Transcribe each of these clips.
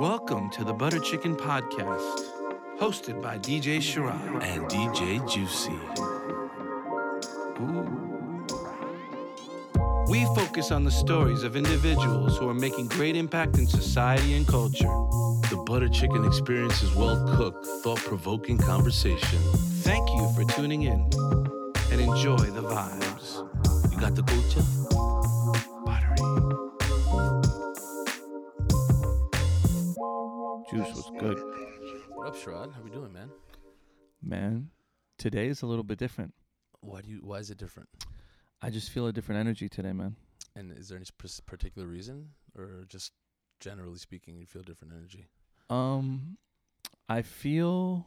Welcome to the Butter Chicken Podcast, hosted by DJ Sharad. and DJ Juicy. We focus on the stories of individuals who are making great impact in society and culture. The butter chicken experience is well cooked, thought provoking conversation. Thank you for tuning in and enjoy the vibes. You got the culture? Sharad? How are we doing, man? Man, today is a little bit different. Why do you? Why is it different? I just feel a different energy today, man. And is there any particular reason, or just generally speaking, you feel different energy? Um, I feel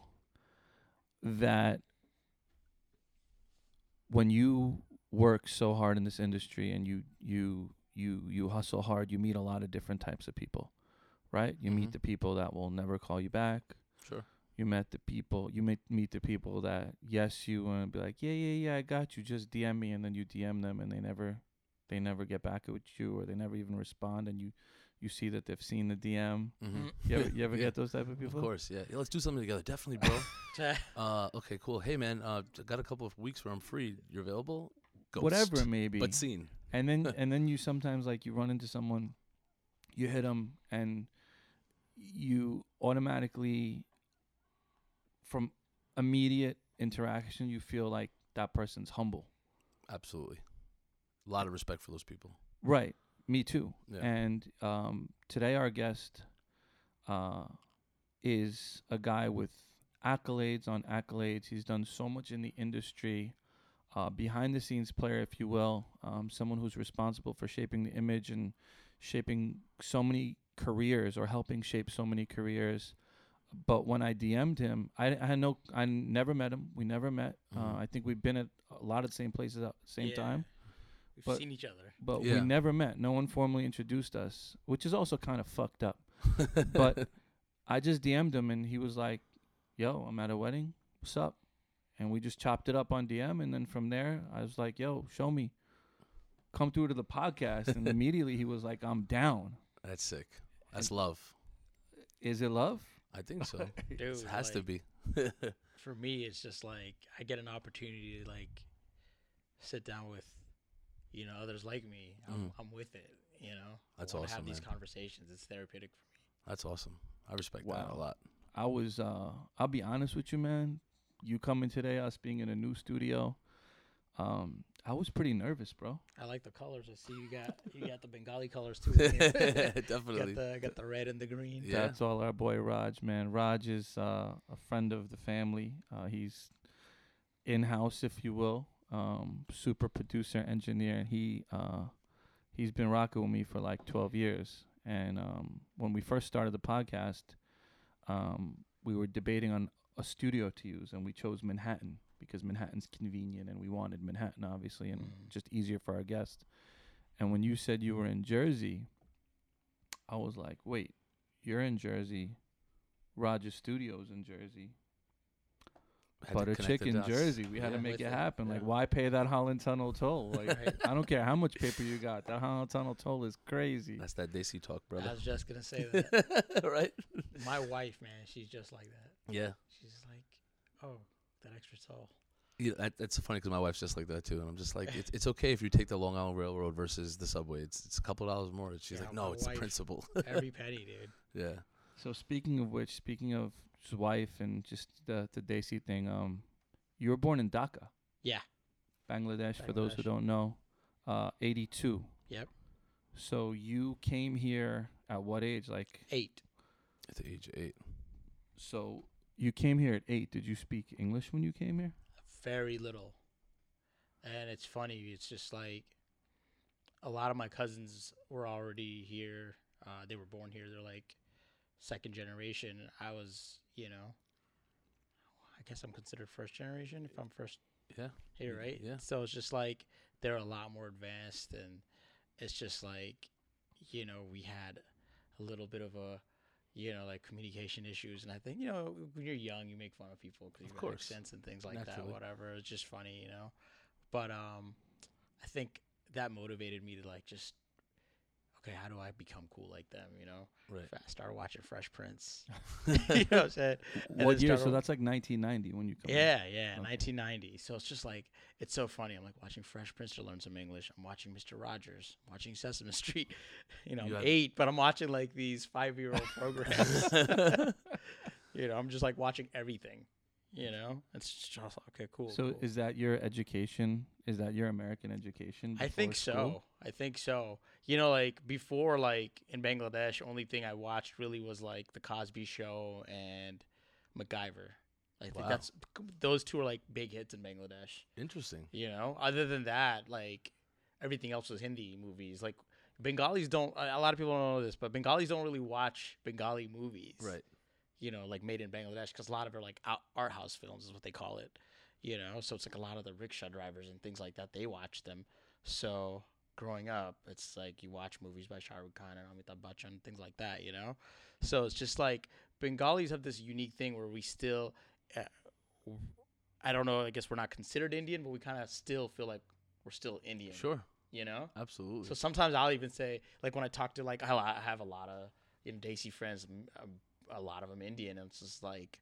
that when you work so hard in this industry and you you you you hustle hard, you meet a lot of different types of people, right? You Mhm. meet the people that will never call you back. Sure. You met the people. You meet meet the people that yes, you want to be like, yeah, yeah, yeah, I got you. Just DM me, and then you DM them, and they never, they never get back with you, or they never even respond, and you, you see that they've seen the DM. Mm-hmm. You ever, you ever Yeah. get those type of people? Of course, yeah. yeah. Let's do something together. Definitely, bro. uh, okay, cool. Hey, man. Uh, I got a couple of weeks where I'm free. You're available? Ghost. Whatever it may be. But seen. and then and then you sometimes like you run into someone, you hit them, and you automatically, from immediate interaction, you feel like that person's humble. Absolutely. A lot of respect for those people. Right. Me too. Yeah. And um, today our guest uh, is a guy with accolades on accolades. He's done so much in the industry, uh, behind the scenes player, if you will. Um, someone who's responsible for shaping the image and shaping so many careers or helping shape so many careers. But when I DM'd him, I, I had no, I never met him. We never met. Mhm. Uh, I think we've been at a lot of the same places at the same Yeah. time We've But- seen each other. but Yeah. we never met. No one formally introduced us, which is also kind of fucked up. But I just DM'd him and he was like, "Yo, I'm at a wedding. What's up?" And we just chopped it up on DM, and then from there, I was like, "Yo, Shomi, come through to the podcast." And immediately he was like, "I'm down." That's sick. That's love. Is it love? I think so. Dude, it has to be. For me, it's just like I get an opportunity to like sit down with, you know, others like me. I'm, Mhm. I'm with it. You know, That's I awesome, Have these man. conversations. It's therapeutic for me. That's awesome. I respect that a lot. I was. uh I'll be honest with you, man. You coming today, us being in a new studio. Um, I was pretty nervous, bro. I like the colors. I see you got you got the Bengali colors too. in. Definitely. got the got the red and the green. Yeah. That's all our boy Raj, man. Raj is uh, a friend of the family. Uh, he's in house, if you will, um, super producer, engineer. And he uh, he's been rocking with me for like 12 years. And um, when we first started the podcast, um, we were debating on a studio to use, and we chose Manhattan because Manhattan's convenient, and we wanted Manhattan, obviously, and Mhm. just easier for our guests. And when you said you were in Jersey, I was like, wait, you're in Jersey. Rogers Studios in Jersey. Had to Butter Chicken. Jersey. We had Yeah. to make it it, happen. Like, why pay that Holland Tunnel toll? Like, Right. I don't care how much paper you got. That Holland Tunnel toll is crazy. That's that Desi talk, brother. I was just gonna say that. right? My wife, man, she's just like that. Yeah. She's like, oh, that extra tall. Yeah, that, that's funny because my wife's just like that too, and I'm just like, it's, it's okay if you take the Long Island Railroad versus the subway. It's it's a couple dollars more. She's Yeah, like, my no, it's the wife- principle. Every penny, dude. yeah. So speaking of which, speaking of his wife and just the the Desi thing, um, you were born in Dhaka, Yeah. Bangladesh. For those who Bangladesh. don't know, uh, 82. Yep. So you came here at what age? Like, Eight. At the age of eight. so you came here at eight. Did you speak English when you came here? Very little. And it's funny. It's just like a lot of my cousins were already here. Uh, they were born here. They're like second generation. I was, you know, I guess I'm considered first generation if I'm first Yeah. here, right? yeah. So it's just like they're a lot more advanced, and it's just like, you know, we had a little bit of a, you know, like communication issues, and I think you know when you're young, you make fun of people because you course. accents and things like Naturally. that. Whatever, it's just funny, you know. But um, I think that motivated me to like just okay, how do I become cool like them? You know, Right. I started watching Fresh Prince. you know what I'm saying? And What year? So that's like 1990 when you come. Yeah, yeah, Okay. 1990. So it's just like it's so funny. I'm like watching Fresh Prince to learn some English. I'm watching Mr. Rogers. I'm watching Sesame Street. You know, You I'm eight, but I'm watching like these five year old programs. you know, I'm just like watching everything. You know, it's just okay, cool. So cool. is that your education? Is that your American education? I think before so. I think so. You know, like before, like in Bangladesh, only thing I watched really was like the Cosby Show and MacGyver. I think Wow. that's those two are like big hits in Bangladesh. Interesting. You know, other than that, like everything else was Hindi movies. Like Bengalis don't. A a lot of people don't know this, but Bengalis don't really watch Bengali movies. Right. You know, like made in Bangladesh, because a lot of it are like art house films is what they call it. You know, so it's like a lot of the rickshaw drivers and things like that. They watch them. So growing up, it's like you watch movies by Shah Rukh Khan and Amitabh Bachchan, and things like that. You know, so it's just like Bengalis have this unique thing where we still. Uh, I don't know. I guess we're not considered Indian, but we kind of still feel like we're still Indian. Sure. You know. Absolutely. So sometimes I'll even say, like when I talk to like I have a lot of you know Desi friends, um, a lot of them Indian, and it's just like,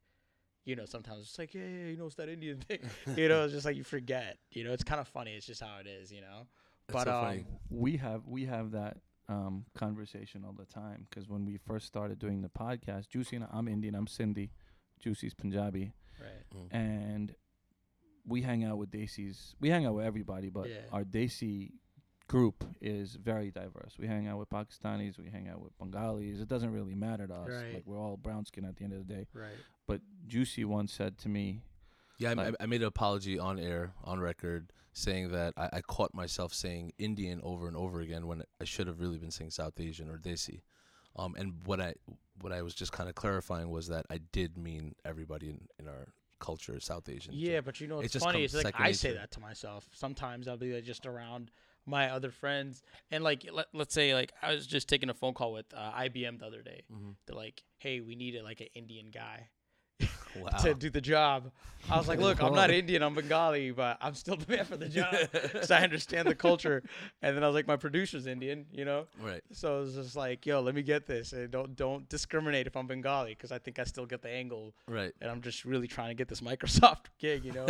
you know, sometimes it's like, yeah, yeah, you know, it's that Indian thing, you know, it's just like you forget, you know, it's kind of funny. It's just how it is, you know. That's but so um, we have we have that um, conversation all the time because when we first started doing the podcast, Juicy and I- I'm Indian, I'm Sindhi, Juicy's Punjabi, right, Mm. and we hang out with Desis. We hang out with everybody, but Yeah. our Desi group is very diverse. We hang out with Pakistanis, we hang out with Bengalis. It doesn't really matter to us. Right. Like we're all brown skin at the end of the day. right, But Juicy once said to me, Yeah, I, Like- I made an apology on air, on record, saying that I, I caught myself saying Indian over and over again when I should have really been saying South Asian or Desi. Um, and what I what I was just kind of clarifying was that I did mean everybody in, in our culture is South Asian. So- yeah. But you know, it it's funny. It's like second I say that to myself. Sometimes I'll be like, just around my other friends, and like let, let's say like I was just taking a phone call with uh, IBM the other day. Mhm. They're like, hey, we need a, like an Indian guy. Wow. to do the job. I was like, look, I'm not Indian, I'm Bengali, but I'm still the man for the job because I understand the culture. And then I was like, my producer's Indian, you know. right. So it was just like, yo, let me get this, and don't don't discriminate if I'm Bengali because I think I still get the angle, Right. and I'm just really trying to get this Microsoft gig, you know.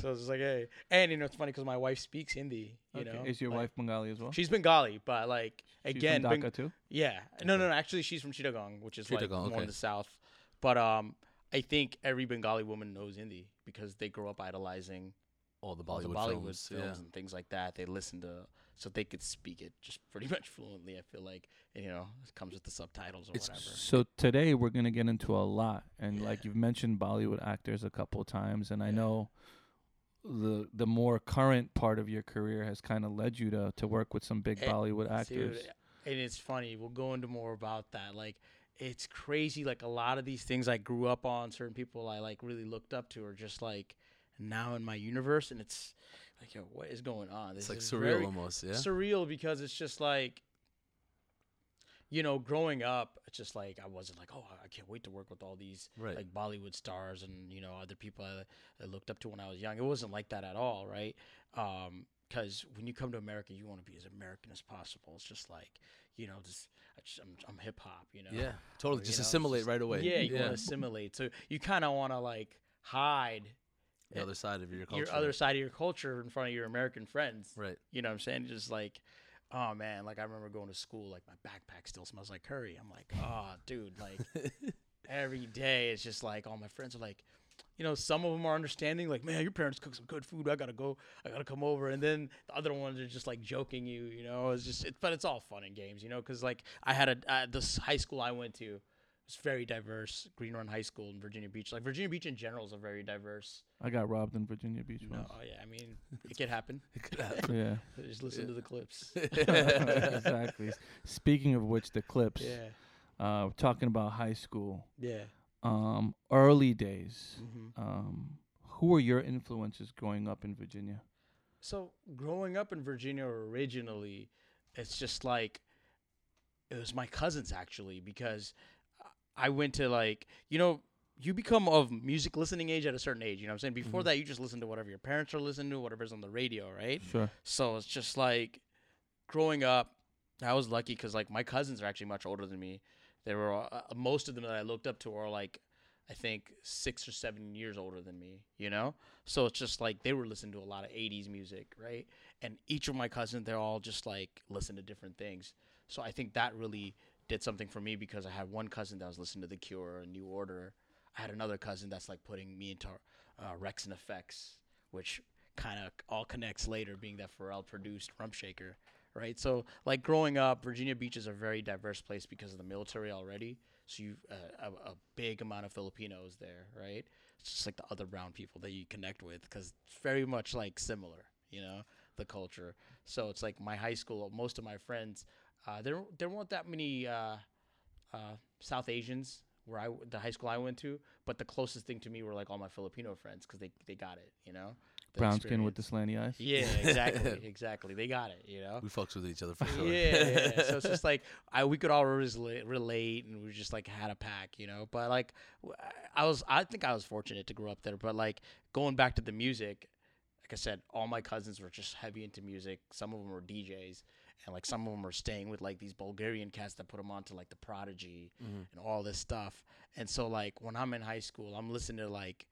so it's like, hey, and you know, it's funny because my wife speaks Hindi, you okay, know. is your like, wife Bengali as well? She's Bengali, but like She's again, Beng- Dhaka too. yeah. No, no, no. Actually, she's from Chittagong, which is like Chittagong, more okay. in the south. But um, I think every Bengali woman knows Hindi because they grow up idolizing All the all Bollywood, the Bollywood films. films, yeah. and things like that. They listen to so they could speak it just pretty much fluently. I feel like and, you know it comes with the subtitles or It's whatever. So today we're gonna get into a lot, and like you've mentioned Bollywood actors a couple of times, and I know the the more current part of your career has kind of led you to to work with some big Eh, Bollywood actors. Dude, and it's funny. We'll go into more about that. Like, it's crazy. Like a lot of these things I grew up on, certain people I like really looked up to, are just like now in my universe, and it's like, yo, what is going on? This It's like is surreal almost. Yeah. surreal because it's just like. You know, growing up, it's just like I wasn't like, oh, I can't wait to work with all these right. like Bollywood stars and you know other people I, I looked up to when I was young. It wasn't like that at all, right? Um, because when you come to America, you want to be as American as possible. It's just like you know, just, I just I'm, I'm hip hop, you know. yeah. Totally. Or, Just know, assimilate just- right away. Yeah, you yeah. want to assimilate. So you kind of want to like hide the other side of your culture. your other side of your culture in front of your American friends. Right. You know what I'm saying? Just like, oh man, like I remember going to school, like my backpack still smells like curry. I'm like, oh dude, like every day it's just like all my friends are like, you know, some of them are understanding, like, man, your parents cook some good food. I gotta go, I gotta come over. And then the other ones are just like joking you, you know. It's just, it, but it's all fun and games, you know, because like I had a uh, this high school I went to. was very diverse. Green Run High School in Virginia Beach. Like Virginia Beach in general is a very diverse. I got robbed in Virginia Beach No, once. oh yeah, I mean it could happen. It could happen. Yeah, Just listen to the Clipse. exactly. Speaking of which, the Clipse. Yeah, Uh, talking about high school, yeah. Um, early days. hmm Um, who were your influences growing up in Virginia? So growing up in Virginia originally, it's just like it was my cousins actually because I went to like you know you become of music listening age at a certain age. You know what I'm saying? Before Mhm. that, you just listen to whatever your parents are listening to, whatever's on the radio, right? Sure. So it's just like growing up, I was lucky because like my cousins are actually much older than me. They were uh, most of them that I looked up to are like I think six or seven years older than me. You know, so it's just like they were listening to a lot of '80s music, right? And each of my cousins, they're all just like listen to different things. So I think that really did something for me because I had one cousin that was listening to The Cure and New Order. I had another cousin that's like putting me into uh, Wreckx-n-Effect, which kind of all connects later, being that Pharrell produced Rump Shaker, right? So like growing up, Virginia Beach is a very diverse place because of the military already. So you uh, a, a big amount of Filipinos there, right? It's just like the other brown people that you connect with because it's very much like similar, you know, the culture. So it's like my high school, most of my friends, uh, there there weren't that many uh, uh, South Asians where I the high school I went to, but the closest thing to me were like all my Filipino friends because they they got it, you know. The Brown skin with the slanty eyes. Yeah, exactly, exactly. They got it, you know. We fucks with each other for sure. Yeah, yeah, yeah. so it's just like I we could all resla- relate, and we just like had a pack, you know. But like I was, I think I was fortunate to grow up there. But like going back to the music, like I said, all my cousins were just heavy into music. Some of them were DJs, and like some of them were staying with like these Bulgarian cats that put them onto like the Prodigy Mhm. and all this stuff. And so like when I'm in high school, I'm listening to like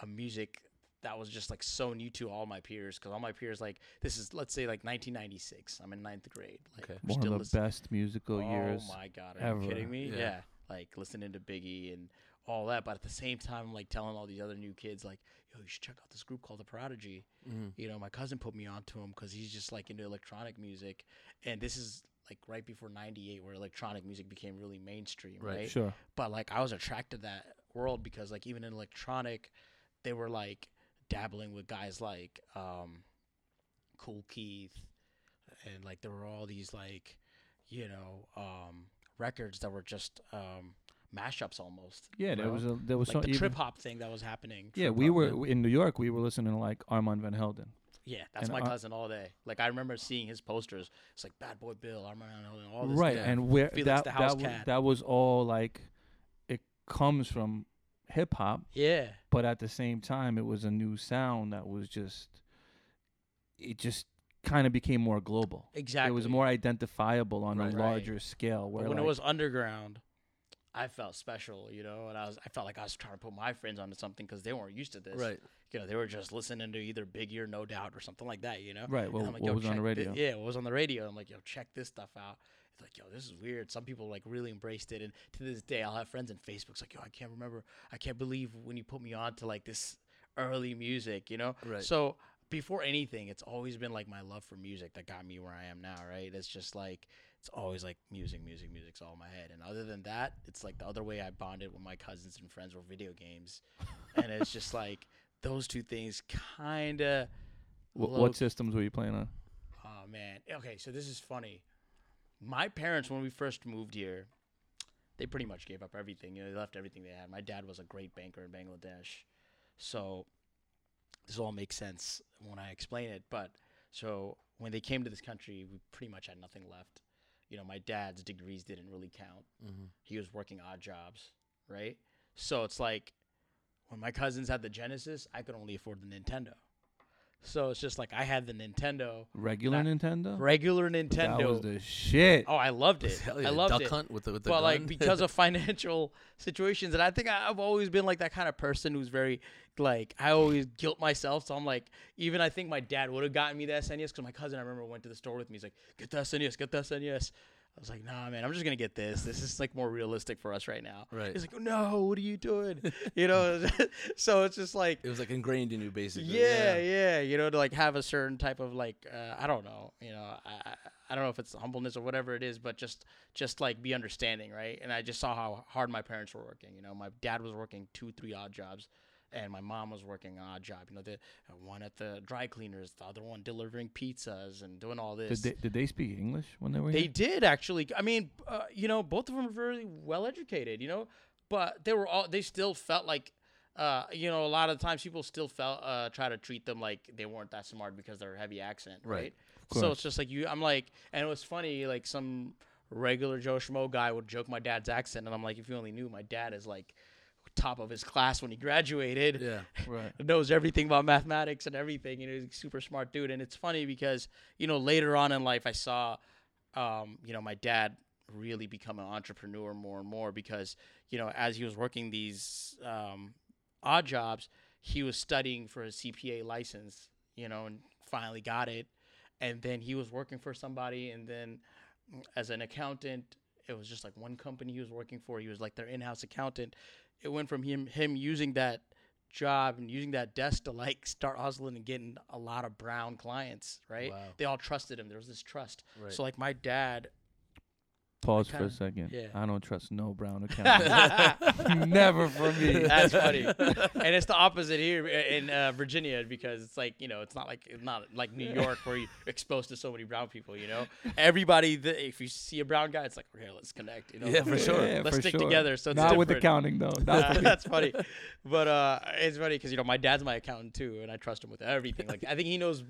a music that was just like so new to all my peers because all my peers like this is let's say like 1996. I'm in ninth grade. Like Okay. One still of the listening- best musical years. Oh my god, are ever. you kidding me? Yeah. Yeah. Like listening to Biggie and all that, but at the same time, I'm like telling all these other new kids, like, yo, you should check out this group called The Prodigy. Mhm. You know, my cousin put me onto him because he's just like into electronic music, and this is like right before '98, where electronic music became really mainstream, Right. right? Sure. But like, I was attracted to that world because like even in electronic, they were like dabbling with guys like um, Kool Keith, and like there were all these like, you know, um, records that were just um, mashups almost. Yeah, there know? was a there was like some the trip hop thing that was happening. Yeah, we were in New York. We were listening to like Armand Van Helden. Yeah, that's And my cousin all day. Like I remember seeing his posters. It's like Bad Boy Bill, Armand Van Helden, all this. right, stuff. and where Felix that that, that was all like it comes from hip hop, yeah, but at the same time, it was a new sound that was just it just kind of became more global. exactly. It was more identifiable on Right. a Right. larger scale. Where But when like, it was underground, I felt special, you know, and I was I felt like I was trying to put my friends onto something because they weren't used to this. Right. You know, they were just listening to either Big Ear, No Doubt or something like that. You know. right, well, I'm like, what was on the thi- radio? yeah, what was on the radio? I'm like, yo, check this stuff out. Like, yo, this is weird. Some people like really embraced it, and to this day, I'll have friends on Facebook's like, yo, I can't remember, I can't believe when you put me on to like this early music, you know. Right. So before anything, it's always been like my love for music that got me where I am now, right? It's just like it's always like music, music, music's all in my head. And other than that, it's like the other way I bonded with my cousins and friends were video games. and it's just like those two things kind of Wh- what systems were you playing on? Oh man. Okay, so this is funny. My parents, when we first moved here, they pretty much gave up everything. You know, they left everything they had. My dad was a great banker in Bangladesh, so this all makes sense when I explain it. But so when they came to this country, we pretty much had nothing left. You know, my dad's degrees didn't really count. Mm-hmm. He was working odd jobs, right? So it's like when my cousins had the Genesis, I could only afford the Nintendo. So it's just like I had the Nintendo, Regular Not- Nintendo. regular Nintendo. That Nintendo. was the shit. oh, I loved it. Hell yeah, I loved duck it. hunt with the with the But like gun. because of financial situations, and I think I've always been like that kind of person who's very like I always guilt myself. So I'm like, even I think my dad would have gotten me the SNES because my cousin I remember went to the store with me. He's like, get the SNES, get the SNES. I was like, nah, man, I'm just gonna get this. This is like more realistic for us right now. Right. He's like, no, what are you doing? you know, so it's just like it was like ingrained in you basically. yeah, yeah, you know, to like have a certain type of like uh, I don't know, you know, I, I I don't know if it's humbleness or whatever it is, but just just like be understanding, right? And I just saw how hard my parents were working. You know, my dad was working two, three odd jobs, and my mom was working an odd job. You know, the one at the dry cleaners, the other one delivering pizzas and doing all this. Did they, did they speak English when they were They here? did actually. I mean, uh, you know, both of them were very well educated. You know, but they were all. They still felt like, uh, you know, a lot of times people still felt uh, try to treat them like they weren't that smart because they're heavy accent, Right. right? So it's just like you. I'm like, and it was funny. Like some regular Joe Schmo guy would joke my dad's accent, and I'm like, if you only knew, my dad is like top of his class when he graduated Yeah. Right. knows everything about mathematics and everything. You know, he's a super smart dude. And it's funny because, you know, later on in life, I saw um, you know, my dad really become an entrepreneur more and more because you know, as he was working these um, odd jobs, he was studying for a CPA license, you know, and finally got it. And then he was working for somebody, and then as an accountant, it was just like one company he was working for. He was like their in-house accountant. It went from him him using that job and using that desk to like start hustling and getting a lot of brown clients, right? Wow. They all trusted him. There was this trust. Right. So like my dad, Pause for a second. yeah. I don't trust no brown account. Never for me. That's funny. and it's the opposite here in uh, Virginia because it's like you know it's not like it's not like New York where you're exposed to so many brown people. You know, everybody. The, if you see a brown guy, it's like okay, let's connect. You know, Yeah, for sure. Yeah, Let's for stick sure. together. So it's Not with accounting though. Not me. That's funny, but uh, it's funny because you know my dad's my accountant too, and I trust him with everything. Like I think he knows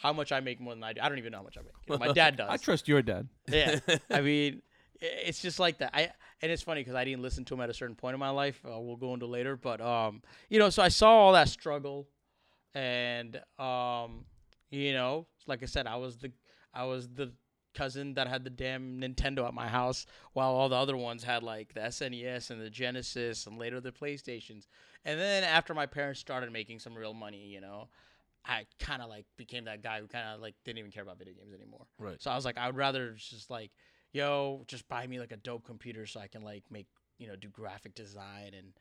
how much I make more than I do. I don't even know how much I make. You know, my dad does. I trust your dad. Yeah, I mean, it's just like that. I and it's funny because I didn't listen to him at a certain point in my life. Uh, we'll go into later, but um, you know, so I saw all that struggle, and um, you know, like I said, I was the I was the cousin that had the damn Nintendo at my house, while all the other ones had like the SNES and the Genesis, and later the PlayStations. And then after my parents started making some real money, you know. I kind of like became that guy who kind of like didn't even care about video games anymore. Right. So I was like, I would rather just like, yo, just buy me like a dope computer so I can like make, you know, do graphic design and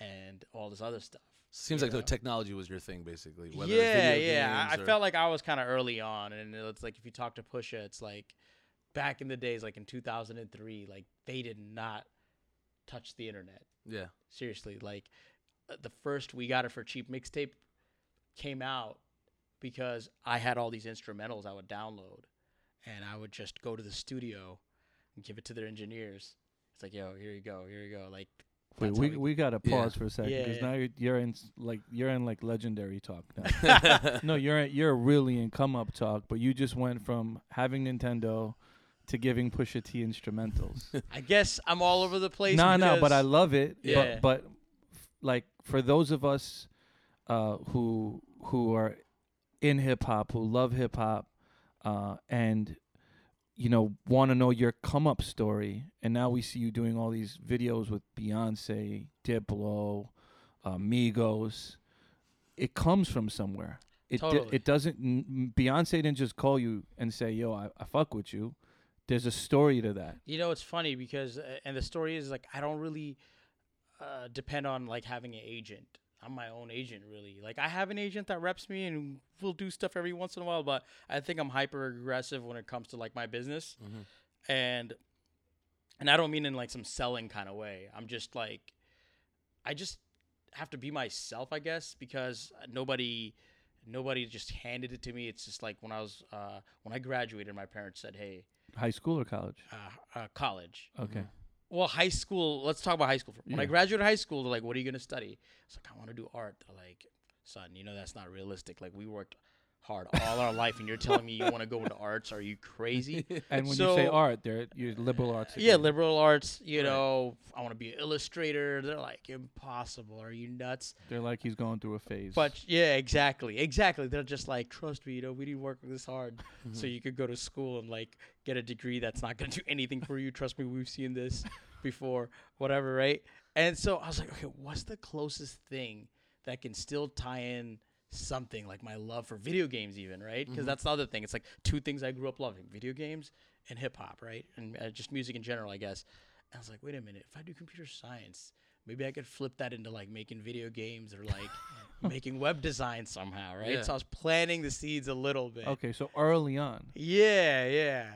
and all this other stuff. Seems like the technology was your thing, basically. Whether yeah, video yeah. I, games I or- felt like I was kind of early on, and it's like if you talk to Pusha, it's like back in the days, like in 2003, like they did not touch the internet. Yeah. Seriously, like uh, the first we got it for cheap mixtape came out because I had all these instrumentals I would download, and I would just go to the studio and give it to their engineers. It's like, yo, here you go, here you go. Like, Wait, we we- we gotta Yeah. pause for a second because yeah. now you're, you're in like you're in like legendary talk now. no, you're in, you're really in come up talk, but you just went from having Nintendo to giving Pusha T instrumentals. I guess I'm all over the place. no, no, but I love it. Yeah. But, but f- like for those of us uh, who who are in hip hop, who love hip hop, uh, and you know want to know your come up story, and now we see you doing all these videos with Beyonce, Diplo, uh, Migos. It comes from somewhere. It di- Totally. it doesn't. Beyonce didn't just call you and say, "Yo, I, I fuck with you." There's a story to that. You know, it's funny because, uh, and the story is like, I don't really uh, depend on like having an agent. I'm my own agent, really. Like, I have an agent that reps me and will do stuff every once in a while, but I think I'm hyper aggressive when it comes to like my business, Mhm. and and I don't mean in like some selling kind of way. I'm just like, I just have to be myself, I guess, because nobody. Nobody just handed it to me. It's just like when I was uh, when I graduated, my parents said, "Hey, High school or college? uh, uh, college, Okay. Well, high school. Let's talk about high school. When I graduated high school, they're like, "What are you gonna study?" It's like, "I want to do art." They're like, "Son, you know that's not realistic. Like we worked hard all our life, and you're telling me you want to go into arts? Are you crazy?" And when you say So- art, they're you liberal arts. yeah, liberal arts. You Right. know, I want to be an illustrator. They're like, "Impossible. Are you nuts?" They're like he's going through a phase. But yeah, exactly, exactly. They're just like, "Trust me, you know, we didn't work this hard, Mm-hmm. so you could go to school and like get a degree that's not gonna do anything for you. Trust me, we've seen this before, whatever, right? And so I was like, okay, what's the closest thing that can still tie in something like my love for video games, even, right? Because Mhm. that's the other thing. It's like two things I grew up loving: video games and hip hop, right? And uh, just music in general, I guess. And I was like, wait a minute, if I do computer science, maybe I could flip that into like making video games or like making web design somehow, right? Yeah. So I was planting the seeds a little bit. okay, so early on, Yeah, yeah.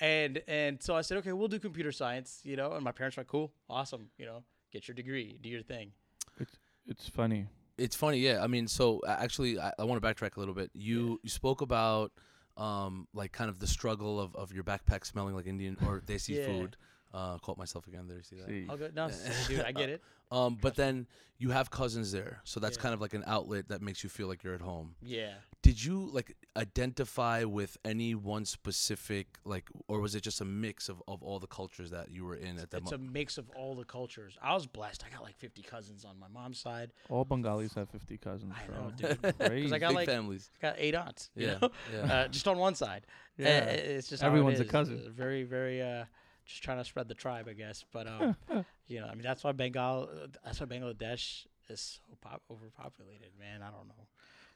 And and so I said, okay, we'll do computer science, you know. And my parents were like, cool, awesome, you know, get your degree, do your thing. It's it's funny. It's funny, yeah. I mean, so actually, I, I want to backtrack a little bit. You you spoke about um like kind of the struggle of, of your backpack smelling like Indian or desi Yeah. food. Uh, caught myself again there. You See that? See. I'll go. No, dude, I get it. Um, but then you have cousins there, so that's Yeah. kind of like an outlet that makes you feel like you're at home. Yeah. Did you like identify with any one specific like, or was it just a mix of, of all the cultures that you were in at that It's a moment? mix of all the cultures. I was blessed. I got like 50 cousins on my mom's side. All Bengalis have 50 cousins, I bro. know, dude. Crazy. I got Big like- families. I got eight aunts. you Yeah, know? yeah. Uh, just on one side. Uh, yeah. it's just how it Everyone's a is. cousin. Uh, Very, very. Uh, just trying to spread the tribe, I guess. But um, you know, I mean, that's why Bengal. That's why Bangladesh is so pop- overpopulated, man. I don't know.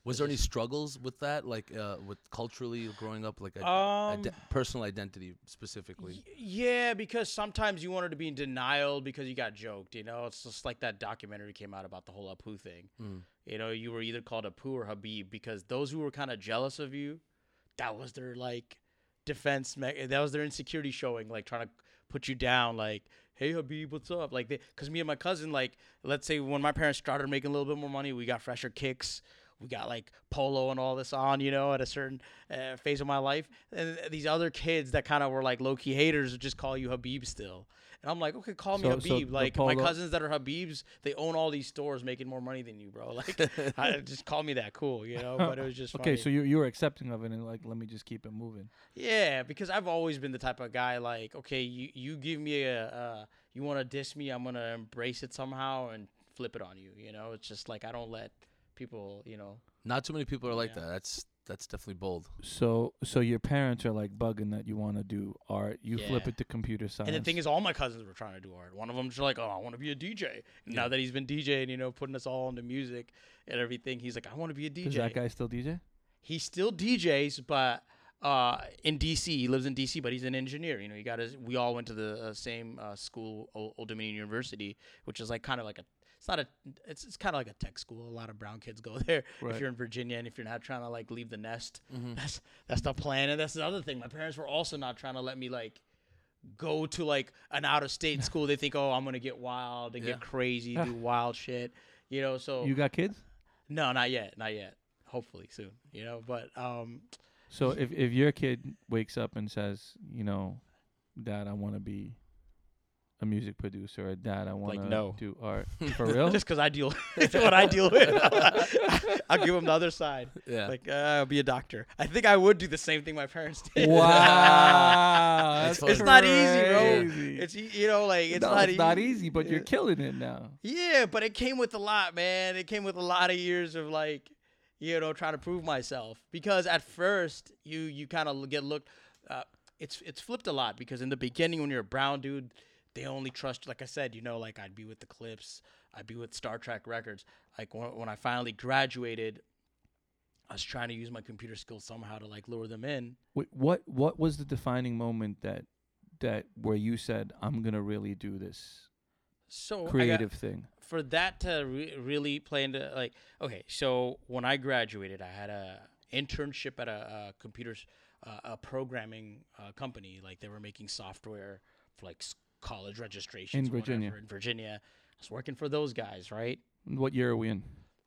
Was there any struggles with that, like uh, with culturally growing up, like a, Um, personal identity specifically? Y- yeah, because sometimes you wanted to be in denial because you got joked. You know, it's just like that documentary came out about the whole Apu thing. Mm. You know, you were either called Apu or Habib because those who were kind of jealous of you, that was their like defense. Me- that was their insecurity showing, like trying to put you down. Like, hey Habib, what's up? Like, because me and my cousin, like, let's say when my parents started making a little bit more money, we got fresher kicks. We got like polo and all this on, you know, at a certain uh, phase of my life. And these other kids that kind of were like low key haters would just call you Habib still. And I'm like, okay, call me So- so Habib. the like my cousins that are Habibs, they own all these stores making more money than you, bro. Like, I, just call me that cool, you know. But it was just okay, funny. so you you were accepting of it and like, let me just keep it moving. Yeah, because I've always been the type of guy like, okay, you you give me a, uh, you want to diss me, I'm gonna embrace it somehow and flip it on you. You know, it's just like I don't let people, you know. Not too many people are like Yeah. that. That's that's definitely bold. So so your parents are like bugging that you want to do art. You flip it to computer science. And the thing is, all my cousins were trying to do art. One of them's like, oh, I want to be a DJ. And Now that he's been DJing, you know, putting us all into music and everything, he's like, I want to be a DJ. Does that guy still DJ? he still DJs, but uh, in DC, he lives in DC, but he's an engineer. You know, he got his. We all went to the uh, same uh, school, Old, Old Dominion University, which is like kind of like a. It's not a. It's it's kind of like a tech school. A lot of brown kids go there. Right. If you're in Virginia and if you're not trying to like leave the nest, Mhm. that's that's the plan. And that's the other thing. My parents were also not trying to let me like go to like an out of state school. They think, oh, I'm gonna get wild and Yeah. get crazy, do wild shit. You know, so You got kids? no, not yet, not yet. Hopefully soon. You know, but um, So if if your kid wakes up and says, you know, Dad, I want to be a music producer, or Dad, I want to like, no. do art, for real? just because I deal with what I deal with, I'll give them the other side. Yeah. Like, uh, I'll be a doctor. I think I would do the same thing my parents did. wow, that's it's not easy, bro. It's you know like it's no, not it's easy. not easy, but you're killing it now. Yeah, but it came with a lot, man. It came with a lot of years of like, you know, trying to prove myself. Because at first, you you kind of get looked. Uh, it's it's flipped a lot because in the beginning, when you're a brown dude, they only trust. Like I said, you know, like I'd be with the Clipse, I'd be with Star Trak Records. Like when, when I finally graduated, I was trying to use my computer skills somehow to like lure them in. Wait, what what was the defining moment that that where you said, I'm gonna really do this So I got- creative thing? for that to re- really play into like okay so when i graduated i had a internship at a, a computers uh, a programming uh, company like they were making software for like college registrations In Virginia. in virginia i was working for those guys right What year are we in?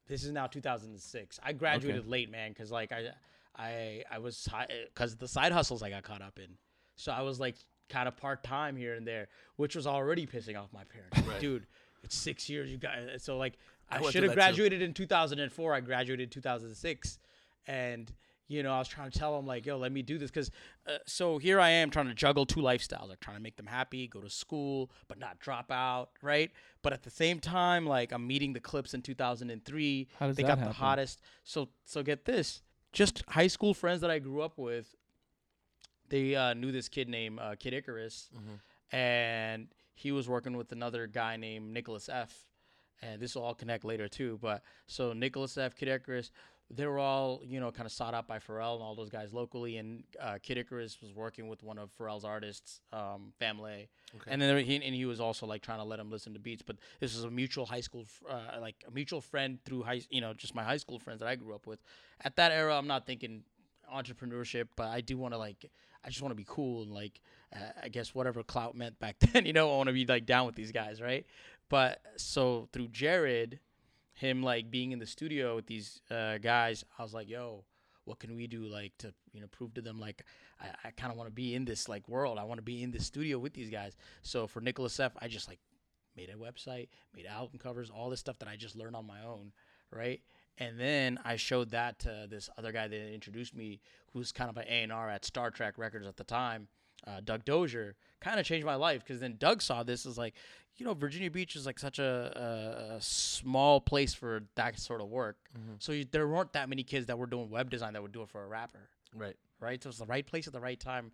this is now 2006 i graduated late man because like i i i was because the side hustles i got caught up in so i was like kind of part-time here and there which was already pissing off my parents Right. dude it's six years you got so like I i, should have that too. graduated in 2004 i graduated in 2006 and you know i was trying to tell them like yo let me do this because uh, so here i am trying to juggle two lifestyles like trying to make them happy go to school but not drop out right? But at the same time like i'm meeting the Clipse in 2003 How does they that got happen? the hottest. So so get this. Just high school friends that i grew up with they uh, knew this kid named uh, kid icarus. Mhm. and he was working with another guy named nicholas f. And this will all connect later too but so nicholas f kid icarus they were all you know kind of sought out by pharrell and all those guys locally and uh, kid icarus was working with one of pharrell's artists um, Fam-Lay. Okay. and then there- he, and he was also like trying to let him listen to beats but this is a mutual high school uh, like a mutual friend through high you know just my high school friends that i grew up with. At that era i'm not thinking entrepreneurship but i do want to like i just want to be cool and like uh, i guess whatever clout meant back then you know i want to be like down with these guys right? But so through jared him like being in the studio with these uh, guys i was like yo what can we do like to you know prove to them like I, I kind of want to be in this like world. I want to be in this studio with these guys. So for Nicholas F, I just like made a website, made album covers, all this stuff that I just learned on my own, right? And then I showed that to this other guy that introduced me, who's kind of an A&R at Star Trak Records at the time, uh, Doug Dozier. Kind of changed my life because then Doug saw this as like, you know, Virginia Beach is like such a, a, a small place for that sort of work. So you, there weren't that many kids that were doing web design that would do it for a rapper Right. right? So it's the right place at the right time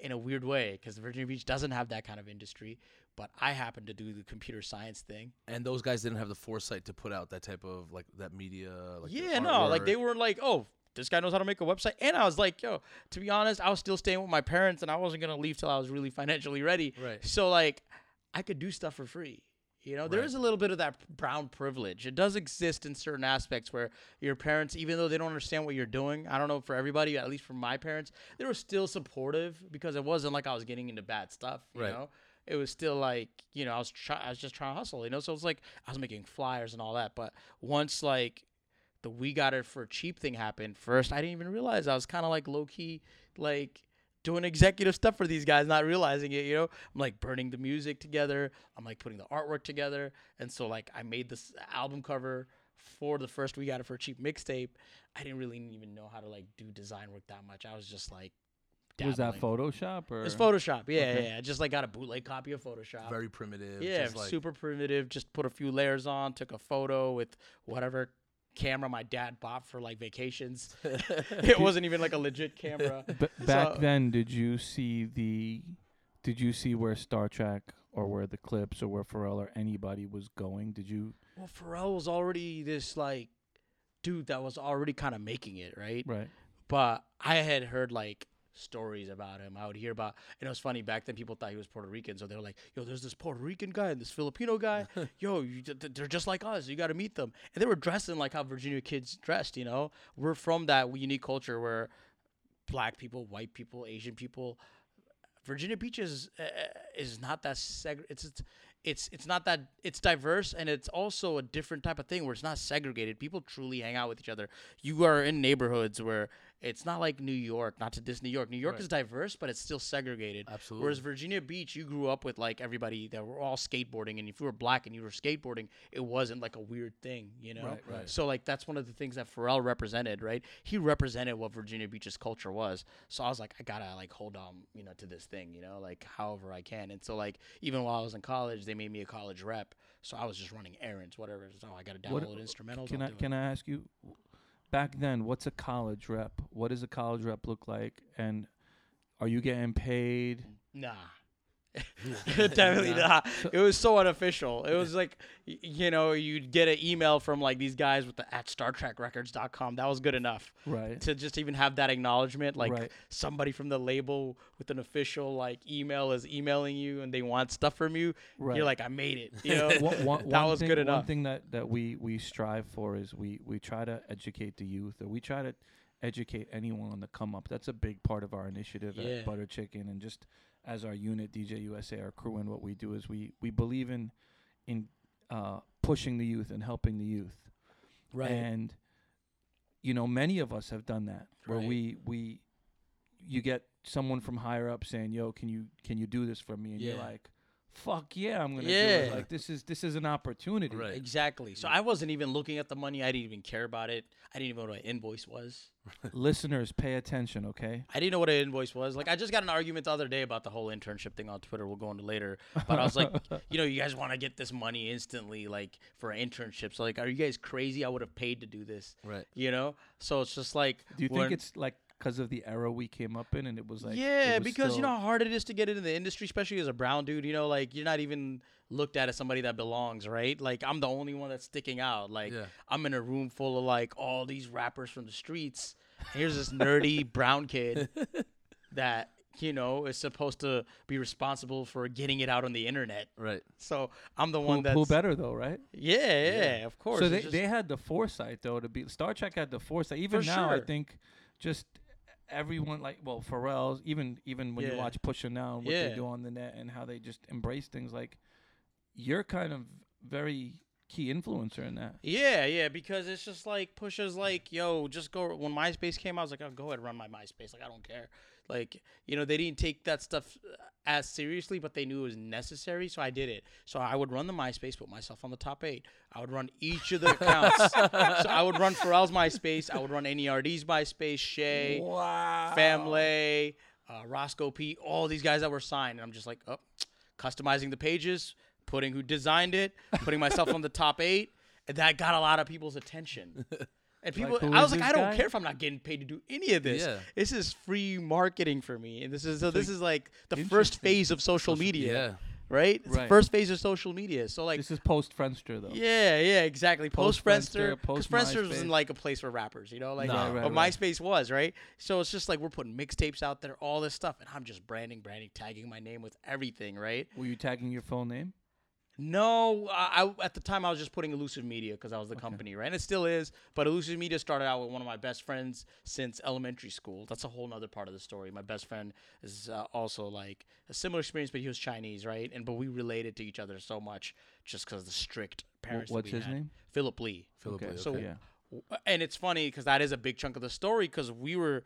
in a weird way because Virginia Beach doesn't have that kind of industry. But I happened to do the computer science thing. And those guys didn't have the foresight to put out that type of like that media. Like yeah, no, like they were like, oh, this guy knows how to make a website. And I was like, yo, to be honest, I was still staying with my parents and I wasn't going to leave till I was really financially ready. Right. So, like, I could do stuff for free. You know, there Right. is a little bit of that brown privilege. It does exist in certain aspects where your parents, even though they don't understand what you're doing, I don't know for everybody, at least for my parents, they were still supportive because it wasn't like I was getting into bad stuff. You Right. know, it was still like you know I was try- I was just trying to hustle. You know, so it's like I was making flyers and all that. But once like the we got it for cheap thing happened first, I didn't even realize I was kind of like low key like doing executive stuff for these guys, not realizing it. You know, I'm like burning the music together. I'm like putting the artwork together, and so like I made this album cover for the first we got it for a cheap mixtape. I didn't really even know how to like do design work that much. I was just like. Was that. Photoshop or? It's Photoshop. Yeah, Okay. yeah, yeah. I just like got a bootleg copy of Photoshop. very primitive. yeah, just like, super primitive. Just put a few layers on, took a photo with whatever camera my dad bought for like vacations. it wasn't even like a legit camera. B- back So- then, did you see the? Did you see where Star Trak or where the Clipse or where Pharrell or anybody was going? Did you? Well, Pharrell was already this like dude that was already kind of making it, right? Right. But I had heard like stories about him. I would hear about, and it was funny back then. People thought he was Puerto Rican, so they were like, "Yo, there's this Puerto Rican guy and this Filipino guy. Yo, you, th- th- they're just like us. You got to meet them." And they were dressing like how Virginia kids dressed. You know, we're from that unique culture where black people, white people, Asian people. Virginia Beach is uh, is not that seg. It's, it's it's it's not that it's diverse and it's also a different type of thing where it's not segregated. People truly hang out with each other. You are in neighborhoods where it's not like New York. Not to diss New York. New York Right. is diverse, but it's still segregated. Absolutely. Whereas Virginia Beach, you grew up with like everybody that were all skateboarding, and if you were black and you were skateboarding, it wasn't like a weird thing, you know. Right, right. So like that's one of the things that Pharrell represented, right? He represented what Virginia Beach's culture was. So I was like, I gotta like hold on, you know, to this thing, you know, like however I can. And so like even while I was in college, they made me a college rep. So I was just running errands, whatever. So I gotta What- download instrumentals. Can I'll I it. can I ask you? Back then, what's a college rep? What does a college rep look like? And are you getting paid? Nah. Definitely Nah. not. It was so unofficial. It was like, you know, you'd get an email from like these guys with the at StarTrakRecords.com. That was good enough Right. to just even have that acknowledgement. Like Right. somebody from the label with an official like email is emailing you and they want stuff from you. Right. You're like, I made it. You know, one, one, that one was thing, good One enough. thing that, that we, we strive for is we, we try to educate the youth, or we try to educate anyone on the come up. That's a big part of our initiative Yeah. at Butter Chicken, and just as our unit, DJ USA, our crew, and what we do is we, we believe in in uh, pushing the youth and helping the youth. right. And you know, many of us have done that where Right. we we you get someone from higher up saying, "Yo, can you can you do this for me?" And you're like, "Fuck yeah, I'm gonna do it." Like this is this is an opportunity. Right. Exactly. So I wasn't even looking at the money. I didn't even care about it. I didn't even know what an invoice was. Listeners, pay attention, okay? I didn't know what an invoice was. Like I just got an argument the other day about the whole internship thing on Twitter. We'll go into later. But I was like, you know, you guys want to get this money instantly, like for an internship. So like, are you guys crazy? I would have paid to do this. Right. You know. So it's just like. Do you think it's like because of the era we came up in, and it was like, yeah, was because you know how hard it is to get into the industry, especially as a brown dude. You know, like you're not even looked at as somebody that belongs, right? Like I'm the only one that's sticking out. Like Yeah. I'm in a room full of like all these rappers from the streets. Here's this nerdy brown kid that you know is supposed to be responsible for getting it out on the internet. Right. So I'm the who, one that's who better though, right? Yeah, yeah, of course. So they, just- they had the foresight though to be Star Trak had the foresight. Even For now, I think just everyone like well Pharrell's even even when you Yeah. watch Pusha now what Yeah. they do on the net and how they just embrace things like you're kind of very key influencer in that. Yeah, yeah, because it's just like Pusha's like, yo, just go. When MySpace came, out, I was like, oh, go ahead, run my MySpace. Like, I don't care. Like, you know, they didn't take that stuff as seriously, but they knew it was necessary, so I did it. So I would run the MySpace, put myself on the top eight. I would run each of the accounts. so I would run Pharrell's MySpace. I would run NERD's MySpace, Shay, Wow. Fam-Lay, uh, Rosco P, all these guys that were signed. And I'm just like, oh, customizing the pages, putting who designed it, putting myself on the top eight. And that got a lot of people's attention. And people, who I was like, I don't guy? care if I'm not getting paid to do any of this. Yeah. This is free marketing for me. And this is so this is like the first phase of social media, Yeah. right? It's the first phase of social media. So like This is post Friendster though. yeah, yeah, exactly. Post Friendster, because Friendster wasn't like a place for rappers, you know, like No. Right, right, what right. MySpace was, right? So it's just like we're putting mixtapes out there, all this stuff, and I'm just branding, branding, tagging my name with everything, right? Were you tagging your full name? No, I, I at the time I was just putting Elusive Media because I was the company, right? And it still is. But Elusive Media started out with one of my best friends since elementary school. That's a whole nother part of the story. My best friend is uh, also like a similar experience, but he was Chinese, right? And but we related to each other so much just because the strict parents. that what's we his had. name? Philip Lee. Philip Okay, Lee, So- okay. Yeah. W- and it's funny because that is a big chunk of the story because we were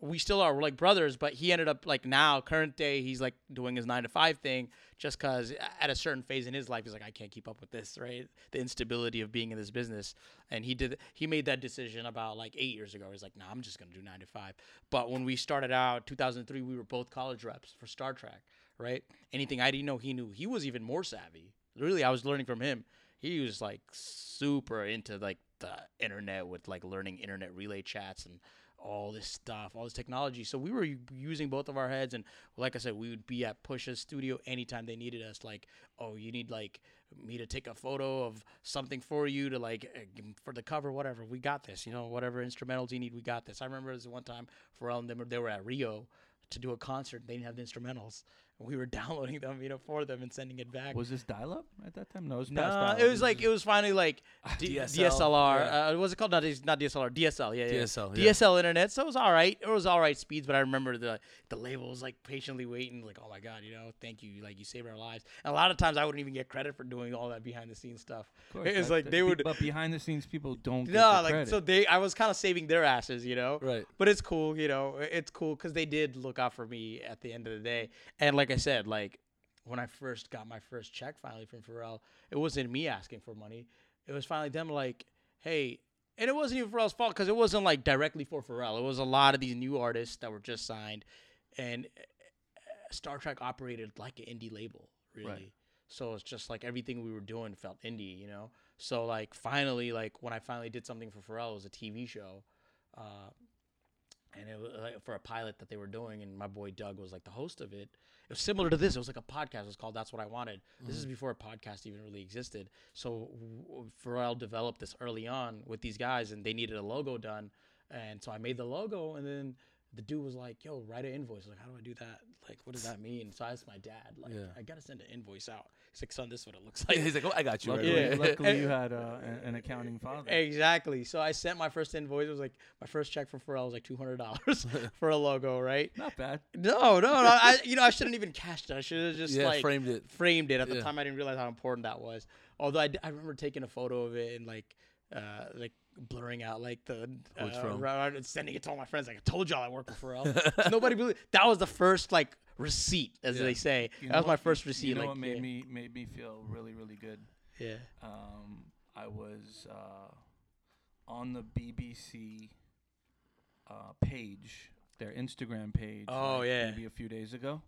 we still are we're like brothers but he ended up like now current day he's like doing his nine to five thing just because at a certain phase in his life he's like i can't keep up with this right? The instability of being in this business. And he did he made that decision about like eight years ago. He's like nah i'm just gonna do nine to five. But when we started out 2003 we were both college reps for Star Trak right? Anything i didn't know he knew. He was even more savvy. Really i was learning from him. He was like super into like the internet with like learning internet relay chats and all this stuff, all this technology. So we were using both of our heads, and like I said, we would be at Push's studio anytime they needed us. Like, oh, you need like me to take a photo of something for you to like uh, for the cover, whatever. We got this, you know, whatever instrumentals you need, we got this. I remember this one time Pharrell and them they were at Rio to do a concert. They didn't have the instrumentals. We were downloading them, you know, for them and sending it back. Was this dial up at that time? No, it was No, it was like it was finally like D- DSL, DSLR. yeah. Uh, what's it called? Not, not DSLR. DSL. Yeah, yeah. DSL, yeah. DSL internet. So it was all right. It was all right speeds, but I remember the the label was like patiently waiting, like, oh my god, you know, thank you, like you saved our lives. And a lot of times I wouldn't even get credit for doing all that behind the scenes stuff. It's that- like they would. But behind the scenes, people don't. Get No, like credit. so they. I was kind of saving their asses, you know. Right. But it's cool, you know. It's cool because they did look out for me at the end of the day. And like I said, like when I first got my first check finally from Pharrell, it wasn't me asking for money. It was finally them like, hey, and it wasn't even Pharrell's fault because it wasn't like directly for Pharrell. It was a lot of these new artists that were just signed, and uh, Star Trak operated like an indie label, really. Right. So it's just like everything we were doing felt indie, you know. So like finally, like when I finally did something for Pharrell, it was a TV show, uh, and it was like for a pilot that they were doing, and my boy Doug was like the host of it. It was similar to this. It was like a podcast. It was called "That's What I Wanted." This is mm-hmm. before a podcast even really existed. So Pharrell developed this early on with these guys, and they needed a logo done, and so I made the logo, and then the dude was like, "Yo, write an invoice." Like, "How do I do that? Like, what does that mean?" So I asked my dad, like, Yeah. "I gotta send an invoice out." He's like, "Son, this is what it looks like." He's like, oh, I got you. Luckily, away. Yeah. luckily you had uh, an, an accounting father. Exactly. So I sent my first invoice. It was like my first check for Pharrell was like two hundred dollars for a logo, right? Not bad. No, no, no. I you know I shouldn't even cashed it. I should have just Yeah, like framed it. Framed it. At the Yeah. time, I didn't realize how important that was. Although I, d- I remember taking a photo of it and like uh like blurring out like the Who it's uh, from. ra- and sending it to all my friends. Like I told y'all I work for Pharrell. 'Cause Nobody believed. That was the first like receipt, as Yeah. they say. You that was my first receipt. You know like what made yeah. me made me feel really really good. yeah. Um, I was uh, on the BBC uh, page, their Instagram page. Oh, like, yeah. maybe a few days ago,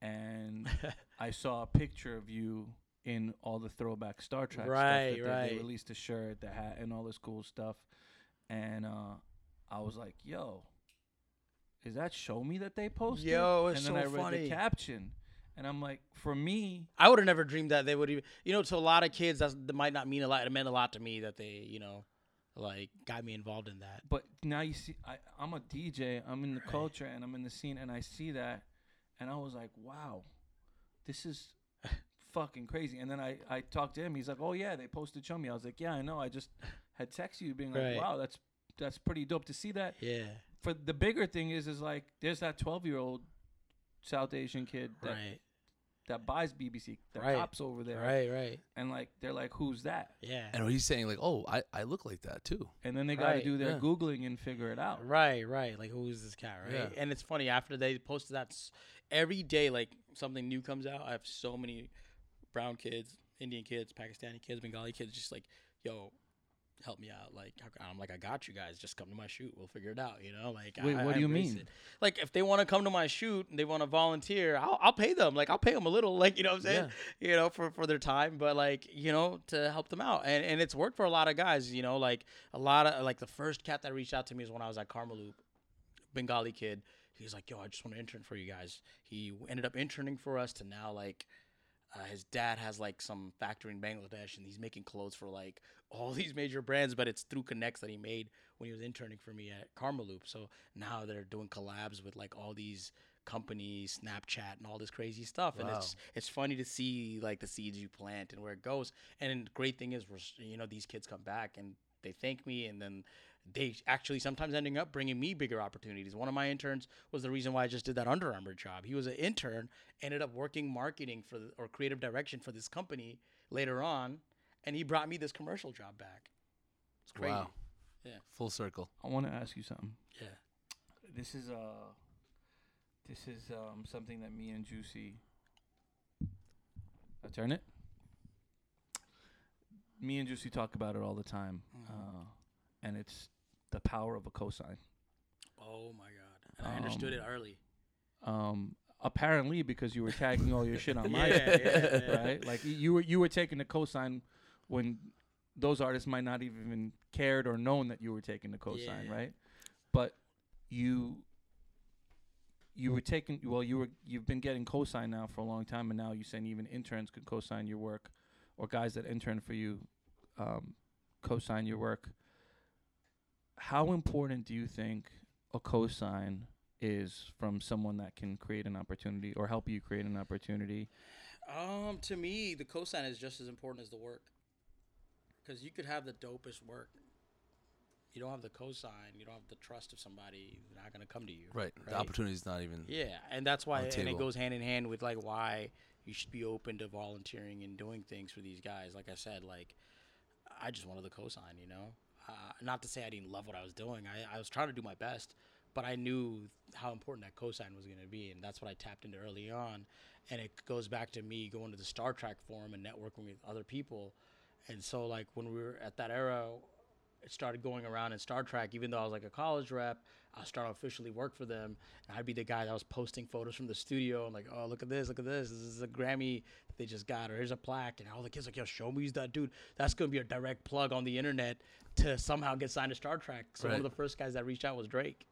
and I saw a picture of you in all the throwback Star Trak Right, stuff. That they, they released the shirt, the hat, and all this cool stuff, and uh, I was like, "Yo." Is that Shomi that they posted? Yo, it's and then so I read funny. the caption, and I'm like, for me, I would have never dreamed that they would even, you know, to a lot of kids that's, that might not mean a lot. It meant a lot to me that they, you know, like got me involved in that. But now you see, I, I'm a DJ. I'm in the culture and I'm in the scene, and I see that, and I was like, wow, this is fucking crazy. And then I I talked to him. He's like, oh yeah, they posted Shomi. I was like, yeah, I know. I just had texted you, being like, Right. wow, that's that's pretty dope to see that. Yeah. For the bigger thing is, is like, there's that 12 year old South Asian kid that Right. that buys BBC, the Right. cops over there, Right, right. and like they're like, who's that? Yeah. And he's saying like, "Oh, I, I look like that too." And then they got to Right, do their yeah. googling and figure it out. Right, right. Like, who is this cat, right? Yeah. And it's funny after they posted that, every day like something new comes out. I have so many brown kids, Indian kids, Pakistani kids, Bengali kids, just like, yo, help me out. Like, I'm like, I got you guys. Just come to my shoot. We'll figure it out. You know, like, Wait, I, what I do you mean? it. Like, if they want to come to my shoot and they want to volunteer, I'll, I'll pay them. Like, I'll pay them a little. Like, you know what I'm saying? you know, for, for their time, but like, you know, to help them out. And and it's worked for a lot of guys, you know, like a lot of like the first cat that reached out to me is when I was at Karmaloop, Bengali kid. He's like, yo, I just want to intern for you guys. He ended up interning for us to now like uh, his dad has like some factory in Bangladesh and he's making clothes for like all these major brands, but it's through connects that he made when he was interning for me at Karmaloop. So now they're doing collabs with like all these companies, Snapchat, and all this crazy stuff. And it's it's funny to see like the seeds you plant and where it goes. And the great thing is, we're you know these kids come back and they thank me, and then they actually sometimes ending up bringing me bigger opportunities. One of my interns was the reason why I just did that Under Armour job. He was an intern, ended up working marketing for the, or creative direction for this company later on, and he brought me this commercial job back. It's crazy. Wow. Yeah. Full circle. I want to ask you something. Yeah. This is uh, this is um something that me and Juicy. I turn it. Me and Juicy talk about it all the time, uh, and it's the power of a cosign. Oh my god. And I understood Um, it early. Um, apparently, because you were tagging all your shit on my Yeah, yeah, yeah. right? Like you were you were taking the cosign when those artists might not even cared or known that you were taking the cosign, right? But you you were taking well you were you've been getting cosign now for a long time and now you're saying even interns could cosign your work or guys that intern for you um, cosign your work how important do you think a cosign is from someone that can create an opportunity or help you create an opportunity Um, to me, the cosign is just as important as the work. Because you could have the dopest work. You don't have the cosign, you don't have the trust of somebody, they're not gonna come to you. Right. The Right. opportunity is not even. Yeah, and that's why, and it goes hand in hand with like why you should be open to volunteering and doing things for these guys. Like I said, like I just wanted the cosign, you know. Uh, not to say I didn't love what I was doing. I, I was trying to do my best, but I knew how important that cosign was going to be, and that's what I tapped into early on. And it goes back to me going to the Star Trak forum and networking with other people. And so, like when we were at that era, started going around in Star Trak. Even though I was like a college rep, I started to officially work for them. And I'd be the guy that was posting photos from the studio and like, oh, look at this, look at this. This is a Grammy that they just got, or here's a plaque. And all the kids like, yo, Shomi who's that dude. That's gonna be a direct plug on the internet to somehow get signed to Star Trak. So one of the first guys that reached out was Drake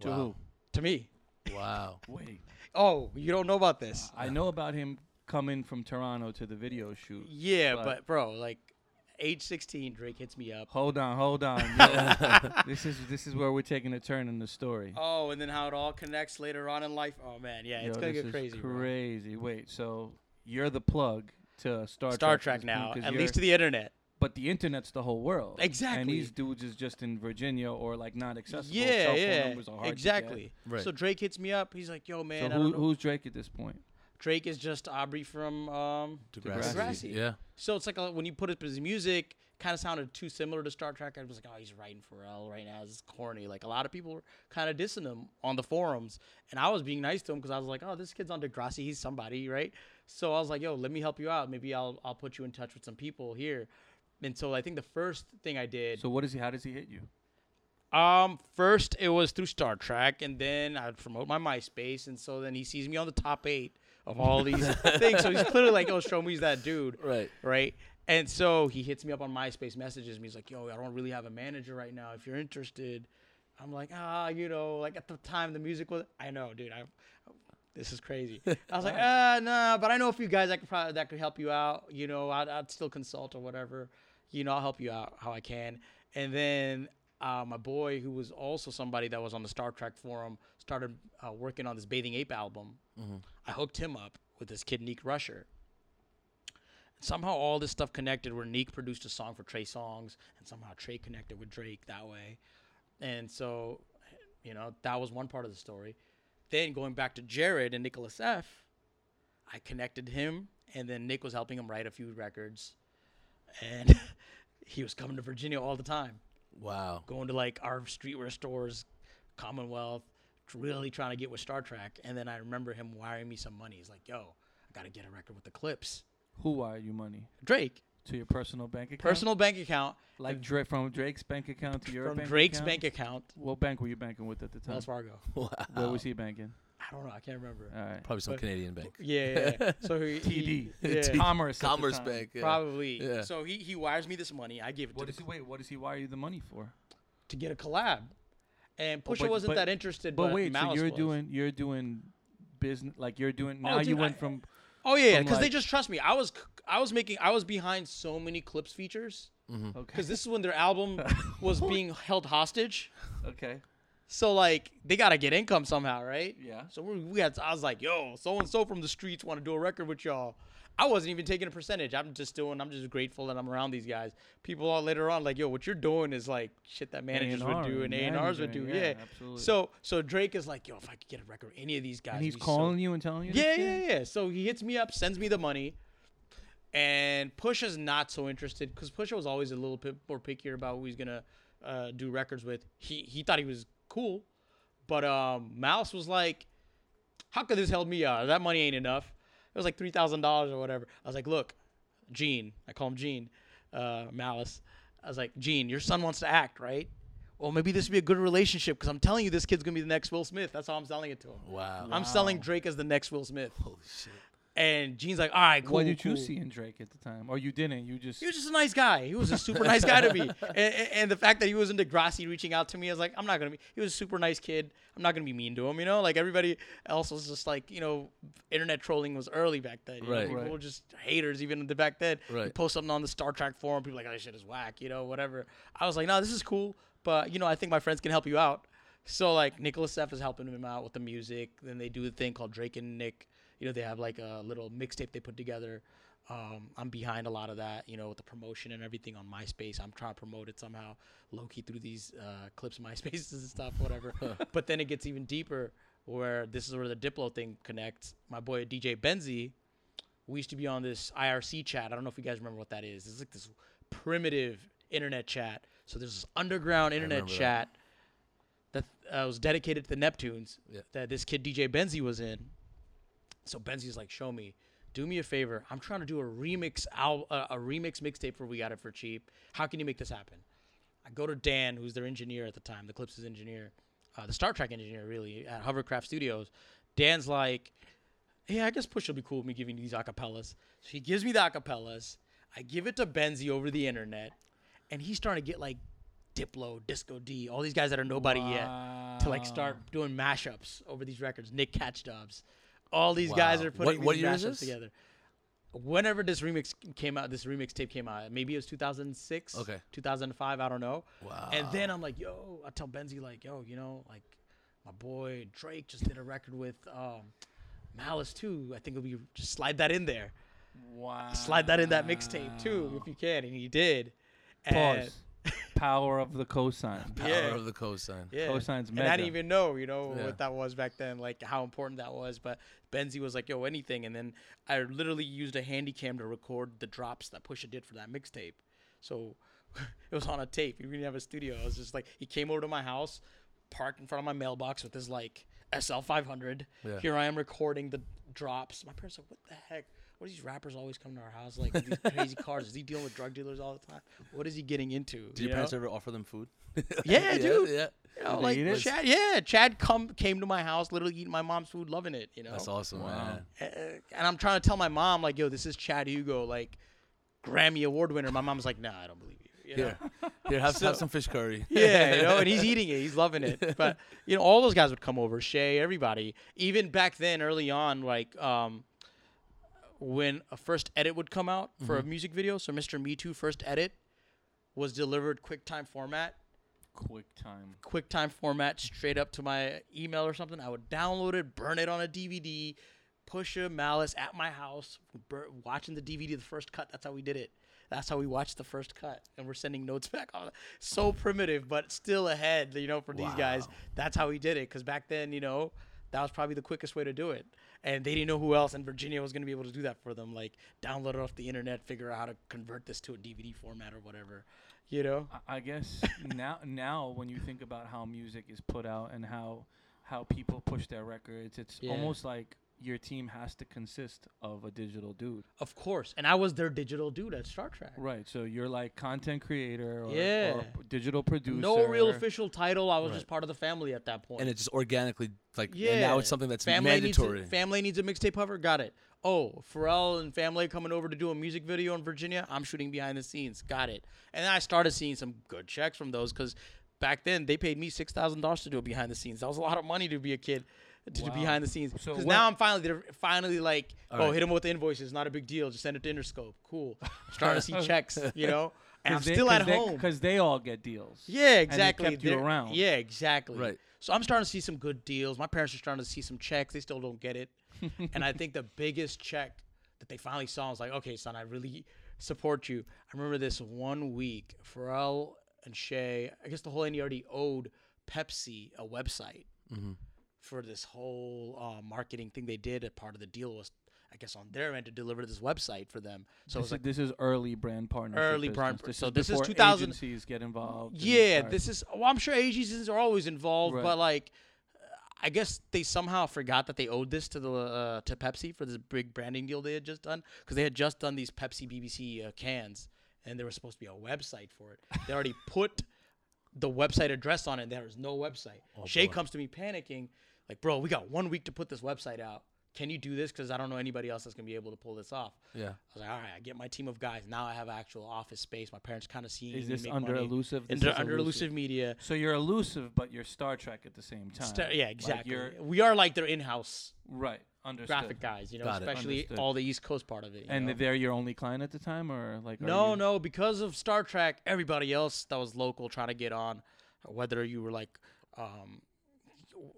to Wow. who to me. Wow. wait Oh, you don't know about this? i know about him coming from toronto to the video shoot Yeah, but- but bro, like age 16, Drake hits me up. hold on hold on this is this is where we're taking a turn in the story Oh, and then how it all connects later on in life. Oh man, yeah, it's Yo, gonna this get is crazy. bro. Crazy. Wait, so you're the plug to Star, Star Trak Trek now, 'cause at least to the internet. but the internet's the whole world. Exactly. And these dudes is just in Virginia or like not accessible. Yeah, Cell phone yeah, numbers are hard to get. exactly. Right. So Drake hits me up. He's like, "Yo, man, So I who, don't know." who's Drake at this point? Drake is just Aubrey from um, Degrassi. Degrassi. Yeah. So it's like a, when you put up his music, kind of sounded too similar to Star Trak. I was like, oh, he's writing Pharrell right now. This is corny. Like a lot of people were kind of dissing him on the forums, and I was being nice to him because I was like, oh, this kid's on Degrassi. He's somebody, right? So I was like, yo, let me help you out. Maybe I'll I'll put you in touch with some people here. And so I think the first thing I did, So what is he? How does he hit you? um, first it was through Star Trak, and then I'd promote my MySpace, and so then he sees me on the top eight of all these things. So he's clearly like, "Oh, Shomi he's that dude." Right. right? And so he hits me up on MySpace, messages me. He's like, "Yo, I don't really have a manager right now. If you're interested," I'm like, "Ah, you know, like at the time the music was. I know, dude. I, this is crazy. I was like, ah, nah, but I know a few guys that could probably that could help you out. You know, I'd, I'd still consult or whatever. You know, I'll help you out how I can. And then uh, my boy, who was also somebody that was on the Star Trak forum, started uh, working on this Bathing Ape album. Mm-hmm. I hooked him up with this kid, Neek Rusher And somehow all this stuff connected where Neek produced a song for Trey Songz and somehow Trey connected with Drake that way. And so, you know, that was one part of the story. Then going back to Jared and Nickelus F., I connected him, and then Nick was helping him write a few records, and he was coming to Virginia all the time, Wow. going to like our streetwear stores, Commonwealth, really trying to get with Star Trak. And then I remember him wiring me some money. He's like, "Yo, I gotta get a record with the Clipse." Who wired you money Drake, to your personal bank account? personal bank account, like Drake from Drake's bank account to your bank. from bank Drake's account? bank account, What bank were you banking with at the time? Wells Fargo. Wow. Where was he banking? I don't know. I can't remember. All right. Probably some But- Canadian bank. Yeah, yeah, yeah. So he, he- TD. yeah, Commerce. Commerce. Bank. Yeah. probably. Yeah. So he he wires me this money. I give it What to, does he wait? What does he wire you the money for? to get a collab, and Oh, Pusha but- wasn't but- that interested. But But, wait, so you're was. doing you're doing business like you're doing Oh, now. you went I- from Oh yeah, from, because they just trust me. I was I was making I was behind so many Clipse features mm-hmm. okay because this is when their album was being held hostage. okay So like they gotta get income somehow, right? yeah So we, we had I was like, yo, so and so from the streets want to do a record with y'all. I wasn't even taking a percentage. I'm just doing. I'm just grateful that I'm around these guys. People all later on like, yo, what you're doing is like shit that managers would do and A and R's would do. Yeah. absolutely. So so Drake is like, yo, if I could get a record any of these guys, and he's it'd so calling you and telling you. yeah, yeah, yeah. So he hits me up, sends me the money, and Pusha's not so interested because Pusha was always a little bit more pickier about who he's gonna uh, do records with. He he thought he was cool, but um, Mouse was like, "How could this help me out? That money ain't enough." It was like three thousand dollars or whatever. I was like, "Look, Gene, I call him Gene, uh, Malice." I was like, "Gene, your son wants to act, right?" Well, maybe this would be a good relationship because I'm telling you, this kid's gonna be the next Will Smith. That's how I'm selling it to him. Wow. I'm selling Drake as the next Will Smith. Holy shit. And Gene's like, all right, cool. what did you cool." see in Drake at the time, or you didn't? You just He was just a nice guy. He was a super nice guy to me. And, and, and the fact that he was into Degrassi reaching out to me, I was like, I'm not gonna be. He was a super nice kid. I'm not gonna be mean to him. You know, like everybody else was just like, you know, internet trolling was early back then. You know? Right. People Right. were just haters even the back then. You Right. post something on the Star Trak forum, people like, oh, this shit is whack. You know, whatever. I was like, no, this is cool, but you know, I think my friends can help you out. So like Nickelus F is helping him out with the music. Then they do the thing called Drake and Nick. You know, they have like a little mixtape they put together. Um, I'm behind a lot of that, you know, with the promotion and everything on MySpace. I'm trying to promote it somehow, low key through these uh, Clipse, MySpaces and stuff, whatever. but then it gets even deeper, where this is where the Diplo thing connects. My boy DJ Benzi, we used to be on this IRC chat. I don't know if you guys remember what that is. It's like this primitive internet chat. So there's this underground internet remember that. chat that uh, was dedicated to the Neptunes Yeah. that this kid DJ Benzi was in. So Benzi's like, Shomi, do me a favor. I'm trying to do a remix al- uh, a remix mixtape for We Got It for Cheap. How can you make this happen? I go to Dan, who's their engineer at the time, the Clipse' engineer, uh, the Star Trak engineer, really, at Hovercraft Studios. Dan's like, yeah, I guess Push will be cool with me giving you these acapellas. So he gives me the acapellas. I give it to Benzi over the internet, and he's starting to get like Diplo, Disco D, all these guys that are nobody yet to like start doing mashups over these records. Nick Catchdubs, all these guys are putting What- what these is mashups together. Whenever this remix came out, this remix tape came out. Maybe it was 2006, Okay. 2005. I don't know. Wow. And then I'm like, yo, I tell Benzi like, yo, you know, like my boy Drake just did a record with um, Malice too. I think it'll be just slide that in there, Wow. slide that in that mixtape too, if you can. And he did. And- Pause. Power of the cosign. Power yeah. of the cosign. Yeah. Cosign's and I didn't even know, you know, Yeah. what that was back then, like how important that was. But Benzi was like, yo, anything. And then I literally used a handy cam to record the drops that Pusha did for that mixtape. So it was on a tape. He didn't have a studio. I was just like, he came over to my house, parked in front of my mailbox with his like SL500. Yeah. Here I am recording the drops. My parents are like, what the heck? What are these rappers always come to our house like with these crazy cars? Is he dealing with drug dealers all the time? What is he getting into? Did you your parents know? ever offer them food? Yeah, dude. Yeah. You know, like eat? Chad, yeah, Chad come came to my house, literally eating my mom's food, loving it. You know, That's awesome, Wow. man. Uh, and I'm trying to tell my mom like, yo, this is Chad Hugo, like Grammy Award winner. My mom's like, nah, I don't believe you. you know? Here, here, have, So- have some fish curry. yeah, you know, and he's eating it, he's loving it. But you know, all those guys would come over, Shae, everybody. Even back then, early on, like um, when a first edit would come out for Mm-hmm. a music video, so Mr. Me Too first edit was delivered QuickTime format. Quick time. QuickTime format straight up to my email or something. I would download it, burn it on a DVD, Pusha Malice at my house, bur- watching the DVD, the first cut. That's how we did it. That's how we watched the first cut, and we're sending notes back on. So primitive, but still ahead, you know, for these guys. Wow. That's how we did it. Because back then, you know, that was probably the quickest way to do it. And they didn't know who else, and Virginia was gonna be able to do that for them. Like download it off the internet, figure out how to convert this to a DVD format or whatever. You know? I- I guess now now when you think about how music is put out and how how people push their records, it's Yeah. almost like your team has to consist of a digital dude. Of course. And I was their digital dude at Star Trak. Right. So you're like content creator or, Yeah. or digital producer. No real official title. I was Right. just part of the family at that point. and it just organically like yeah. and now it's something that's family mandatory. Needs a, family needs a mixtape cover. Got it. Oh, Pharrell and family coming over to do a music video in Virginia. I'm shooting behind the scenes. Got it. And then I started seeing some good checks from those because back then they paid me six thousand dollars to do it behind the scenes. That was a lot of money to be a kid to Wow. behind the scenes. Because what- now I'm finally they're finally like, All oh, right. hit them with the invoices. Not a big deal. Just send it to Interscope. Cool. I'm starting to see checks. You know. And I'm still at home. because they all get deals. Yeah, exactly. They kept you around. Yeah, exactly. Right. So I'm starting to see some good deals. My parents are starting to see some checks. They still don't get it. and I think the biggest check that they finally saw was like, okay, son, I really support you. I remember this one week, Pharrell and Shae, I guess the whole NERD owed Pepsi a website Mhm. For this whole uh, marketing thing they did. A part of the deal was, I guess, on their end to deliver this website for them. So it this, was is, like, this is early brand partnership. Early business. brand- This so is this is 2000 agencies get involved. Yeah, start- this is. Well, I'm sure agencies are always involved, Right. but like, I guess they somehow forgot that they owed this to the uh, to Pepsi for this big branding deal they had just done because they had just done these Pepsi BBC uh, cans, and there was supposed to be a website for it. They already put the website address on it. and There was no website. Shae boy. comes to me panicking, like, "Bro, we got one week to put this website out. Can you do this? Because I don't know anybody else that's gonna be able to pull this off." Yeah. I was like, "All right, I get my team of guys. Now I have actual office space. My parents kind of see Is me this make under money. elusive? This Under, is under elusive media. So you're elusive, but you're Star Trak at the same time. Sta- yeah, Like exactly. you're we are like their in-house right. Understood. graphic guys, you know, Got it. especially Understood. all the East Coast part of it. you And know? they're your only client at the time, or like? are no, you- no, because of Star Trak, everybody else that was local trying to get on, whether you were like um,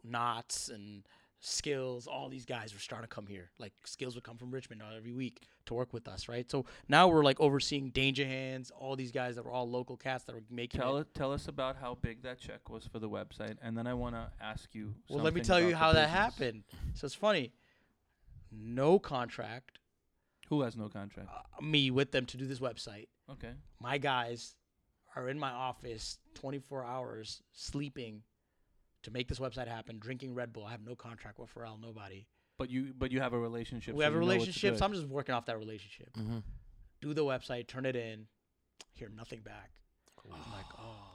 Knots and Skills, all these guys were starting to come here. Like Skills would come from Richmond every week to work with us, right? So now we're like overseeing Danger Hands, all these guys that were all local cats that were making Tell it, tell us about how big that check was for the website, and then I want to ask you. Well, let me tell you how that happened. So it's funny. No contract. Who has no contract? uh, me with them to do this website. Okay. My guys are in my office 24 hours sleeping to make this website happen, drinking Red Bull. I have no contract with Pharrell, nobody. But you, but you have a relationship. we so have a you know it's relationship, so good. I'm just working off that relationship. Mm-hmm. Do the website, turn it in, hear nothing back. I'm like, oh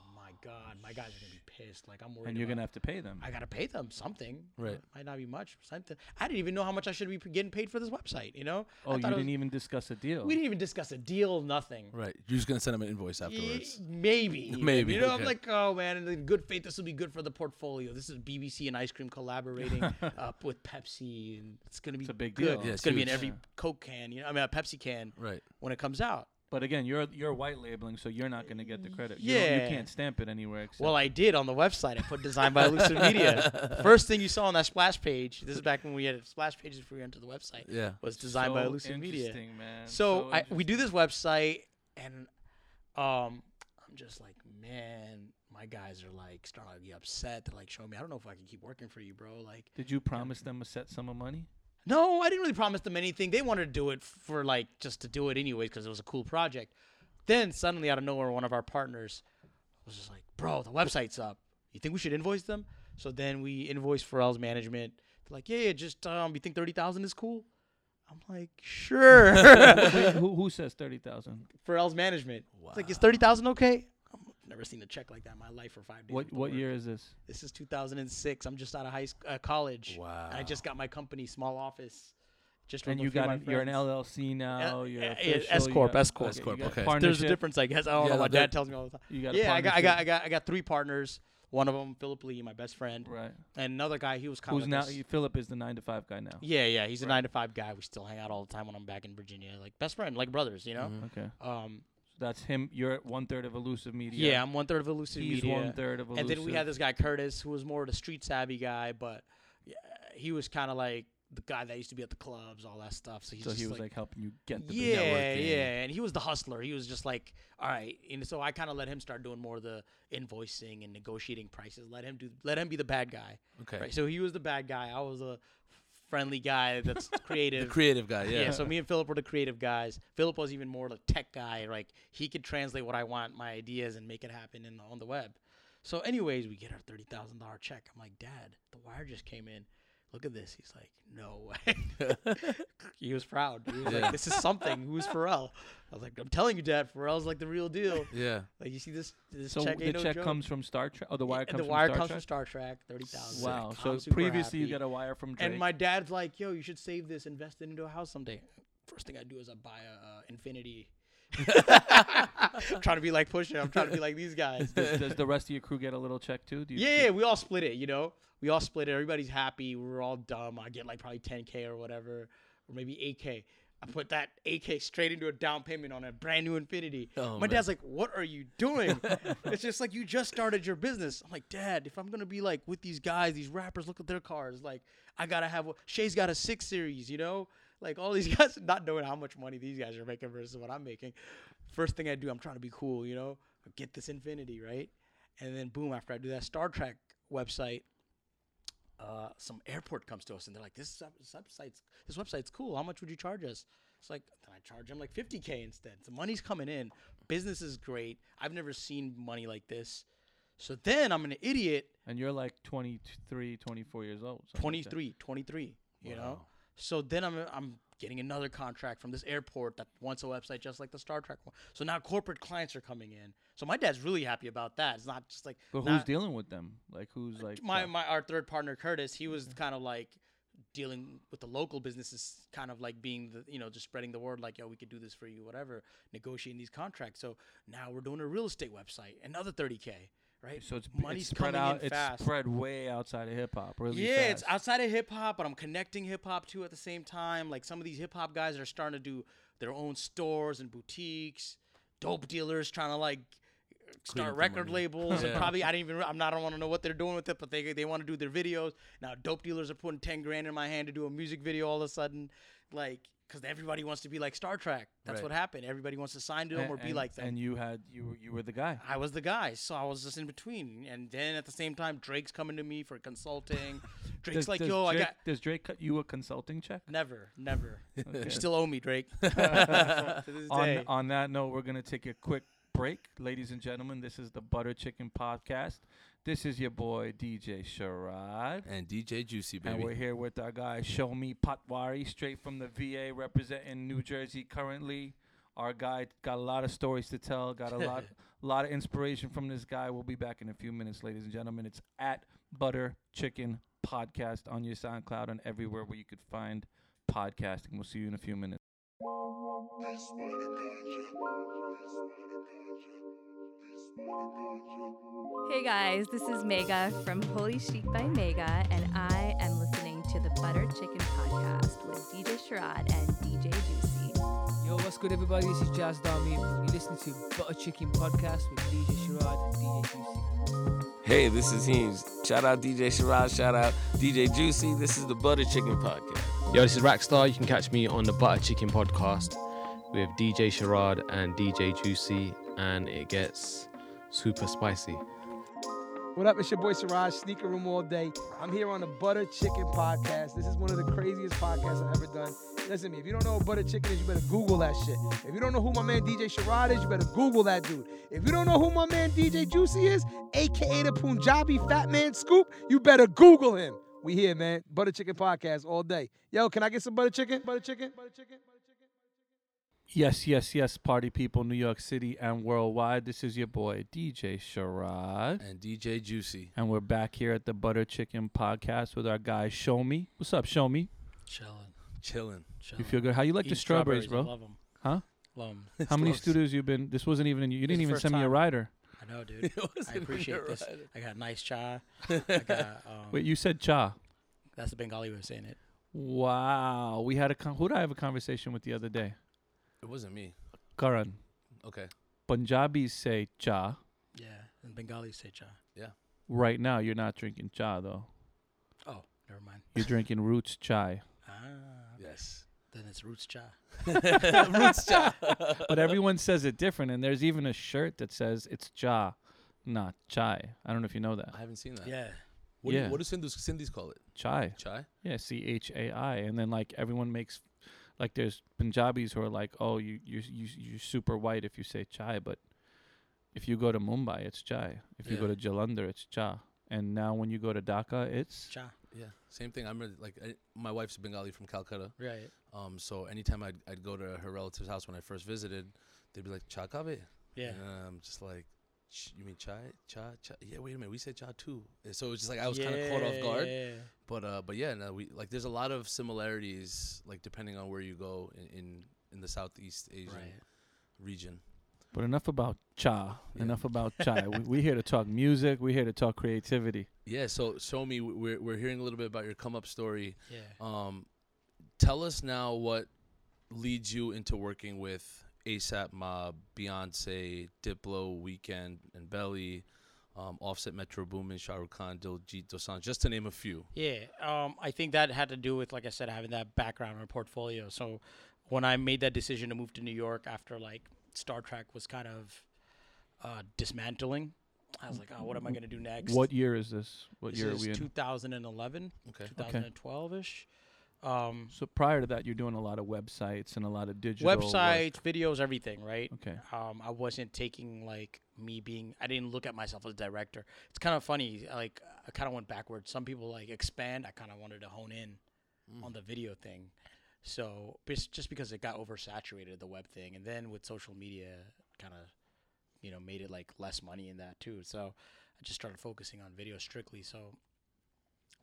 god, my guys are gonna be pissed. Like I'm worried. and you're about- gonna have to pay them. I gotta pay them something. Right. Might not be much. Something. I didn't even know how much I should be getting paid for this website. You know. I oh, you didn't was- even discuss a deal. We didn't even discuss a deal. Nothing. Right. You're just gonna send them an invoice afterwards. Ye- Maybe. Maybe, You know, I'm like, oh man, in good faith, this will be good for the portfolio. This is BBC and ice cream collaborating up with Pepsi, and it's gonna be It's a big good. deal. Yeah, it's it's gonna be in every Yeah. Coke can, you know, I mean a Pepsi can Right. when it comes out. But again, you're you're white labeling, so you're not gonna get the credit. You don't- Yeah. you can't stamp it anywhere. Except Well, I did on the website. I put designed by Lucid Media. First thing you saw on that splash page. This is back when we had splash pages before you enter the website. Yeah. Was designed by So Elusive Media. interesting, Man. So, I, we do this website, and um, I'm just like, man, my guys are like starting to get upset. They're like, showing me, I don't know if I can keep working for you, bro. Like, Did you promise them a set sum of money? No, I didn't really promise them anything. They wanted to do it for like just to do it anyways because it was a cool project. Then suddenly, out of nowhere, one of our partners was just like, bro, the website's up. You think we should invoice them? So then we invoiced Pharrell's management. They're like, yeah, yeah, just um, you think thirty thousand is cool? I'm like, sure. Wait, who, who says thirty thousand? Pharrell's management. It's like, is thirty thousand okay? Never seen a check like that in my life for five days. What what work. year is this? This is 2006. I'm just out of high school, uh, college. Wow. I just got my company, small office. Just And you got an, you're an. LLC now. Uh, you're official, S corp, S corp. okay, S corp, got okay. There's a difference, I guess. I don't Yeah, know. My dad tells me all the time. You got Yeah, I got, I got, I got, I got three partners. One of them, Philip Lee, my best friend, Right. and another guy. He was kind Who's now? Philip is the nine to five guy now. Yeah, yeah. He's a nine to five guy. We still hang out all the time when I'm back in Virginia. Like best friend, like brothers. You know. Mhm. Okay. Um. So that's him. You're one third of Elusive Media. Yeah, I'm one third of Elusive media. He's Media. one third of Elusive. And then we had this guy Curtis, who was more of the street savvy guy, but yeah, he was kind of like the guy that used to be at the clubs, all that stuff. So he's So just he was like, like, helping you get the yeah, networking. yeah, and he was the hustler. He was just like, all right, and so I kind of let him start doing more of the invoicing and negotiating prices. Let him do, let him be the bad guy. Okay. Right. So he was the bad guy. I was a friendly guy that's creative. The creative guy, yeah. yeah. So me and Philip were the creative guys. Philip was even more the tech guy. Like he could translate what I want, my ideas, and make it happen in on the web. So, anyways, we get our thirty thousand dollar check. I'm like, Dad, the wire just came in. Look at this. He's like, No way. he was proud. He was Yeah. like, This is something. Who's Pharrell? I was like, I'm telling you, Dad. Pharrell's like the real deal. yeah. Like you see this this So check the ain't no check joke. comes from Star Trak. Oh, the wire and comes the from wire Star comes Trek. from Star Trak. Thirty thousand. Wow. I'm So super previously you happy. got a wire from Drake. And my dad's like, "Yo, you should save this, invest it into a house someday." First thing I do is I buy a uh, Infiniti. I'm trying to be like Pusha. I'm trying to be like these guys. does, does the rest of your crew get a little check too? Do you Yeah, yeah, we all split it. You know, we all split it. Everybody's happy. We're all dumb. I get like probably 10k or whatever, or maybe 8k. I put that 8k straight into a down payment on a brand new Infiniti. Oh, My man. dad's like, "What are you doing?" it's just like you just started your business. I'm like, "Dad, if I'm gonna be like with these guys, these rappers, look at their cars. Like, I gotta have. Shae's got a six series. You know, like all these guys, not knowing how much money these guys are making versus what I'm making. First thing I do, I'm trying to be cool. You know, get this Infiniti right, and then boom, after I do that Star Trak website. Uh, some airport comes to us and they're like, "This website's this website's cool. How much would you charge us?" It's like then I charge them like 50k instead. So money's coming in. Business is great. I've never seen money like this. So then I'm an idiot. And you're like 23, 24 years old. something like 23, 23. You know. So then I'm I'm getting another contract from this airport that wants a website just like the Star Trak one. So now corporate clients are coming in. So my dad's really happy about that. It's not just like But who's dealing with them? Like who's like my, my our third partner Curtis, he was kind of like dealing with the local businesses, kind of like being the you know just spreading the word, like yo, we could do this for you, whatever, negotiating these contracts. So now we're doing a real estate website, another thty k, right? So it's money's spread out. It's fast. spread way outside of hip hop. Really yeah, it's outside of hip hop, but I'm connecting hip hop too at the same time. Like some of these hip hop guys are starting to do their own stores and boutiques. Dope dealers trying to like start record money. labels. and Yeah. probably I didn't even I'm not I don't want to know what they're doing with it, but they they want to do their videos. Now dope dealers are putting 10 grand in my hand to do a music video all of a sudden like cuz everybody wants to be like Star Trak. That's Right. what happened. Everybody wants to sign to them And- or be and- like them. And you had you were- you were the guy. I was the guy, so I was just in between. And then at the same time, Drake's coming to me for consulting. Drake's Does, like, does "Yo, I got Does Drake cut you a consulting check? never, never. Okay. You still owe me, Drake. on on that note, we're gonna take a quick break, ladies and gentlemen. This is the Butter Chicken Podcast. This is your boy DJ Sharad. And DJ Juicy, baby. And we're here with our guy Shomi Patwary, straight from the VA, representing New Jersey currently. Our guy got a lot of stories to tell, got a lot, lot of inspiration from this guy. We'll be back in a few minutes, ladies and gentlemen. It's at Butter Chicken Podcast on your SoundCloud and everywhere where you could find podcasting. We'll see you in a few minutes. Hey guys, this is Mega from Holy Chic by Mega, and I am listening to the Butter Chicken Podcast with DJ Sharad and DJ Juicy. Yo, what's good, everybody? This is Jazz Dami. You're listening to Butter Chicken Podcast with DJ Sharad and DJ Juicy. Hey, this is Heems. Shout out DJ Sharad. Shout out DJ Juicy. This is the Butter Chicken Podcast. Yo, this is Rackstar. You can catch me on the Butter Chicken podcast with DJ Sharad and DJ Juicy, and it gets super spicy. What up? It's your boy Siraj, Sneaker Room all day. I'm here on the Butter Chicken Podcast. This is one of the craziest podcasts I've ever done. Listen to me, if you don't know what butter chicken is, you better Google that shit. If you don't know who my man DJ Sharad is, you better Google that dude. If you don't know who my man DJ Juicy is, aka the Punjabi Fat Man Scoop, you better Google him. We here, man. Butter Chicken Podcast all day. Yo, can I get some butter chicken? Butter chicken? Butter chicken? Butter chicken? Yes, yes, yes, party people, New York City and worldwide. This is your boy DJ Sharad. And DJ Juicy. And we're back here at the Butter Chicken Podcast with our guy Shomi. What's up, Shomi? Chilling, Chilling. chilling. You feel good? How you like the Eating strawberries, I bro? love them. Huh? Love 'em. How many Strawberries. studios you been? This wasn't even. In you You didn't even first send me a rider. I know, dude. It I wasn't even appreciate this. rider. I got nice cha. I got, um, Wait, you said cha. that's the Bengali way of saying it. Wow, we had a con- who did I have a conversation with the other day? It wasn't me. Karan. Okay. Punjabis say cha. Yeah, and Bengali say cha. Yeah. Right now, you're not drinking cha though. Oh, never mind. You're drinking roots chai. Ah, Yes. then it's roots cha. Roots cha. But everyone says it different, and there's even a shirt that says it's cha, not chai. I don't know if you know that. I haven't seen that. Yeah, What, do, Yeah. what do Sindhus, Sindhis call it? Chai. Chai? Yeah, C H A I, and then like everyone makes, like there's Punjabis who are like, oh, you you you you're super white if you say chai, but if you go to Mumbai, it's chai. If you go to Jalandhar, it's cha. And now when you go to Dhaka, it's Cha. Yeah, same thing. I'm really, like I, my wife's Bengali from Calcutta. Right. Um, so anytime I'd I'd go to her relative's house when I first visited, they'd be like cha kabe. Yeah. And I'm just like, "Ch- you mean chai, cha, cha? Yeah, wait a minute, we said cha too. And So it's just like I was kind of caught off guard. Yeah. But uh, but yeah, no, we like there's a lot of similarities like depending on where you go in in, in the Southeast Asian Right. region. But enough about cha. Yeah. Enough about chai. we, we here to talk music. we're here to talk creativity. Yeah. So Shomi. We're we're hearing a little bit about your come up story. Yeah. Um, tell us now what leads you into working with ASAP Mob, Beyonce, Diplo, Weeknd, and Belly, um, Offset, Metro Boomin, Shah Rukh Khan, Diljit Dosanjh, just to name a few. Yeah, um, I think that had to do with, like I said, having that background or portfolio. So when I made that decision to move to New York after like Star Trak was kind of uh, dismantling, I was like, oh, what am I gonna do next? What year is this? What this year are is we in? 2011, Okay. 2012 ish. Um, So prior to that, you're doing a lot of websites and a lot of digital work. websites, videos, everything, right? Okay. um, I wasn't taking like me being. I didn't look at myself as a director. It's kind of funny. Like I kind of went backwards. Some people like expand. I kind of wanted to hone in Mm. on the video thing. So bas- just because it got oversaturated, the web thing, and then with social media, kind of, you know, made it like less money in that too. So I just started focusing on video strictly. So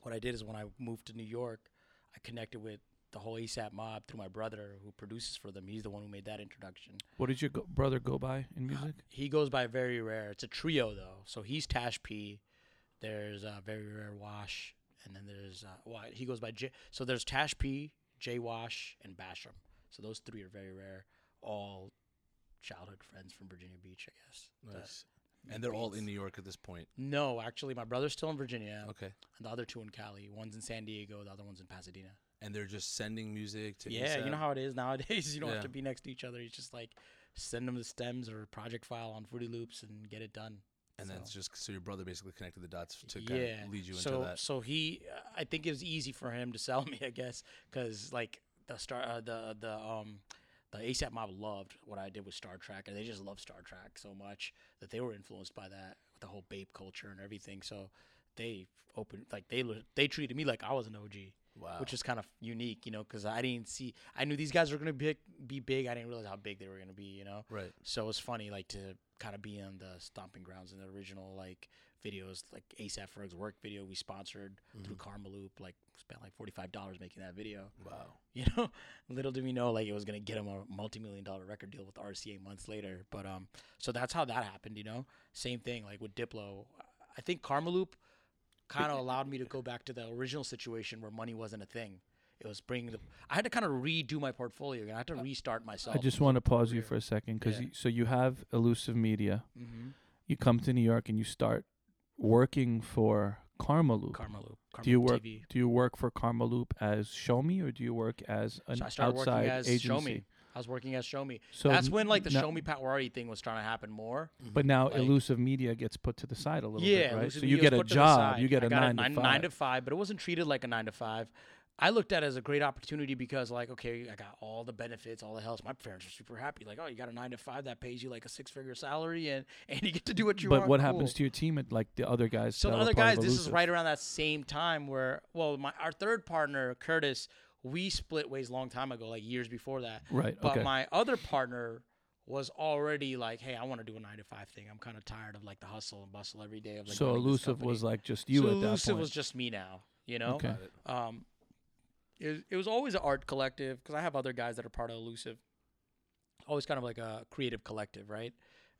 what I did is when I moved to New York, I connected with the whole ASAP mob through my brother who produces for them. He's the one who made that introduction. What did your go- brother go by in music? He goes by Very Rare. It's a trio though. So he's Tash P. There's uh, Very Rare Wash, and then there's uh, well, he goes by J. So there's Tash P, J Wash, and Basham. So those three are very rare. All childhood friends from Virginia Beach, I guess. that Nice. And they're all in New York at this point. No, actually, my brother's still in Virginia, Okay. and the other two in Cali. One's in San Diego, the other one's in Pasadena. And they're just sending music to Yeah, you know how it is nowadays. You don't Yeah. have to be next to each other. You just like send them the stems or project file on Fruity Loops and get it done. And then it's just so your brother basically connected the dots to kind yeah. of lead you so, into that. So he, I think it was easy for him to sell me, I guess, because like the star, uh, the the um, the ASAP mob loved what I did with Star Trak, and they just love Star Trak so much that they were influenced by that, with the whole Bape culture and everything. So they opened like they they treated me like I was an OG. Wow. Which is kind of unique, you know, because I didn't see. I knew these guys were gonna be be big. I didn't realize how big they were gonna be, you know. right. So it's funny, like to kind of be on the stomping grounds in the original like videos, like ASAP Ferg's work video we sponsored through Karmaloop. Like spent like forty five dollars making that video. Wow. You know, little did we know like it was gonna get him a multi million dollar record deal with RCA months later. But um, so that's how that happened. You know, same thing like with Diplo. I think Karmaloop kind of allowed me to go back to the original situation where money wasn't a thing. It was bringing the. I had to kind of redo my portfolio. again. I had to restart myself. I just want to pause you for a second because Yeah. so you have Elusive Media. Mm-hmm. You come to New York and you start working for Karmaloop. Karma Loop. Karma do you Loop work? TV. Do you work for Karmaloop as Shomi, or do you work as an So I started outside working as agency? Shomi. I was working as Shomi. So That's when like the no- Shomi Patwary thing was trying to happen more. But mm-hmm. now like- Elusive Media gets put to the side a little yeah, bit, right? Elusive So you Media was get a put to the job, side. you get I a got nine, to five. nine to five, but it wasn't treated like a nine to five. I looked at it as a great opportunity because, like, okay, I got all the benefits, all the help. My parents are super happy. Like, oh, you got a nine to five that pays you like a six figure salary, and and you get to do what you but want. But what Cool. happens to your team at like the other guys? So the other guys, this is right around that same time where, well, my our third partner Curtis, we split ways a long time ago, like years before that. Right, But okay. my other partner was already like, hey, I want to do a nine to five thing. I'm kind of tired of like the hustle and bustle every day of like. so Elusive was like just you so at that Elusive point. was just me now. You know. Okay. Um, it was, it was always an art collective because I have other guys that are part of Elusive. Always kind of like a creative collective, right?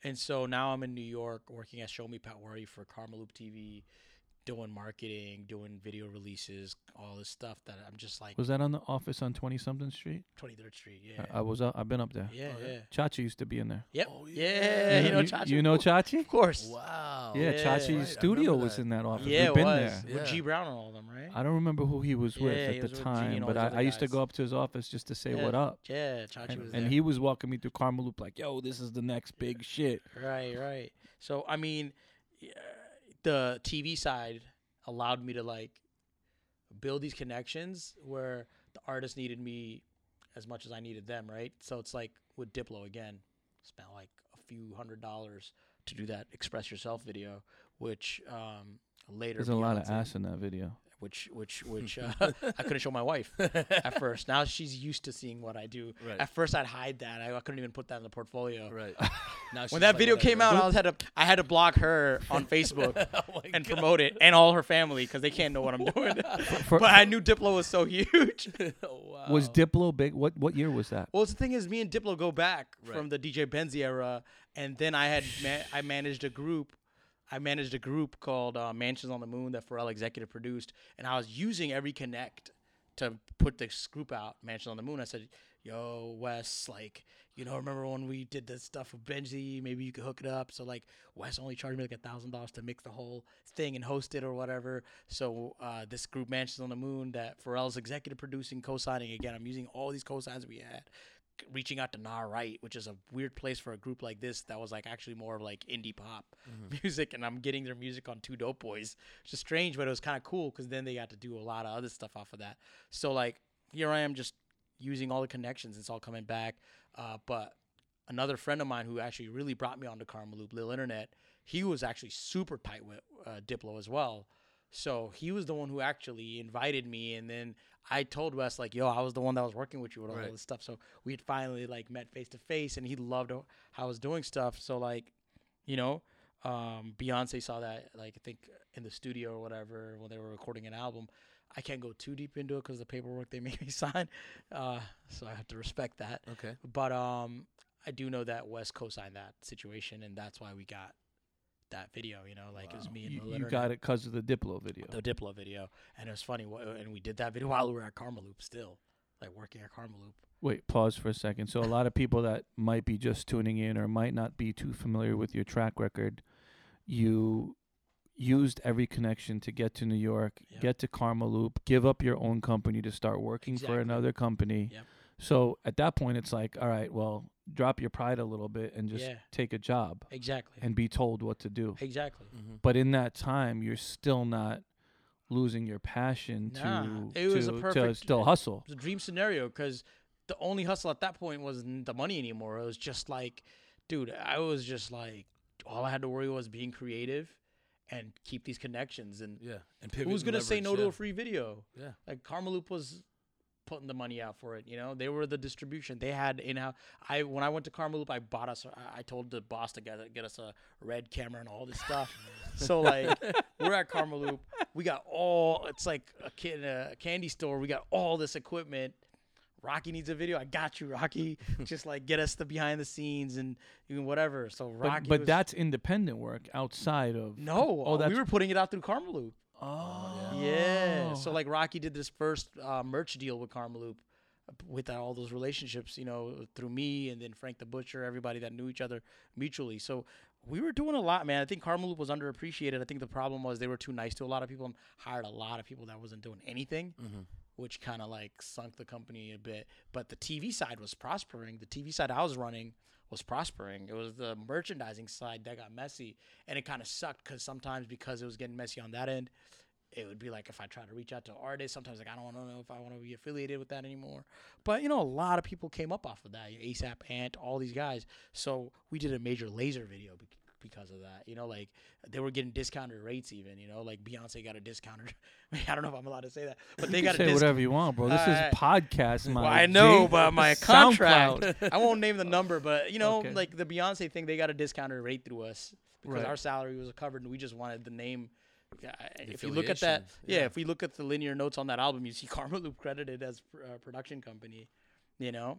And so now I'm in New York working at Shomi Patwary for Karmaloop TV, doing marketing, doing video releases, all this stuff that I'm just like Was that on the office on Twenty something Street? 23rd Street. Yeah. I, I was. Uh, I've been up there. yeah, yeah. Chachi used to be in there. Yep. Oh, yeah. You know Chachi? You know Of course- Chachi? Of course. Wow. Yeah, Yeah. Chachi's Right, studio was in that office. Yeah, We've it been was. there. With G Brown and all of them, right? I don't remember who he was with Yeah, at was the with time, but I, I used to go up to his office just to say Yeah. what up. Yeah, Chachi And, was and he was walking me through Karmaloop like, yo, this is the next big shit. Right, right. So I mean, yeah, the TV side, allowed me to like build these connections where the artist needed me as much as I needed them, right? So it's like with Diplo again, spent like a few hundred dollars to do that "Express Yourself" video, which um, later There's a lot of ass in that video. Which which which uh, I couldn't show my wife at first. Now she's used to seeing what I do. Right. At first, I'd hide that. I, I couldn't even put that in the portfolio. Right. Now When that like, video came out, I was had to I had to block her on Facebook Oh and God. promote it, and all her family because they can't know what I'm doing. For- but I knew Diplo was so huge. Oh, wow. Was Diplo big? What what year was that? Well, the thing is, me and Diplo go back Right. from the DJ Benzi era, and then I had ma- I managed a group. I managed a group called uh, Mansions on the Moon that Pharrell executive produced, and I was using every connect to put this group out, Mansions on the Moon. I said, "Yo, Wes, like, you know, remember when we did this stuff with Benzi? Maybe you could hook it up." So like, Wes only charged me like a thousand dollars to mix the whole thing and host it or whatever. So uh, this group, Mansions on the Moon, that Pharrell's executive producing, co-signing again. I'm using all these co-signs we had reaching out to Nah Right, which is a weird place for a group like this that was like actually more of like indie pop music, and I'm getting their music on Two Dope Boys, which is strange, but it was kind of cool because then they got to do a lot of other stuff off of that. So like here I am just using all the connections, it's all coming back. Uh, but another friend of mine who actually really brought me onto Karmaloop, Lil Internet, he was actually super tight with uh, Diplo as well. So he was the one who actually invited me, and then I told Wes like, "Yo, I was the one that was working with you with all Right. this stuff." So we had finally like met face to face, and he loved how I was doing stuff. So like, you know, um, Beyonce saw that like I think in the studio or whatever when they were recording an album. I can't go too deep into it because the paperwork they made me sign, uh, so I have to respect that. Okay. But um, I do know that Wes co-signed that situation, and that's why we got that video. You know, like it was me and You, Lil you got it because of the Diplo video. the Diplo video, and it was funny. And we did that video while we were at Karmaloop, still like working at Karmaloop. Wait, pause for a second. So a lot of people that might be just tuning in or might not be too familiar with your track record, you used every connection to get to New York, Yep. get to Karmaloop, give up your own company to start working for another company. Yep. So at that point, it's like, all right, well, drop your pride a little bit and just Yeah. take a job Exactly. and be told what to do. exactly. Mm-hmm. But in that time, you're still not losing your passion Nah, to it was a to, to still hustle. It was a dream scenario because the only hustle at that point wasn't the money anymore. It was just like, dude, I was just like, all I had to worry was being creative and keep these connections. And Yeah. And pivot who's and gonna say leverage, no to a free video? Yeah. Like Karmaloop was putting the money out for it. You know, they were the distribution. They had in house. I when I went to Karmaloop, I bought us. I, told the boss to get get us a red camera and all this stuff. so like we're at Karmaloop. We got all. It's like a kid in a candy store. We got all this equipment. Rocky needs a video. I got you, Rocky. Just like get us the behind the scenes and even whatever. So Rocky. But, but was- that's independent work outside of no. Oh, that's we were putting it out through Karmaloop. Oh Yeah. So like Rocky did this first uh, merch deal with Karmaloop, uh, with that, all those relationships, you know, through me and then Frank the Butcher, everybody that knew each other mutually. So we were doing a lot, man. I think Karmaloop was underappreciated. I think the problem was they were too nice to a lot of people and hired a lot of people that wasn't doing anything. Mm-hmm. Which kind of like sunk the company a bit, but the TV side was prospering. The TV side I was running was prospering. It was the merchandising side that got messy, and it kind of sucked because sometimes because it was getting messy on that end, it would be like if I try to reach out to artists, sometimes like I don't know if I want to be affiliated with that anymore. But you know, a lot of people came up off of that. ASAP, Ant, all these guys. So we did a Major Lazer video because of that. You know, like they were getting discounted rates even. You know, like Beyonce got a discounted. I don't know if I'm allowed to say that, but they you got a say discount. whatever you want, bro. This Uh, is podcast, my Well, I know, G. but my contract, I won't name the number, but you know, Okay. like the Beyonce thing, they got a discounted rate through us because Right. our salary was covered, and we just wanted the name. Yeah, if you look at that, yeah. yeah. if we look at the linear notes on that album, you see Karmaloop credited as pr- uh, production company, you know,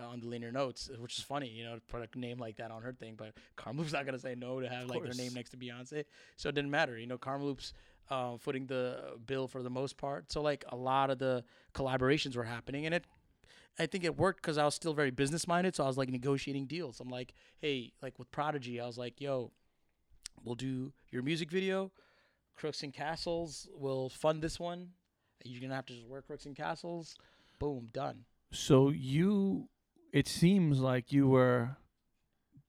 on the linear notes, which is funny, you know, to put a name like that on her thing. But Karmaloop's not gonna say no to have like their name next to Beyonce, so it didn't matter. You know, Karmaloop's uh, footing the bill for the most part. So like a lot of the collaborations were happening, and it I think it worked because I was still very business minded. So I was like negotiating deals. I'm like, hey, like with Prodigy, I was like, yo, we'll do your music video. Crooks and Castles will fund this one. You're gonna have to just wear Crooks and Castles. Boom, done. So you, it seems like you were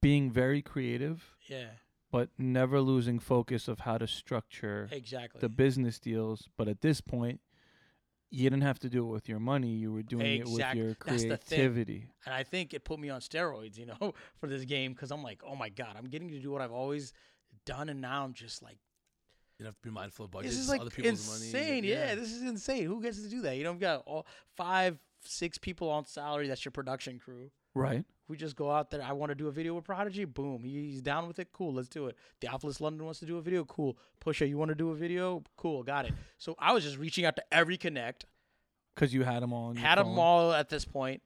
being very creative Yeah, but never losing focus of how to structure Exactly. the business deals. But at this point, you didn't have to do it with your money. You were doing Exact- it with your that's the thing. creativity. and I think it put me on steroids, you know, for this game because I'm like, oh my god, I'm getting to do what I've always done, and now I'm just like, You have to be mindful of budgets, this is like other people's insane. money. Yeah. this is insane. Who gets to do that? You know, you've got all five, six people on salary. That's your production crew. Right. We just go out there. I want to do a video with Prodigy. Boom. He's down with it. Cool. Let's do it. Theophilus London wants to do a video. Cool. Pusha, you want to do a video? Cool. Got it. So I was just reaching out to every connect. Because you had them all. Had them all at this point,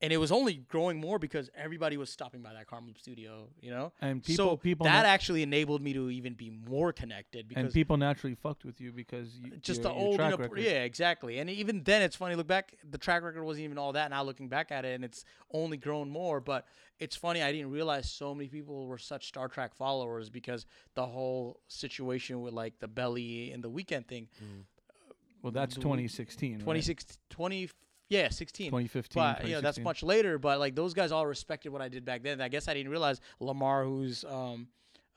and it was only growing more because everybody was stopping by that Carmel studio, you know. And people, so people, that na- actually enabled me to even be more connected because and people naturally fucked with you because you, just your, the your old, you know, record. yeah, exactly. And even then, it's funny. Look back, the track record wasn't even all that. Now looking back at it, and it's only grown more. But it's funny. I didn't realize so many people were such Star Trak followers because the whole situation with like the belly and the Weeknd thing. Mm. Well, that's mm. The- 2016. right? 20, yeah, 16. 2015. But you know that's much later. But like those guys all respected what I did back then. I guess I didn't realize Lamar, who's um,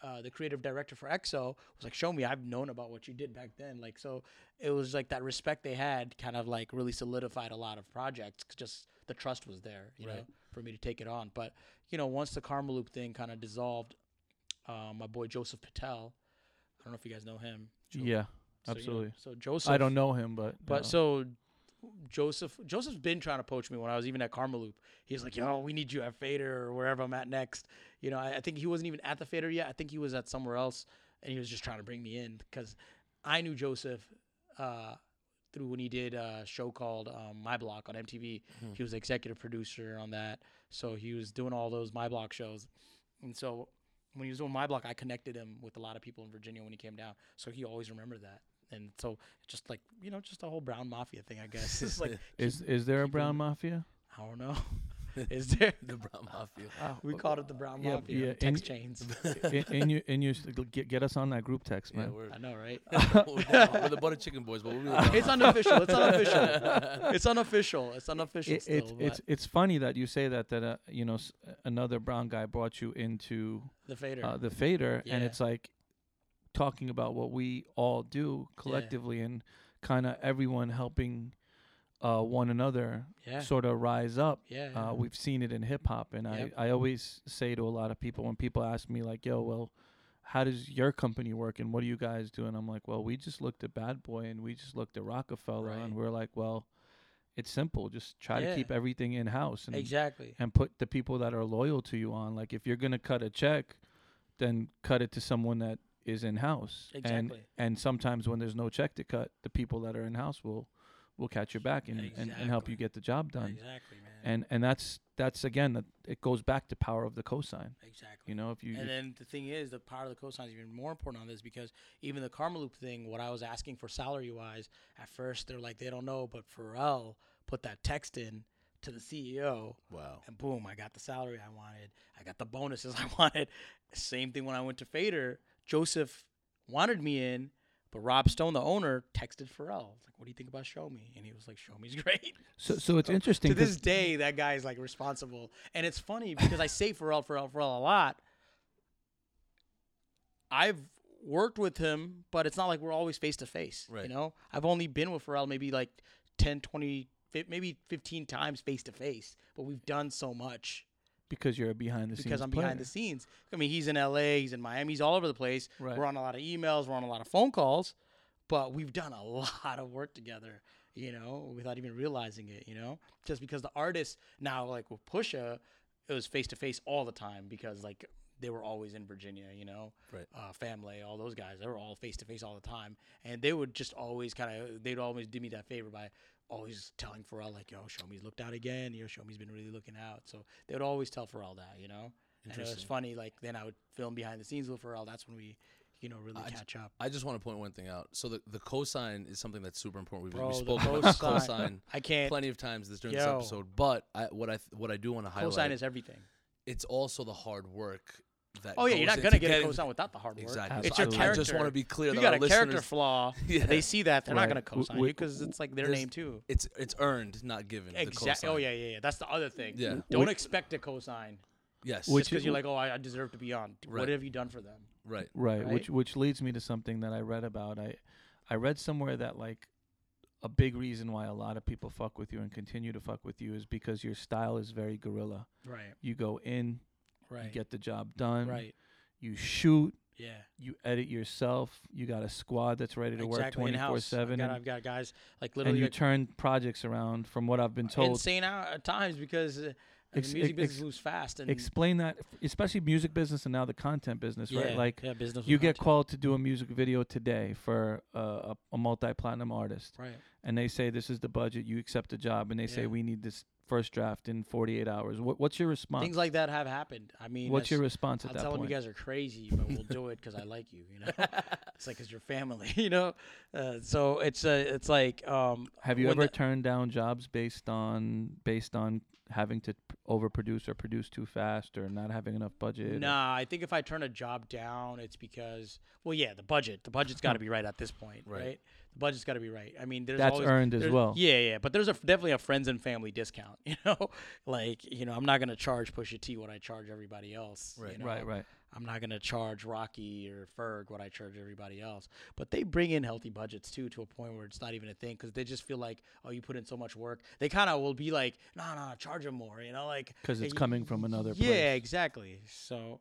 uh, the creative director for XO, was like, "Shomi. I've known about what you did back then." Like so, it was like that respect they had kind of like really solidified a lot of projects. just the trust was there, you know, for me to take it on. But you know, once the Karmaloop thing kind of dissolved, uh, my boy Joseph Patel. I don't know if you guys know him. Yeah, So, you know, absolutely. so Joseph. I don't know him, but But uh, so Joseph Joseph's been trying to poach me when I was even at Karmaloop. He's like, "Yo, we need you at Fader or wherever I'm at next." You know, I, I think he wasn't even at the Fader yet. I think he was at somewhere else, and he was just trying to bring me in because I knew Joseph uh, through when he did a show called um, My Block on MTV. Hmm. He was the executive producer on that, so he was doing all those My Block shows, and so. When he was doing my block, I connected him with a lot of people in Virginia when he came down, so he always remembered that. And so, just like you know, just a whole brown mafia thing, I guess. It's like is is there a brown it- mafia? I don't know. Is there? the brown mafia. We called it the brown Yeah, mafia. yeah, text in- chains. in, in your in your get get us on that group text, Yeah, man. we're, I know, right? we're the butter chicken boys, but we're really it's unofficial. It's unofficial. It's unofficial. It's unofficial It- still. it's it's but it's funny that you say that that uh, you know s- another brown guy brought you into the fader. uh, the fader, and it's like talking about what we all do collectively and kind of everyone helping uh, one another yeah. sort of rise up. yeah. Uh, we've seen it in hip hop, and Yep. I, I always say to a lot of people when people ask me like, "Yo, well, how does your company work, and what do you guys do?" and I'm like, "Well, we just looked at Bad Boy, and we just looked at Rockefeller, Right. and we're like, well, it's simple. Just try Yeah. to keep everything in house, and exactly. and put the people that are loyal to you on. Like, if you're gonna cut a check, then cut it to someone that is in house. And Exactly. and sometimes when there's no check to cut, the people that are in house will will catch your back and, and, and help you get the job done Exactly, man. and and that's that's again that it goes back to power of the cosign exactly. you know if you And then the thing is, the power of the cosign is even more important on this because even the Karmaloop thing, what I was asking for salary wise, at first they're like, they don't know, but Pharrell put that text in to the CEO, wow. and boom, I got the salary I wanted. I got the bonuses I wanted. Same thing when I went to Fader. Joseph wanted me in, but Rob Stone, the owner, texted Pharrell. Like, what do you think about Shomi? And he was like, Shomi's great. so so it's interesting to this day, that guy is like responsible. And it's funny because I say Pharrell, Pharrell, Pharrell a lot. I've worked with him, but it's not like we're always face to face. Right. You know, I've only been with Pharrell maybe like 10, 20, maybe 15 times face to face, but we've done so much because you're a behind the scenes because I'm behind the scenes. I mean, he's in LA, he's in Miami, he's all over the place. Right. We're on a lot of emails, we're on a lot of phone calls, but we've done a lot of work together, you know, without even realizing it, you know? Just because the artists now, like with Pusha, it was face to face all the time because, like, they were always in Virginia, you know, Right. uh, family, all those guys, they were all face to face all the time, and they would just always kind of, they'd always do me that favor by Oh, always telling Pharrell like, "Yo, Shomi's looked out again. Yo, Shomi he's been really looking out." So they would always tell Pharrell that, you know. And it was funny. Like then I would film behind the scenes with Pharrell. That's when we, you know, really I catch up. I just want to point one thing out. So the the cosign is something that's super important. We've, Bro, we spoke about the cosign- cosign I can't. plenty of times this during this episode. But I, what I what I do want to highlight Cosign is everything. it's also the hard work that. Oh yeah, you're not gonna into get a getting- cosign without the hard work. Exactly. It's So your I, character. I just want to be clear you that got our a character flaw. Yeah. They see that they're Right. not gonna W- cosign w- you because it's like their name too. It's it's earned, not given. Exactly. Oh yeah, yeah, yeah. That's the other thing. Yeah. Don't Which- expect a cosign Yes. Which just because you're like, oh, I, I deserve to be on. Right. What have you done for them? Right. Right, Right? which which leads me to something that I read about. I I read somewhere that like a big reason why a lot of people fuck with you and continue to fuck with you is because your style is very guerrilla. Right. You go in, Right. you get the job done. right. You shoot, Yeah. you edit yourself. You got a squad that's ready to work 24 7. I've got, and I've got guys like literally. and you like, turn projects around. From what I've been told, insane at times because uh, Ex- the music ex- business moves fast and explain that, especially music business and now the content business, yeah, right? Like yeah, business. you get content. called to do a music video today for uh, a, a multi-platinum artist right. and they say this is the budget you accept the job and they say we need this first draft in 48 hours what, what's your response Things like that have happened. I mean, what's your response at I'll that tell them point you guys are crazy, but we'll do it because I like you. You know, it's like it's your family. You know, uh, so it's uh, it's like um, have you ever the- turned down jobs based on based on having to overproduce or produce too fast or not having enough budget or- Nah, I think if I turn a job down, it's because well, yeah, the budget. The budget's got to be right at this point, Right. right? The budget's got to be right. I mean, there's that's always, earned as well Yeah, yeah, but there's a definitely a friends and family discount. You know, like you know, I'm not gonna charge Pusha T what I charge everybody else. Right. you know? right right I'm not gonna charge Rocky or Ferg what I charge everybody else. But they bring in healthy budgets too, to a point where it's not even a thing because they just feel like, oh, you put in so much work. They kind of will be like, no, nah, no, nah, charge them more. You know, like because it's y- coming from another place. Yeah, place. exactly. So,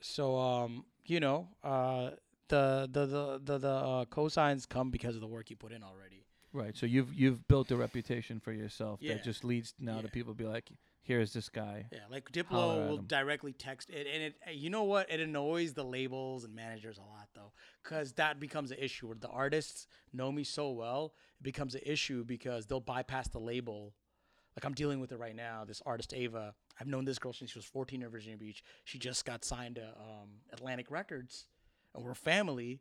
so um, you know, uh, the the the the, the uh, cosigns come because of the work you put in already. right so you've you've built a reputation for yourself Yeah. that just leads now to people be like here's this guy Yeah, like Diplo will directly text it, and it. You know what? It annoys the labels and managers a lot though, because that becomes an issue. Where the artists know me so well, it becomes an issue because they'll bypass the label. Like I'm dealing with it right now. This artist Ava, I've known this girl since she was 14 in Virginia Beach. She just got signed to um, Atlantic Records, and we're family.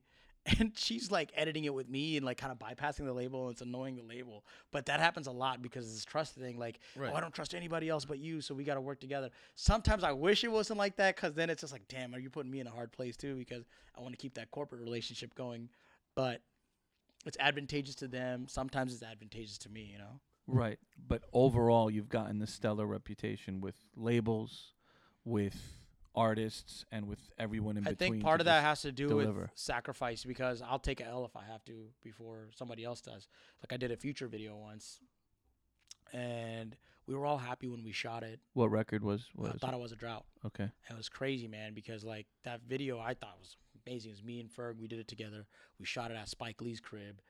And she's like editing it with me and like kind of bypassing the label. And it's annoying the label, but that happens a lot because it's this trust thing. Like, oh, Right. oh, I don't trust anybody else but you, so we got to work together. Sometimes I wish it wasn't like that because then it's just like, damn, are you putting me in a hard place too? Because I want to keep that corporate relationship going, but it's advantageous to them. Sometimes it's advantageous to me, you know. Right. But overall, you've gotten the stellar reputation with labels, with artists, and with everyone in I between. I think part of that has to do deliver. with sacrifice because I'll take a L if I have to before somebody else does. Like I did a Future video once, and we were all happy when we shot it. What record was was I thought it was a drought. okay? And it was crazy, man, because like that video I thought was amazing. It was me and Ferg. We did it together. We shot it at Spike Lee's crib.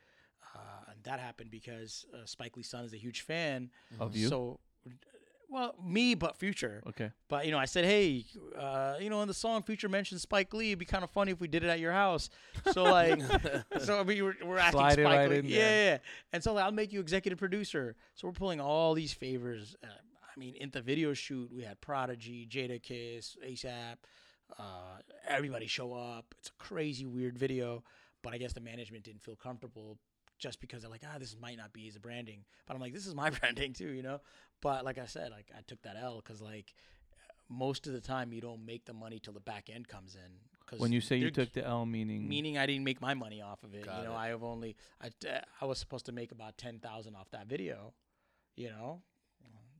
Uh, and that happened because uh, Spike Lee's son is a huge fan. Of you? So, well, me, but Future. Okay. But, you know, I said, hey, uh, you know, in the song, Future mentioned Spike Lee. It'd be kind of funny if we did it at your house. So, like, so we were, we're asking Slide Spike right Lee. in yeah, there. yeah, yeah. And so like, I'll make you executive producer. So we're pulling all these favors. Uh, I mean, in the video shoot, we had Prodigy, Jadakiss, ASAP, uh, everybody show up. It's a crazy, weird video. But I guess the management didn't feel comfortable just because they're like, ah, this might not be his branding. But I'm like, this is my branding too, you know? But like I said, like I took that L because like most of the time you don't make the money till the back end comes in. Cause When you say you took the L, meaning meaning I didn't make my money off of it. Got you know, it. I have only I, I was supposed to make about ten thousand off that video. You know,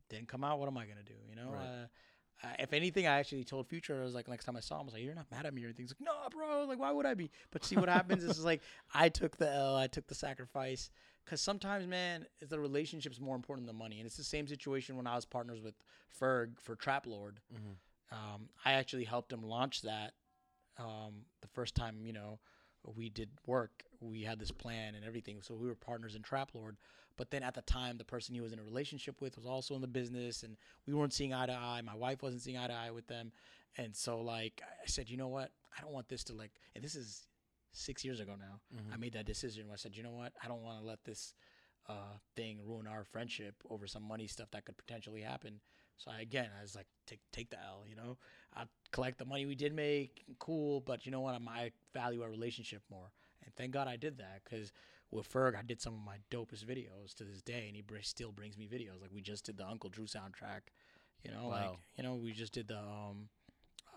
didn't come out. What am I gonna do? You know, Right. uh, uh, if anything, I actually told Future. I was like, next time I saw him, I was like, "You're not mad at me or anything." He's like, "No, bro. Like, why would I be?" But see what happens is like I took the L. I took the sacrifice. Cause sometimes, man, is the relationship's more important than the money, and it's the same situation when I was partners with Ferg for Trap Lord. Um, I actually helped him launch that um, the first time, you know, we did work. We had this plan and everything. So we were partners in Trap Lord. But then at the time, the person he was in a relationship with was also in the business, and we weren't seeing eye to eye. My wife wasn't seeing eye to eye with them. And so, like, I said, you know what? I don't want this to, like, and this is six years ago now. I made that decision where I said, you know what? I don't want to let this uh, thing ruin our friendship over some money stuff that could potentially happen. So I, again, I was like, take take the L. You know, I collect the money we did make, cool. But you know what? I, I value our relationship more, and thank God I did that because with Ferg, I did some of my dopest videos to this day, and he br- still brings me videos. Like we just did the Uncle Drew soundtrack. You know, like you know, we just did the um,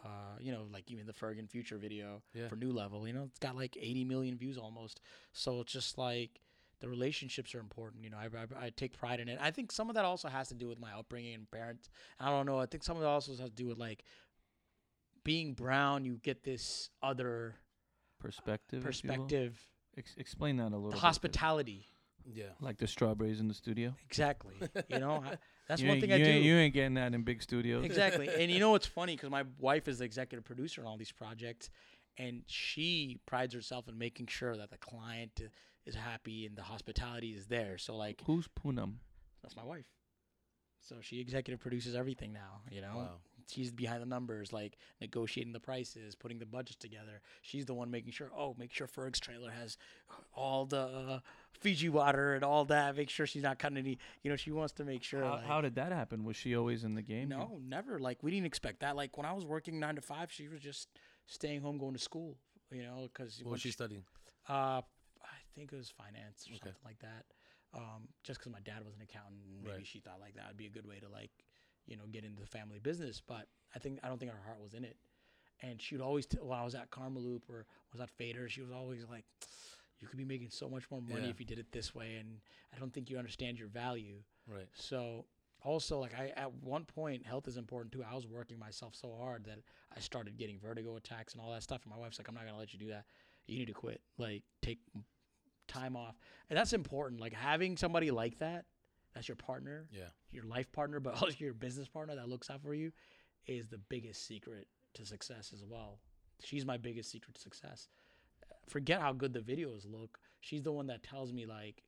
uh, you know, like even the Ferg and Future video Yeah. for New Level. You know, it's got like 80 million views almost. So it's just like the relationships are important. You know, I, I, I take pride in it. I think some of that also has to do with my upbringing and parents. I don't know. I think some of it also has to do with like being brown, you get this other Perspective. will. perspective, Ex- explain that a little. the bit. hospitality. Yeah. Like the strawberries in the studio. Exactly. You know, I, that's you one ain't- thing I you do. Ain't, you ain't getting that in big studios. exactly. And you know what's funny? Because my wife is the executive producer on all these projects, and she prides herself in making sure that the client is happy and the hospitality is there. So like, Who's Poonam? that's my wife. So she executive produces everything now. You know, Wow. She's behind the numbers, like negotiating the prices, putting the budgets together. She's the one making sure. Oh, make sure Ferg's trailer has all the uh, Fiji water and all that. Make sure she's not cutting any. You know, she wants to make sure. How, like- how did that happen? Was she always in the game? You- no, never. Like we didn't expect that. Like when I was working nine to five, she was just staying home, going to school. You know, because What was she studying? Uh, I think it was finance or Okay. something like that. Um, just because my dad was an accountant, maybe Right. she thought like that would be a good way to like, you know, get into the family business. But I think I don't think her heart was in it. And she would always, t- when I was at Karmaloop or was at Fader, she was always like, "You could be making so much more money Yeah. if you did it this way." And I don't think you understand your value. Right. So also like I at one point health is important too. I was working myself so hard that I started getting vertigo attacks and all that stuff. And my wife's like, I'm not gonna let you do that. You need to quit. Like take time off. And that's important. Like having somebody like that, that's your partner, Yeah. your life partner, but also your business partner that looks out for you, is the biggest secret to success as well. She's my biggest secret to success. Forget how good the videos look. She's the one that tells me like,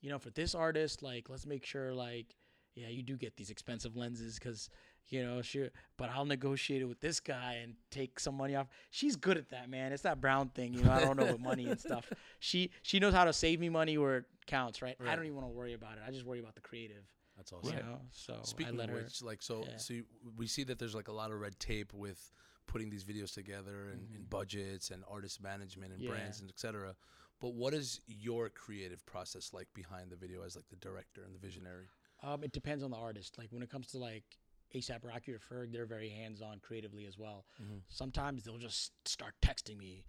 you know, for this artist, like let's make sure like, yeah, you do get these expensive lenses because you know, sure, but I'll negotiate it with this guy and take some money off. She's good at that, man. It's that brown thing, you know. I don't know with money and stuff. She she knows how to save me money where it counts, right? right. I don't even want to worry about it. I just worry about the creative. That's awesome. You know, so Speaking of her. like, so, yeah. so you, we see that there's like a lot of red tape with putting these videos together and, and budgets and artist management and Mm-hmm. Yeah. brands and etc. But what is your creative process like behind the video as like the director and the visionary? Um, it depends on the artist. Like when it comes to like ASAP Rocky or Ferg, they're very hands on creatively as well. Mhm. Sometimes they'll just start texting me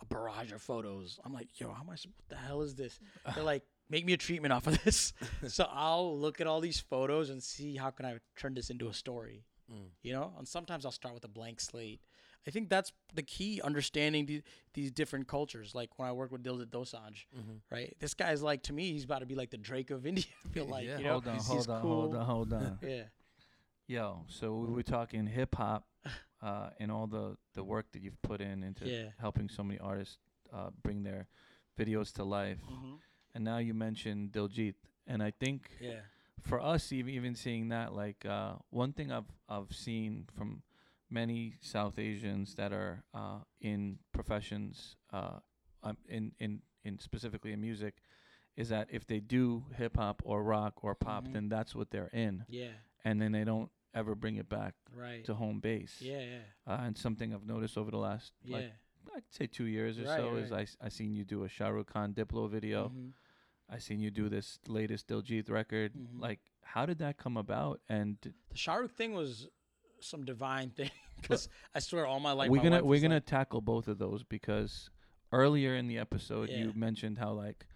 a barrage of photos. I'm like, yo, how am much? What the hell is this? They're like, make me a treatment off of this. so I'll look at all these photos and see how can I turn this into a story. Mm. You know, and sometimes I'll start with a blank slate. I think that's the key, understanding the, these different cultures. Like when I work with Diljit Dosanjh, Mhm. right? This guy's like to me, he's about to be like the Drake of India. I feel like, Yeah. you know, hold on, he's, hold he's on, cool. hold on, hold on. Yeah. Yo, so we were talking hip hop, uh, and all the the work that you've put in into Yeah. helping so many artists uh, bring their videos to life. And now you mentioned Diljit, and I think Yeah. for us, even even seeing that, like uh, one thing I've I've seen from many South Asians that are uh, in professions, uh, um, in in in specifically in music, is that if they do hip hop or rock or pop, Mhm. then that's what they're in, Yeah. and then they don't ever bring it back Right. to home base. Yeah. Yeah. Uh, and something I've noticed over the last Yeah. like I'd say two years or Right, so is I right. I seen you do a Shah Rukh Khan Diplo video. Mhm. I seen you do this latest Diljit record. Mhm. Like, how did that come about? And d- The Shah Rukh thing was some divine thing because I swear all my life we're my gonna we're gonna like, tackle both of those because earlier in the episode you mentioned how like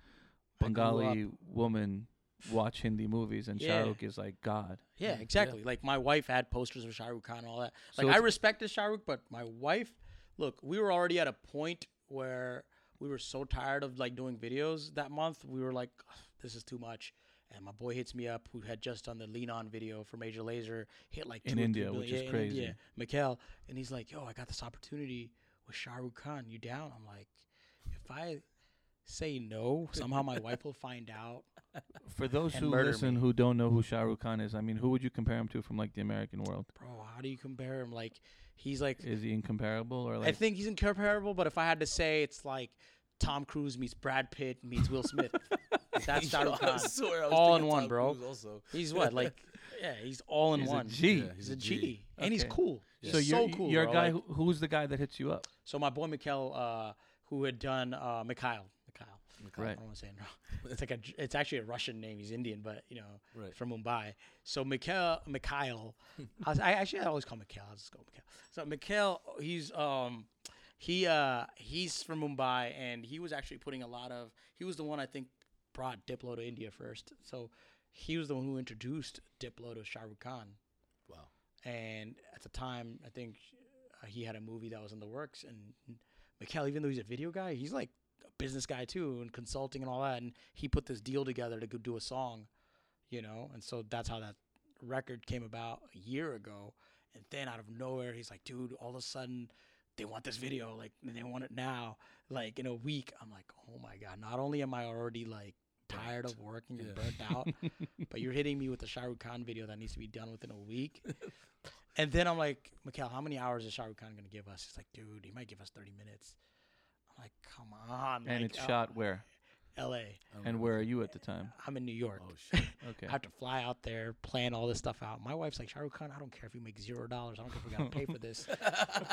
Bengali woman watch Hindi movies and Yeah. Shah Rukh is like God. yeah, exactly. Like my wife had posters of Shah Rukh Khan and all that. So Like I respected Shah Rukh, but my wife, look, we were already at a point where we were so tired of like doing videos that month. We were like, this is too much. And my boy hits me up, who had just done the Lean On video for Major Lazer, hit like In two or India, billion- which is yeah, crazy. Yeah, Mikhail, and he's like, "Yo, I got this opportunity with Shah Rukh Khan. You down?" I'm like, if I say no, somehow my wife will find out. For those who listen me. who don't know who Shah Rukh Khan is, I mean, who would you compare him to from like the American world? Bro, how do you compare him? Like, he's like, Is he incomparable or like? I think he's incomparable. But if I had to say, it's like Tom Cruise meets Brad Pitt meets Will Smith. That's Shah Rukh Khan. All in thinking one, Tom bro. He's what, like, yeah, he's all in He's one. G. Yeah, He's a G, and he's Okay. cool. so He's you're so cool. you're a guy Like, who, who's the guy that hits you up? so my boy Mikhail, uh, who had done uh, Mikhail. Right. I don't say it wrong. It's like a, it's actually a Russian name. He's Indian, but you know, Right. from Mumbai. So Mikhail, Mikhail, I, was, I actually I always call Mikhail. I'll just go Mikhail. So Mikhail, he's um, he uh, he's from Mumbai, and he was actually putting a lot of. He was the one I think brought Diplo to India first. So he was the one who introduced Diplo to Shah Rukh Khan. Wow. And at the time, I think uh, he had a movie that was in the works, and Mikhail, even though he's a video guy, he's like a business guy too, and consulting and all that. And he put this deal together to go do a song, you know. And so that's how that record came about a year ago. And then out of nowhere, he's like, "Dude, all of a sudden." They want this video, like they want it now, like in a week. I'm like, oh my god! Not only am I already like tired of working and Yeah. burnt out, but you're hitting me with a Shah Rukh Khan video that needs to be done within a week. and then I'm like, Mikhail, how many hours is Shah Rukh Khan gonna give us? He's like, dude, he might give us 30 minutes. I'm like, come on. And like, it's uh, shot where? L.A. And where are you at the time? I'm in New York. Oh shit. Okay. I have to fly out there, plan all this stuff out. My wife's like, Shah Rukh Khan, I don't care if you make zero dollars. I don't care if we gotta pay for this.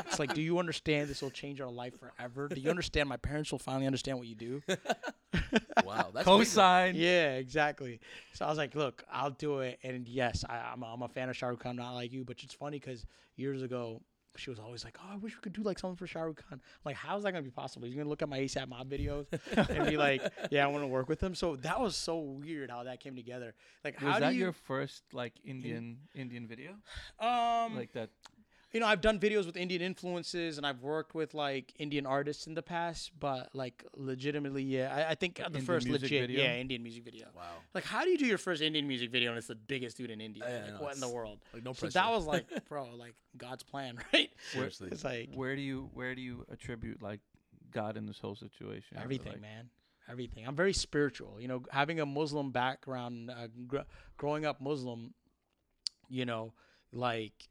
it's like, do you understand this will change our life forever? Do you understand my parents will finally understand what you do? Wow. That's Cosign. Yeah, exactly. So I was like, look, I'll do it. And yes, I, I'm, a, I'm a fan of Shah Rukh Khan, not like you, but it's funny because years ago, she was always like, oh, I wish we could do like something for Shah Rukh Khan. Like, how's that going to be possible? Going to look at my ASAP Mob videos and be like, yeah, I want to work with him. So that was so weird how that came together. Like, Was how that you, your first like Indian Indian video? um, Like that? You know, I've done videos with Indian influences and I've worked with like Indian artists in the past, but like legitimately, yeah, I, I think the Indian first legit, video? yeah, Indian music video. Wow. Like, how do you do your first Indian music video and it's the biggest dude in India? Yeah, like, no, what in the world? Like no So that was like, bro, like God's plan, right? seriously. It's like Where do you where do you attribute like God in this whole situation? Everything, like- man. Everything. I'm very spiritual. You know, having a Muslim background, uh, gr- growing up Muslim, you know, like,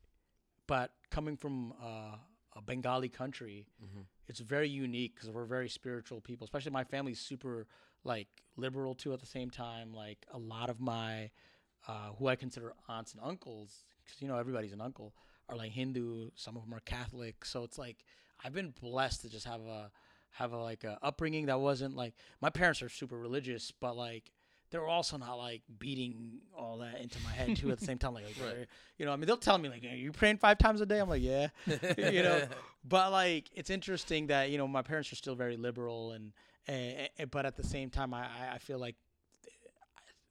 but coming from uh, a Bengali country, Mhm. it's very unique because we're very spiritual people. Especially my family's super like liberal too. At the same time, like a lot of my uh, who I consider aunts and uncles, because you know everybody's an uncle, are like Hindu. Some of them are Catholic. So it's like I've been blessed to just have a have a like a upbringing that wasn't like my parents are super religious, but like they're also not like beating all that into my head too at the same time. Like, like, Right. you know, I mean, they'll tell me like, "Are you praying five times a day?" I'm like, yeah, you know. But like, it's interesting that you know my parents are still very liberal, and, and, and- but at the same time, I I- I feel like eh,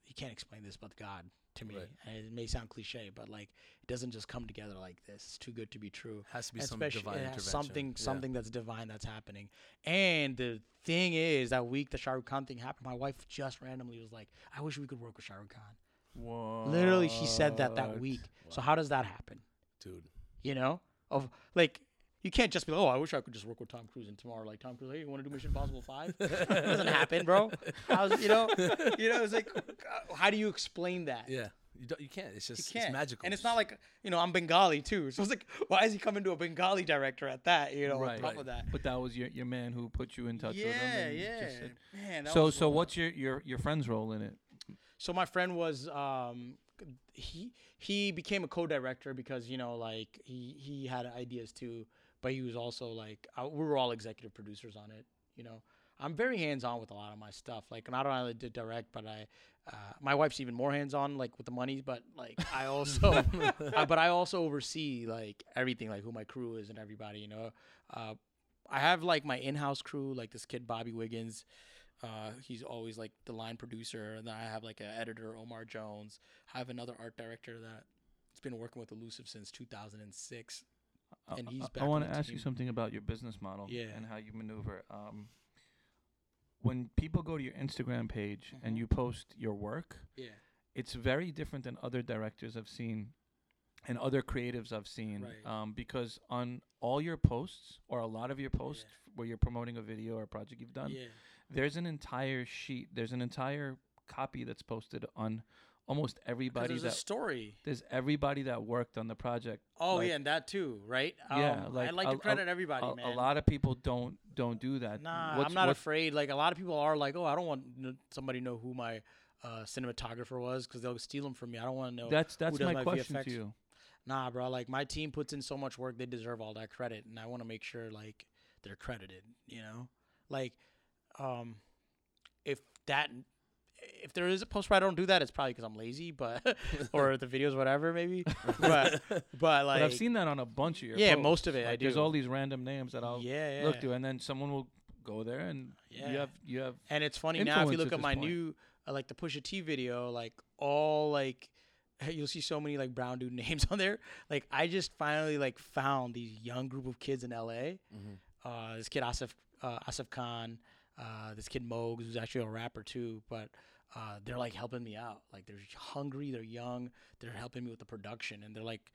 you can't explain this but God to me. Right. And it may sound cliche, but like it doesn't just come together like this. It's too good to be true. has to be some divine it has intervention. something Yeah. something that's divine that's happening. And the thing is, that week the Shah Rukh Khan thing happened, my wife just randomly was like, "I wish we could work with Shah Rukh Khan." Whoa. Literally, she said that that week. So how does that happen? dude. You know, of like. You can't just be like, oh, I wish I could just work with Tom Cruise and tomorrow, like Tom Cruise, hey, you want to do Mission Impossible Five? It doesn't happen, bro. How's, you know, you know, it's like, uh, how do you explain that? Yeah. You don't, you can't. It's You just can't. it's magical. And it's not like, you know, I'm Bengali too. So it's like, why is he coming to a Bengali director at that, you know, Right. on top Right. of that? But that was your, your man who put you in touch with him. Yeah, yeah. Man, that So was so wild. what's your, your your friend's role in it? So my friend was um he he became a co-director because you know like he he had ideas too, but he was also like uh, we were all executive producers on it. You know, I'm very hands-on with a lot of my stuff. Like i not only did direct, but I uh, my wife's even more hands-on like with the money. But like I also uh, but I also oversee like everything, like who my crew is and everybody. You know, uh, I have like my in-house crew, like this kid Bobby Wiggins. Uh, he's always like the line producer, and then I have like an editor, Omar Jones. I have another art director that's been working with Elusive since 2006. And he's back I on want to ask you something about your business model Yeah. and how you maneuver. Um, when people go to your Instagram page Mhm. and you post your work, Yeah, it's very different than other directors I've seen and other creatives I've seen. Right. Um, because on all your posts or a lot of your posts where you're promoting a video or a project you've done, yeah, there's an entire sheet, there's an entire copy that's posted on almost everybody there's that a story. there's everybody that worked on the project. Oh like- yeah, and that too, right? Yeah, um, like I like a- to a- credit everybody, a, man. a lot of people don't don't do that. Nah, What's- I'm not afraid. Like a lot of people are like, oh, I don't want somebody to know who my uh, cinematographer was because they'll steal them from me. I don't want to know. That's that's my, my question VFX? to you. Nah, bro. Like my team puts in so much work, they deserve all that credit, and I want to make sure like they're credited. You know, like um, if that if there is a post where I don't do that, it's probably because I'm lazy, but or the videos, whatever, maybe. But but like but I've seen that on a bunch of your yeah, posts. most of it I do. There's all these random names that I'll yeah, yeah. look to, and then someone will go there, and Yeah. you have you have And it's funny now if you look at at my point. new uh, like the Pusha T video, like all like you'll see so many like brown dude names on there. Like I just finally like found these young group of kids in LA. Mhm. Uh, this kid Asif uh, Asif Khan, uh, this kid Mogs, who's actually a rapper too, but uh, they're like helping me out. Like they're hungry, they're young, they're helping me with the production, and they're like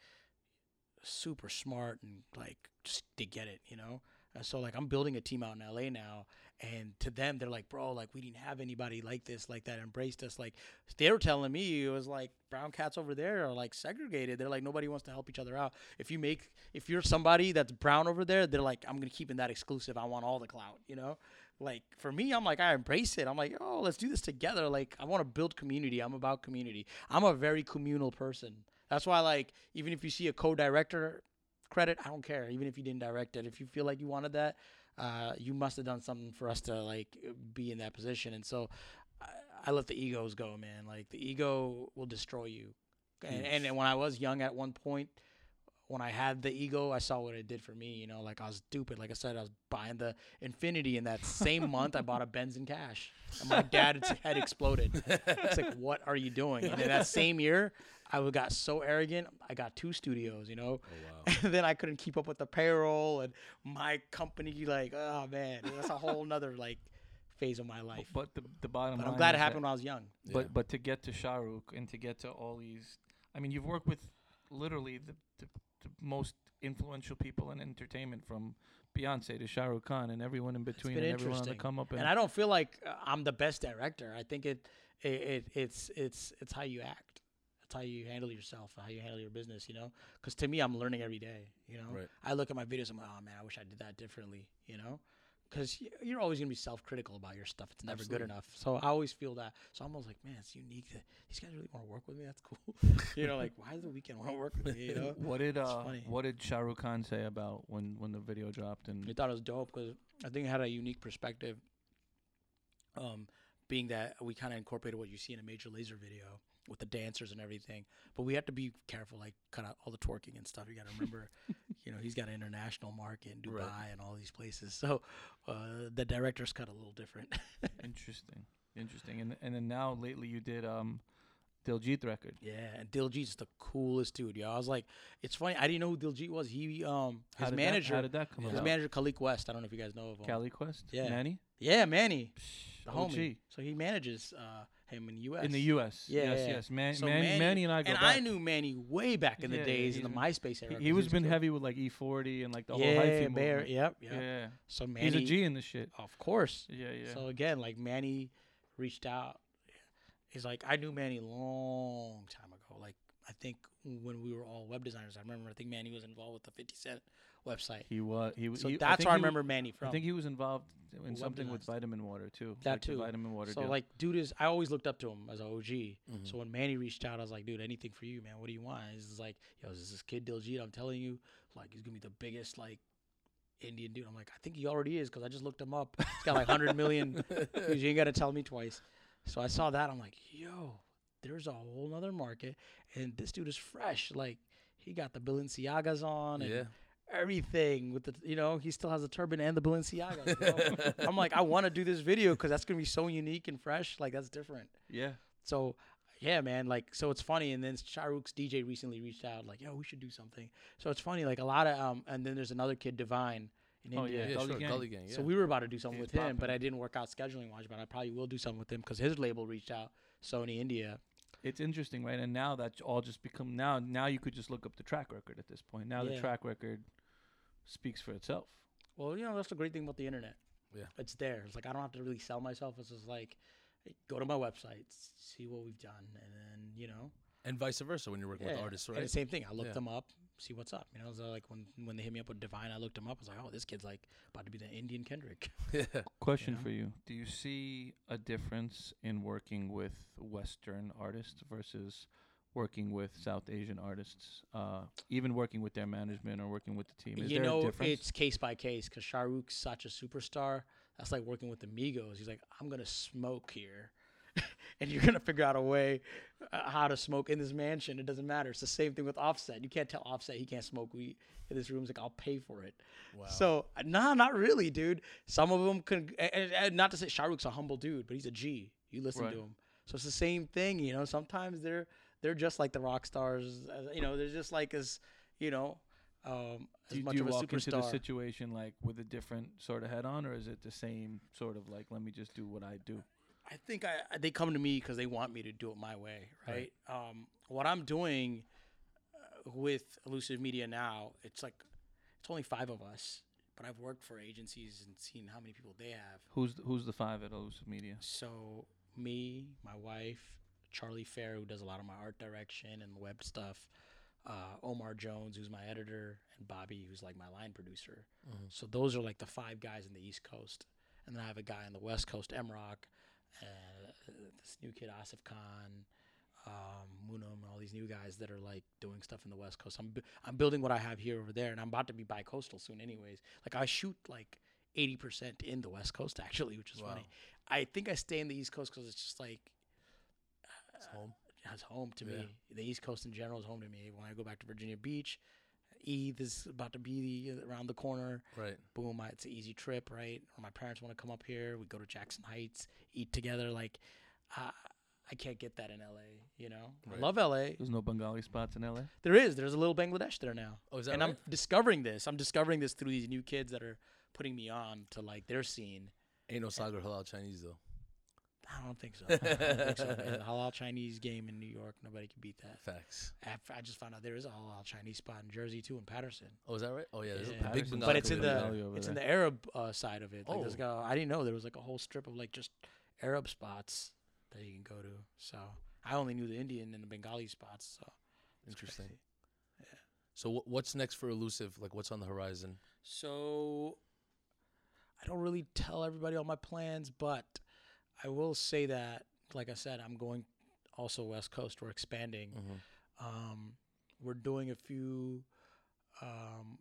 super smart and like just they get it, you know. And so like I'm building a team out in LA now, and to them they're like, bro, like we didn't have anybody like this, like that embraced us. Like they were telling me it was like brown cats over there are like segregated. They're like nobody wants to help each other out. If you make if you're somebody that's brown over there, they're like I'm gonna keep in that exclusive. I want all the clout, you know. Like for me, I'm like I embrace it. I'm like, oh, let's do this together. Like I want to build community. I'm about community. I'm a very communal person. That's why like even if you see a co-director credit, I don't care. Even if you didn't direct it, if you feel like you wanted that, uh, you must have done something for us to like be in that position. And so I, I let the egos go, man. Like the ego will destroy you. And, and and when I was young at one point, when I had the ego, I saw what it did for me. You know, like I was stupid. Like I said, I was buying the Infiniti, and that same month I bought a Benz in cash, and my dad's head exploded. It's like, what are you doing? And in that same year, I got so arrogant. I got two studios. You know, Oh wow. and then I couldn't keep up with the payroll and my company. Like, oh man, that's a whole nother like phase of my life. But the the bottom But line I'm glad it is that- happened when I was young. Yeah. But but to get to Shah Rukh and to get to all these, I mean, you've worked with literally the, the, the most influential people in entertainment, from Beyonce to Shah Rukh Khan and everyone in between, been and everyone on the come up. And, and I don't feel like uh, I'm the best director. I think it, it, it it's it's it's how you act. It's how you handle yourself, how you handle your business. You know, because to me, I'm learning every day. You know, Right. I look at my videos. And I'm like, oh man, I wish I did that differently. You know, because you're always gonna be self-critical about your stuff. It's never Absolutely. good enough. So I always feel that. So I'm always like, man, it's unique. That these guys really want to work with me. That's cool. you know, like why does the Weeknd want to work with me? You know. what did uh what did Shah Rukh Khan say about when when the video dropped? And I thought it was dope because I think it had a unique perspective. Um, being that we kind of incorporated what you see in a Major Lazer video with the dancers and everything, but we have to be careful, like cut out all the twerking and stuff. You got to remember, you know, he's got an international market in Dubai Right. and all these places, so uh, the director's cut a little different. interesting, interesting. And and then now lately you did um, Diljit record. yeah, and Diljit's the coolest dude, yo. I was like, it's funny. I didn't know who Diljit was. He um his did manager, That, how did that come his about? manager Khalik West. I don't know if you guys know of him. Cali West. Yeah. Manny. Yeah, Manny, the OG. homie. So he manages uh, him in the U.S. In the U.S. Yeah, yes, yeah. yes. Man, So Manny, Manny and I go and back. I knew Manny way back in the Yeah, days in the MySpace era. he, he was been heavy with like E40 and like the whole hyphy Bear, movement. yep, yep. Yeah. So Manny, He's a G in the shit. of course. Yeah, yeah. So again, like Manny reached out. He's like, I knew Manny long time ago. Like I think when we were all web designers, I remember. I think Manny was involved with the Fifty Cent website. he was. He was. So he, that's where I remember Manny from. I think he was involved in something with vitamin water too. That like too. Vitamin water. so deal. like, dude is. I always looked up to him as an OG. Mhm. So when Manny reached out, I was like, dude, anything for you, man. What do you want? He's like, yo, this is this kid Diljit. I'm telling you, like, he's gonna be the biggest like Indian dude. I'm like, I think he already is because I just looked him up. He's got like 100 million. You ain't got to tell me twice. So I saw that. I'm like, yo, there's a whole nother market, and this dude is fresh. Like, he got the Balenciagas on and Yeah. Everything with the, you know, he still has a turban and the Balenciagas. bro. I'm like, I want to do this video because that's gonna be so unique and fresh. Like, that's different. yeah. So yeah, man, like so it's funny. And then Shah Rukh's DJ recently reached out, like, yo, we should do something. So it's funny, like a lot of um, and then there's another kid, Divine, in Oh, India. yeah, Yeah, Gully sure. Gang. Gully Gang. Yeah. So we were about to do something He's with him, but. I didn't work out scheduling wise. But I probably will do something with him because his label reached out, Sony India. It's interesting, right? And now that's all just become now. Now you could just look up the track record at this point. Now the track record speaks for itself. Well, you know that's the great thing about the internet. Yeah. it's there. It's like I don't have to really sell myself. It's just like go to my website, see what we've done, and then you know and vice versa when you're working with artists, And right? the same thing. I looked Yeah. them up, see what's up. You know, so like when when they hit me up with Divine, I looked him up. I was like, oh, this kid's like about to be the Indian Kendrick. yeah. Question know? for you: Do you see a difference in working with Western artists versus working with South Asian artists? Uh, even working with their management or working with the team. Is you there a know, difference? it's case by case because Shah Rukh's such a superstar. That's like working with the Migos. He's like, I'm gonna smoke here, and you're gonna figure out a way uh, how to smoke in this mansion. It doesn't matter. It's the same thing with Offset. You can't tell Offset he can't smoke weed in this room. He's like, I'll pay for it. Wow. So uh, nah, not really, dude. Some of them can. and, and not to say Shah Rukh's a humble dude, but he's a G. You listen Right. to him, so it's the same thing, you know. Sometimes they're they're just like the rock stars. You know, they're just like as you know, um, Do as you, much do you of a walk into the situation like with a different sort of head on, or is it the same sort of like, let me just do what I do? I think I they come to me because they want me to do it my way, right? Um, what I'm doing uh, with Elusive Media now, it's like it's only five of us, but I've worked for agencies and seen how many people they have. Who's th- who's the five at Elusive Media? So me, my wife, Charlie Fair, who does a lot of my art direction and web stuff, uh, Omar Jones, who's my editor, and Bobby, who's like my line producer. So those are like the five guys in the East Coast, and then I have a guy on the West Coast, Emrock, Rock, uh, this new kid Asif Khan, um, Munum, all these new guys that are like doing stuff in the West Coast. I'm bu- I'm building what I have here over there, and I'm about to be bi-coastal soon, anyways. Like I shoot like. 80% in the West Coast actually, which is Wow. funny. I think I stay in the East Coast because it's just like It's home. it's home to Yeah. me. The East Coast in general is home to me. When I go back to Virginia Beach, Eve is about to be the, around the corner. Right. Boom, I, it's an easy trip, right? Or my parents want to come up here. We go to Jackson Heights, eat together. Like, uh, I can't get that in LA. You know, Right. I love LA. There's no Bengali spots in LA. There is. There's a little Bangladesh there now. Oh, is that and right? I'm discovering this. I'm discovering this through these new kids that are putting me on to like their scene. Ain't no Sagar halal Chinese though. I don't think so. I don't think so, man. The halal Chinese game in New York, nobody can beat that. Facts. I, I just found out there is a halal Chinese spot in Jersey too, in Paterson. Oh, is that right? Oh yeah, there's Yeah. a big Bengali But it's in the community there. it's in the Arab uh, side of it. Like there's Oh. got, I didn't know there was like a whole strip of like just Arab spots that you can go to. So I only knew the Indian and the Bengali spots. So Interesting. crazy. So wh- what's next for Illusive? Like what's on the horizon? So I don't really tell everybody all my plans, but I will say that, like I said, I'm going also West Coast. We're expanding. Mm-hmm. Um, we're doing a few um,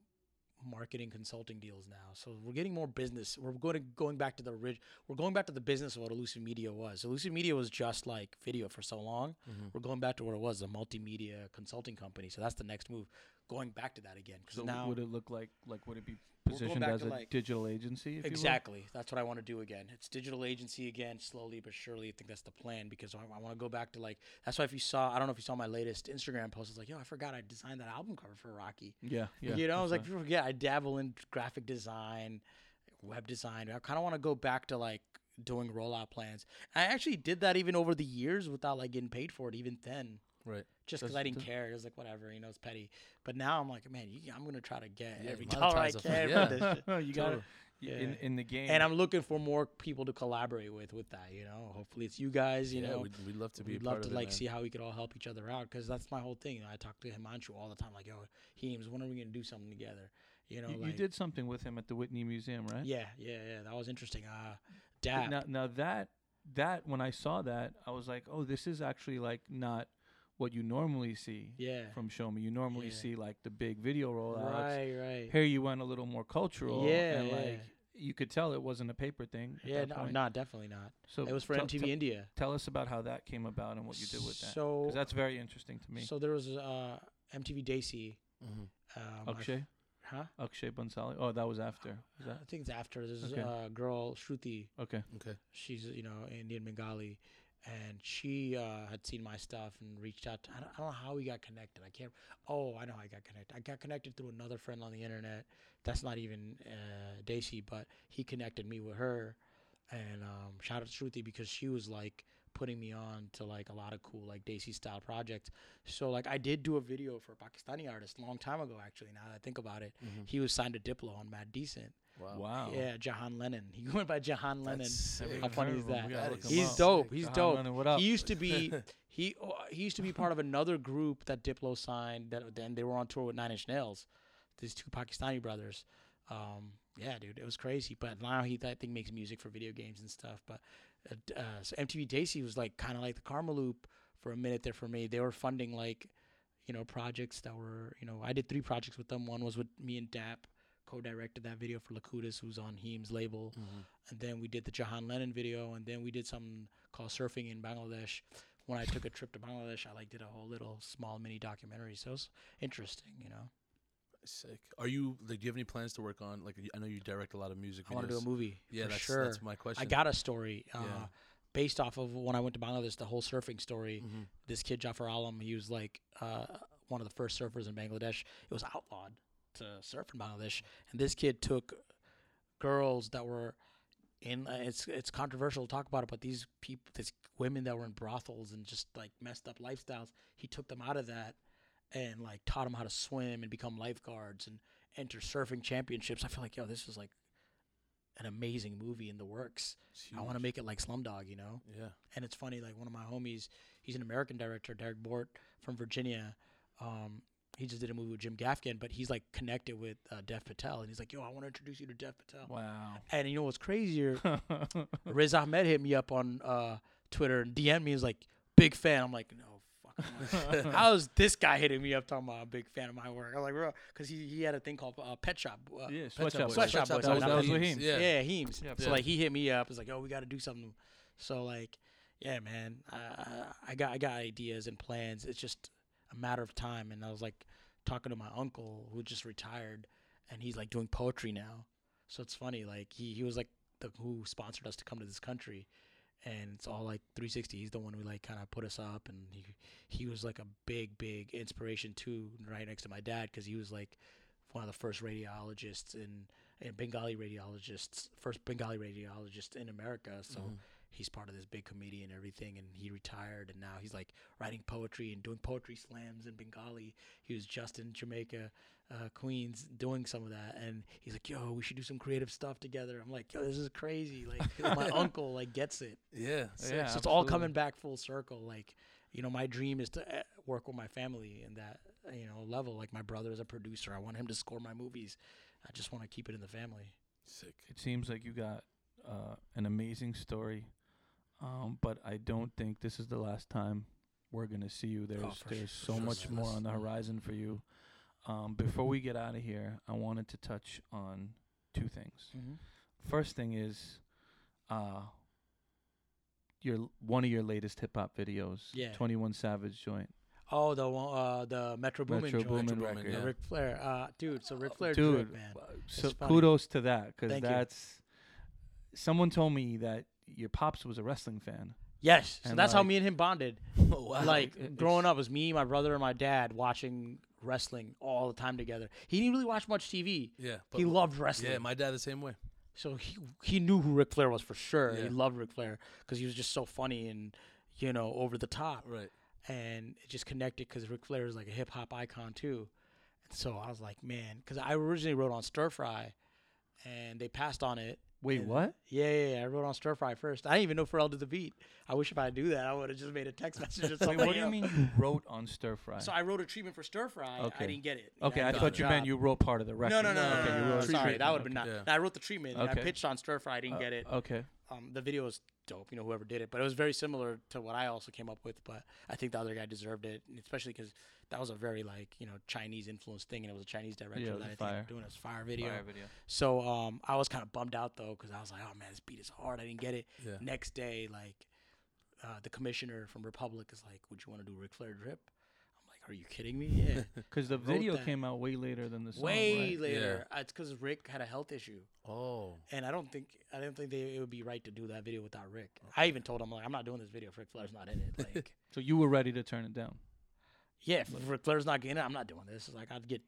marketing consulting deals now, so we're getting more business. We're going to going back to the rig. We're going back to the business of what Illusive Media was. Illusive Media was just like video for so long. Mm-hmm. We're going back to what it was, a multimedia consulting company. So that's the next move. Going back to that again, because So now would it look like like would it be We're going positioned as a like- digital agency? If Exactly. That's what I want to do again. It's digital agency again, slowly but surely. I think that's the plan because I, I want to go back to like. That's why if you saw, I don't know if you saw my latest Instagram post. It's like, yo, I forgot I designed that album cover for Rocky. Yeah, yeah. you know, I was like, people forget I dabble in graphic design, web design. I kind of want to go back to like doing rollout plans. I actually did that even over the years without like getting paid for it. Even then, Right. just because I didn't care. It was like whatever, you know, it's petty. But now I'm like, man, you, I'm gonna try to get Yeah, every dollar I can yeah. this shit. you got Totally. to in in the game. And I'm looking for more people to collaborate with with that. You know, hopefully it's you guys. You yeah, know, we'd, we'd love to be. we'd a love part to of it, like man. see how we could all help each other out because that's my whole thing. You know, I talk to Himanshu all the time, like, yo, Heems, when are we gonna do something together? You know, you, you did something with him at the Whitney Museum, right? Yeah, yeah, yeah. That was interesting. Uh, Dap. Now, now that that when I saw that, I was like, oh, this is actually like not what you normally see yeah. from Shomi. You normally Yeah. see like the big video rollouts. Right, right. Here you went a little more cultural. Yeah, and yeah. like you could tell it wasn't a paper thing. At Yeah, that no, point. not definitely not. So It was for tell- MTV tell- India. Tell us about how that came about and what you did with that. So, Because that's very interesting to me. so there was uh, MTV Desi. Mhm. Um, I f- Akshay, huh? Akshay Bansali. Oh, that was after. Was I think it's after. There's Okay. a girl, Shruti. okay? Okay. she's you know Indian Bengali, and she uh, had seen my stuff and reached out. To, I, don't, I don't know how we got connected. I can't. Oh, I know how I got connected. I got connected through another friend on the internet. That's not even uh, Desi, but he connected me with her. And um, shout out to Shruti because she was like putting me on to like a lot of cool like Desi style projects. So like I did do a video for a Pakistani artist a long time ago actually. Now that I think about it, Mhm. he was signed to Diplo on Mad Decent. Wow. Wow. Yeah, Jahan Lennon. He went by Jahan Lennon. How funny is that? We gotta gotta look look him He's dope. He's Jahan dope. Lennon, what up? He used to be he oh, he used to be part of another group that Diplo signed. That then they were on tour with Nine Inch Nails. These two Pakistani brothers. Um, yeah, dude, it was crazy. But now he I think makes music for video games and stuff. But uh, uh, so MTV Desi was like kind of like the Karmaloop for a minute there for me. They were funding like you know projects that were you know I did three projects with them. One was with me and Dap. Co-directed that video for Lakutis, who's on Heem's label Mhm. and then we did the Jahan Lennon video, and then we did something called Surfing in Bangladesh. When I took a trip to Bangladesh, I like did a whole little small mini documentary. So it's interesting, you know. Sick. Are you like? Do you have any plans to work on? Like, I know you direct a lot of music. I want to do a movie. Yeah, for that's sure. that's my question. I got a story. Uh, Yeah. based off of when I went to Bangladesh, the whole surfing story. Mhm. This kid Jafar Alam, he was like uh, one of the first surfers in Bangladesh. It was outlawed to surf in Bangladesh, and this kid took girls that were in. Uh, it's it's controversial to talk about it, but these people, these women that were in brothels and just like messed up lifestyles, he took them out of that and like taught them how to swim and become lifeguards and enter surfing championships. I feel like yo, this is like an amazing movie in the works. I want to make it like Slumdog, you know. Yeah. And it's funny, like one of my homies, he's an American director, Derrick Borte from Virginia. Um, he just did a movie with Jim Gaffigan, but he's like connected with uh, Dev Patel, and he's like, "Yo, I want to introduce you to Dev Patel." Wow. And you know what's crazier? Riz Ahmed hit me up on uh, Twitter and DM me. He's like, "Big fan." I'm like, "No." fuck. How's this guy hitting me up talking about a big fan of my work? I'm like, bro, because he, he had a thing called uh, Pet Shop. Uh, yeah, Pet Sweatshop Shop Boys. Boys, That was, that was Pet with Shop. him. Yeah. yeah, Heems. Yep. So Yeah. like he hit me up. He's like, "Oh, we got to do something." So like, yeah, man, uh, I got I got ideas and plans. It's just a matter of time. And I was like talking to my uncle who just retired, and he's like doing poetry now. So it's funny. Like he he was like the who sponsored us to come to this country. And it's all like 360. He's the one who like kind of put us up, and he he was like a big, big inspiration too, right next to my dad, because he was like one of the first radiologists in, in Bengali radiologists, first Bengali radiologist in America. So Mhm. He's part of this big committee and everything. And he retired, and now he's like writing poetry and doing poetry slams in Bengali. He was just in Jamaica, uh, Queens, doing some of that. And he's like, "Yo, we should do some creative stuff together." I'm like, "Yo, this is crazy!" Like my uncle like gets it. Yeah. sick. Yeah, so it's all coming back full circle. Like, you know, my dream is to uh, work with my family in that uh, you know level. Like my brother is a producer. I want him to score my movies. I just want to keep it in the family. Sick. It seems like you got uh, an amazing story, um, but I don't think this is the last time we're gonna see you. There's Oh, there's sure. so For much more on the horizon for you. Um, before we get out of here, I wanted to touch on two things. First thing is, uh, your one of your latest hip hop videos, Yeah. Twenty One Savage joint. Oh, the one, uh, the Metro Boomin Metro joint. Boomin record. yeah. The Ric Flair, uh, dude. So Ric Flair, Dude, drip, man. uh, so kudos to that because Thank you. that's someone told me that your pops was a wrestling fan. Yes, so And, that's how me and him bonded. Oh, wow. Like It- growing up, it was me, my brother, and my dad watching wrestling all the time together. He didn't really watch much TV. yeah. he loved wrestling. Yeah, my dad the same way. So he he knew who Ric Flair was for sure. He loved Ric Flair because he was just so funny and you know over the top, Right. and it just connected because Ric Flair is like a hip hop icon too. And so I was like, man, because I originally wrote on Stir Fry, and they passed on it. Wait, and- what? Yeah, yeah, yeah, I wrote on Stir Fry first. I didn't even know Pharrell did the beat. I wish if I do that, I would have just made a text message or Wait, something. what do you mean you wrote on Stir Fry? So I wrote a treatment for Stir Fry. Okay. I didn't get it. You know, okay, I thought the you meant you wrote part of the record. No, no, no, no, okay, no, you no, wrote no, Sorry, that would have been not. Yeah. I wrote the treatment. and I pitched on Stir Fry. I didn't Uh, get it. Okay. Um, the video was dope. You know, whoever did it, but it was very similar to what I also came up with. But I think the other guy deserved it, especially because that was a very like you know Chinese influenced thing, and it was a Chinese director Yeah, that I think fire. doing this fire video. Fire video. So um, I was kind of bummed out though because I was like, oh man, this beat is hard. I didn't get it. Yeah. Next day, like uh, the commissioner from Republic is like, would you want to do Ric Flair drip? I'm like, are you kidding me? Yeah. Because the video that. came out way later than the song. Way right? later. Uh, it's because Ric had a health issue. Oh. And I don't think I don't think they, it would be right to do that video without Ric. I even told him like I'm not doing this video if Ric Flair's not in it. Like, So you were ready to turn it down. Yeah, if Ric Flair's not getting it, I'm not doing this. It's like I'd get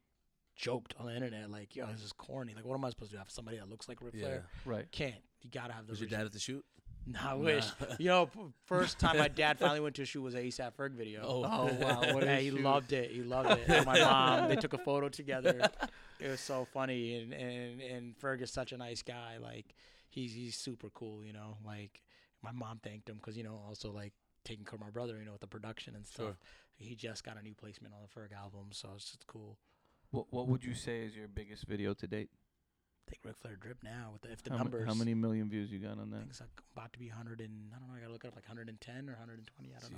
joked on the internet like, yo, this is corny. Like, what am I supposed to do? Have somebody that looks like Ric Yeah. Flair? Right. Can't. You gotta have the. Was your dad at the shoot? Nah, I wish. you know, p- first time my dad finally went to a shoot was a ASAP Ferg video. Oh. Oh wow! What yeah, he shoot. loved it. He loved it. And my mom, they took a photo together. It was so funny, and and and Ferg is such a nice guy. Like he's he's super cool. You know, like my mom thanked him because you know also like taking care of my brother. You know, with the production and stuff. Sure. He just got a new placement on the Ferg album, so it's just cool. What What would you say is your biggest video to date? Take Ric Flair drip now with the, if the how, ma- numbers. how many million views you got on I that? think it's like about to be 100 and I don't know. I gotta look it up like 110 or 120. I don't know.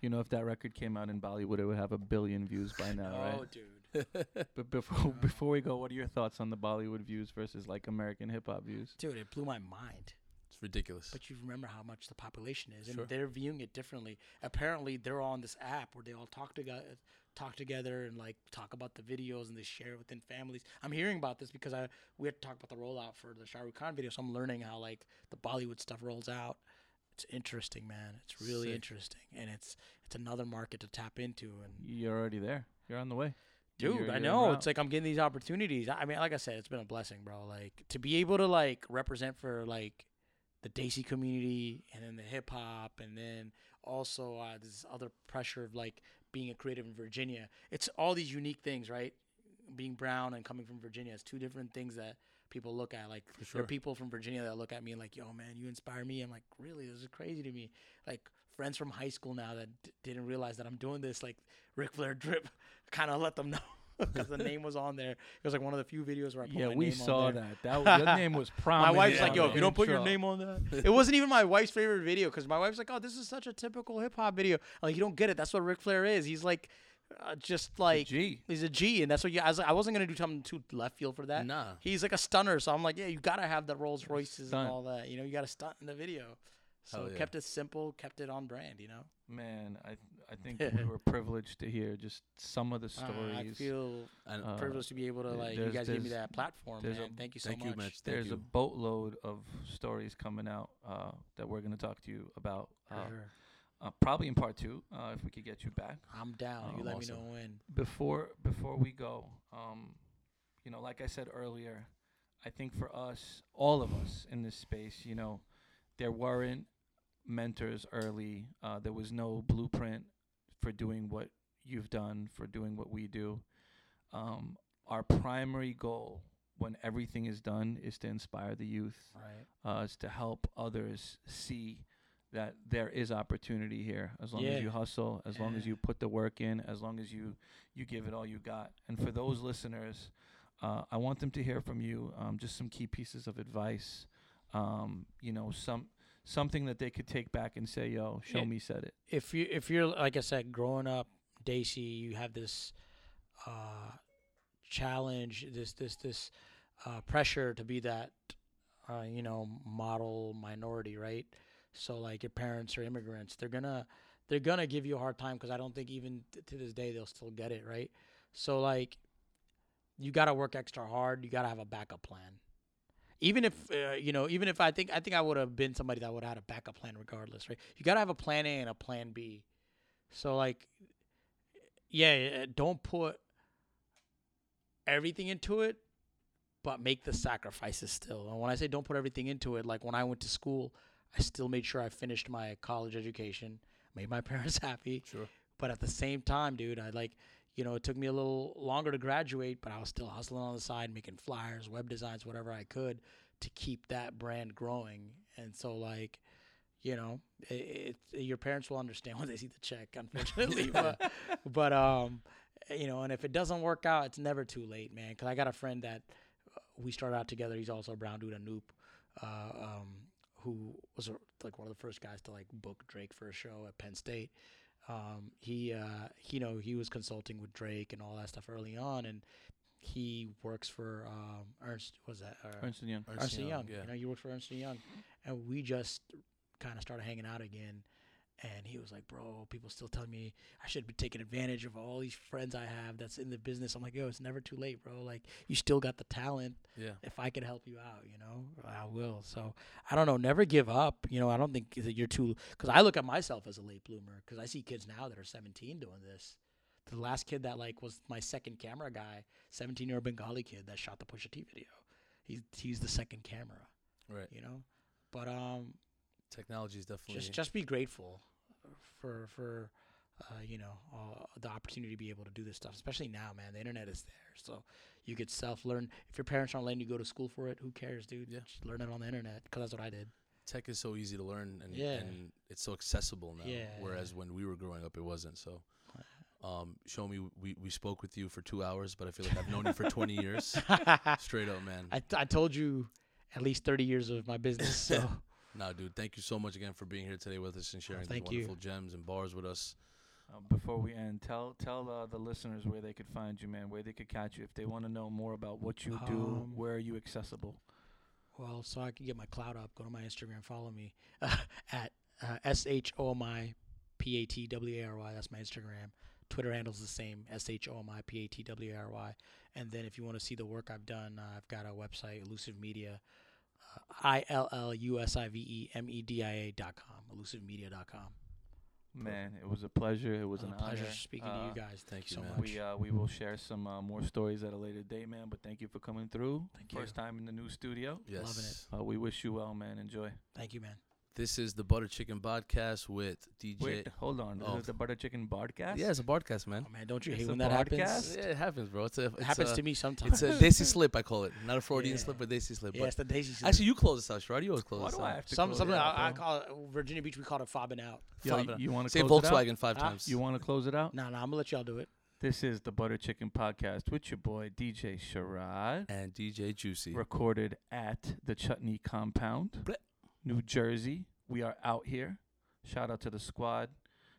You know, if that record came out in Bollywood, it would have a billion views by now, oh, right? dude. But before before we go, what are your thoughts on the Bollywood views versus like American hip hop views? Dude, it blew my mind. It's ridiculous. But you remember how much the population is, and Sure. they're viewing it differently. Apparently, they're all on this app where they all talk together, talk together, and like talk about the videos, and they share it within families. I'm hearing about this because I we had to talk about the rollout for the Shah Rukh Khan video, so I'm learning how like the Bollywood stuff rolls out. it's interesting, man. It's really Sick. interesting, and it's it's another market to tap into. And You're already there. You're on the way. dude, You're- I know it's like I'm getting these opportunities. I mean, like I said, it's been a blessing, bro. Like to be able to like represent for like the Desi community, and then the hip hop, and then also uh, this other pressure of like being a creative in Virginia. It's all these unique things, right? Being brown and coming from Virginia, it's two different things that people look at. Like there are people from Virginia that look at me and like, "Yo, man, you inspire me." I'm like, "Really? This is crazy to me." Like friends from high school now that d- didn't realize that I'm doing this, like Ric Flair drip, kind of let them know because the name was on there. It was like one of the few videos where I put Yeah, my we name saw on there. that. That your name was prominent. My wife's like, "Yo, if you don't put your name on that," it wasn't even my wife's favorite video because my wife's like, "Oh, this is such a typical hip hop video." I'm like, you don't get it. That's what Ric Flair is. He's like, uh, just like G. he's a G, and that's what you. I was, I wasn't gonna do something too left field for that. Nah. He's like a stunner, so I'm like, yeah, you gotta have the Rolls Royces Stunt. and all that. You know, you gotta stunt in the video. So Hell yeah. kept it simple, kept it on brand. You know, Man, I I think we were privileged to hear just some of the Uh, stories. I feel Uh, privileged to be able to like you guys give me that platform, there's a- man. Thank you so thank much. you, Mitch. Thank There's you. a boatload of stories coming out uh, that we're going to talk to you about. For Uh, sure. uh, probably in part two, uh, if we could get you back. I'm down. you um, let awesome. me know when. before before we go, um, you know, like I said earlier, I think for us, all of us in this space, you know, there weren't mentors early. Uh, there was no blueprint for doing what you've done, for doing what we do. Um, our primary goal, when everything is done, is to inspire the youth Right. uh, is to help others see that there is opportunity here as long as you hustle as long as you put the work in as long as you you give it all you got and for those listeners uh, i want them to hear from you um, just some key pieces of advice um, you know some something that they could take back and say yo show Yeah. me said it if you if you're like I said, growing up, Desi, you have this uh, challenge, this this this uh, pressure to be that uh, you know model minority, right? So like your parents are immigrants, they're gonna they're gonna give you a hard time because I don't think even t- to this day they'll still get it, right? So like you gotta work extra hard. You gotta have a backup plan. Even if uh, you know, even if I think I think I would have been somebody that would have had a backup plan regardless, right? You gotta have a plan A and a plan B. So like, yeah, don't put everything into it, but make the sacrifices still. And when I say don't put everything into it, like when I went to school, I still made sure I finished my college education, made my parents happy. Sure. But at the same time, dude, I like, you know, it took me a little longer to graduate, but I was still hustling on the side, making flyers, web designs, whatever I could to keep that brand growing. And so, like, you know, it, it, your parents will understand when they see the check, unfortunately. but, but, um, you know, and if it doesn't work out, it's never too late, man. Because I got a friend that uh, we started out together. He's also a brown dude, a noob, uh, um, who was like one of the first guys to like book Drake for a show at Penn State. Um, he, uh, he, you know, he was consulting with Drake and all that stuff early on, and he works for um, Ernst. Was that uh, Ernst Young. Ernst and Young? yeah. You know, he works for Ernst Young, and we just kind of started hanging out again. And he was like, "Bro, people still tell me I should be taking advantage of all these friends I have that's in the business." I'm like, "Yo, it's never too late, bro. Like, you still got the talent. Yeah. If I could help you out, you know, I will." So I don't know. Never give up. You know, I don't think that you're too. Because I look at myself as a late bloomer. Because I see kids now that are 17 doing this. The last kid that like was my second camera guy, 17 year old Bengali kid that shot the Pusha T video. He's he's the second camera Right. you know. But um, Technology is definitely just just be grateful for for uh, you know uh, the opportunity to be able to do this stuff, especially now, man. The internet is there, so you could self learn. If your parents aren't letting you go to school for it, who cares, dude? Yeah. Just learn it on the internet because that's what I did. tech is so easy to learn and, Yeah. and it's so accessible now. Yeah. Whereas when we were growing up, it wasn't. So, um, Shomi, we, we spoke with you for two hours, but I feel like I've known you for 20 years. Straight up, man. I I told you at least thirty years of my business. So Nah, dude, thank you so much again for being here today with us and sharing these thank you. wonderful gems and bars with us. Uh, before we end, tell tell uh, the listeners where they could find you, man, where they could catch you if they want to know more about what you do. Um, Where are you accessible? Well, so I can get my cloud up, go to my Instagram, follow me uh, at uh, S H O M I P A T W A R Y. That's my Instagram. Twitter handle's the same S H O M I P A T W A R Y. And then if you want to see the work I've done, uh, I've got a website, Illusive Media. I L L U S I V E M E D I A dot com, illusivemedia dot com. Man, it was a pleasure. It was Uh, an pleasure honor. speaking to Uh, you guys. thank you, so man. much. We uh, we will share some uh, more stories at a later date, man. But thank you for coming through. Thank you. First time in the new studio. Yes. Uh, we wish you well, man. Enjoy. Thank you, man. This is the Butter Chicken Podcast with DJ. Wait, hold on. Oh. Is it the butter chicken podcast? Yeah, it's a podcast, man. Oh man, don't you It's hate a when that happens? podcast? Yeah, it happens, bro. It's a. It's It happens a, to me sometimes. It's a Desi slip, I call it. Not a Freudian Yeah. slip, but Desi slip. yeah, but it's the Desi. Slip. actually, you close this out, Sharad. You always close Why this do I out. have to some close something it I, out, I bro? call it, Virginia Beach. We call it fobbing out. Yo, Five- you want to Say close it out? Volkswagen five Huh? times. You want to close it out? Nah, nah. I'm gonna let y'all do it. This is the Butter Chicken Podcast with your boy DJ Sharad, and DJ Juicy. recorded at the Chutney Compound, Bleh. New Jersey. We are out here. Shout out to the squad.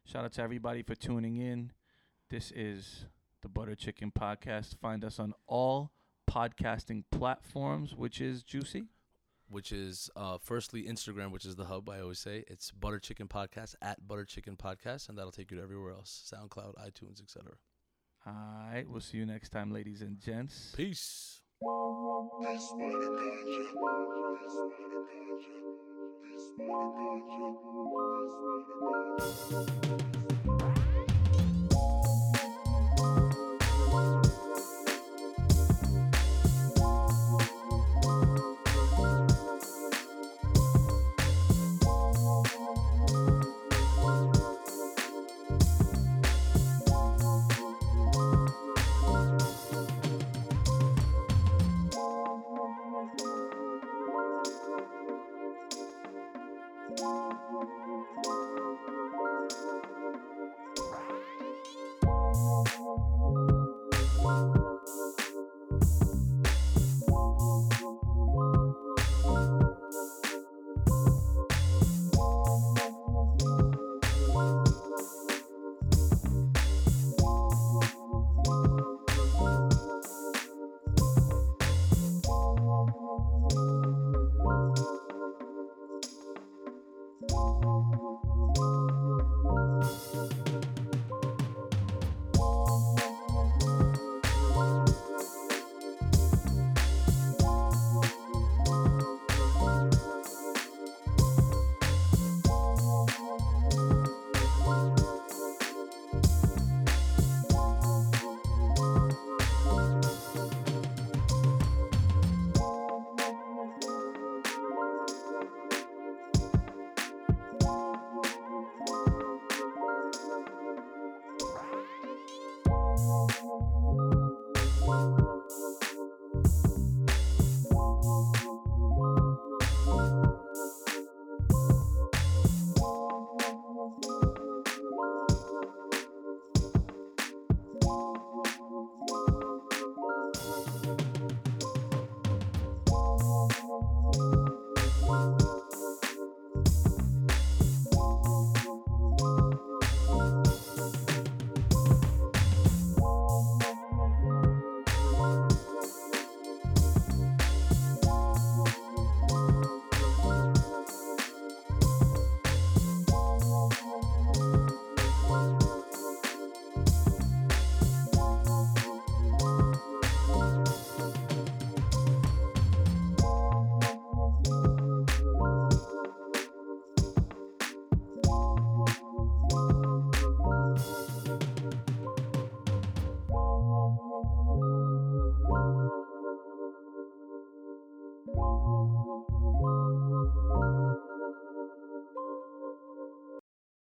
Shout out to everybody for tuning in. This is the Butter Chicken Podcast. Find us on all podcasting platforms, which is Juicy. which is uh, firstly Instagram, which is the hub. I always say it's Butter Chicken Podcast at Butter Chicken Podcast, and that'll take you to everywhere else: SoundCloud, iTunes, etc. All right. We'll see you next time, ladies and gents. Peace. Peace,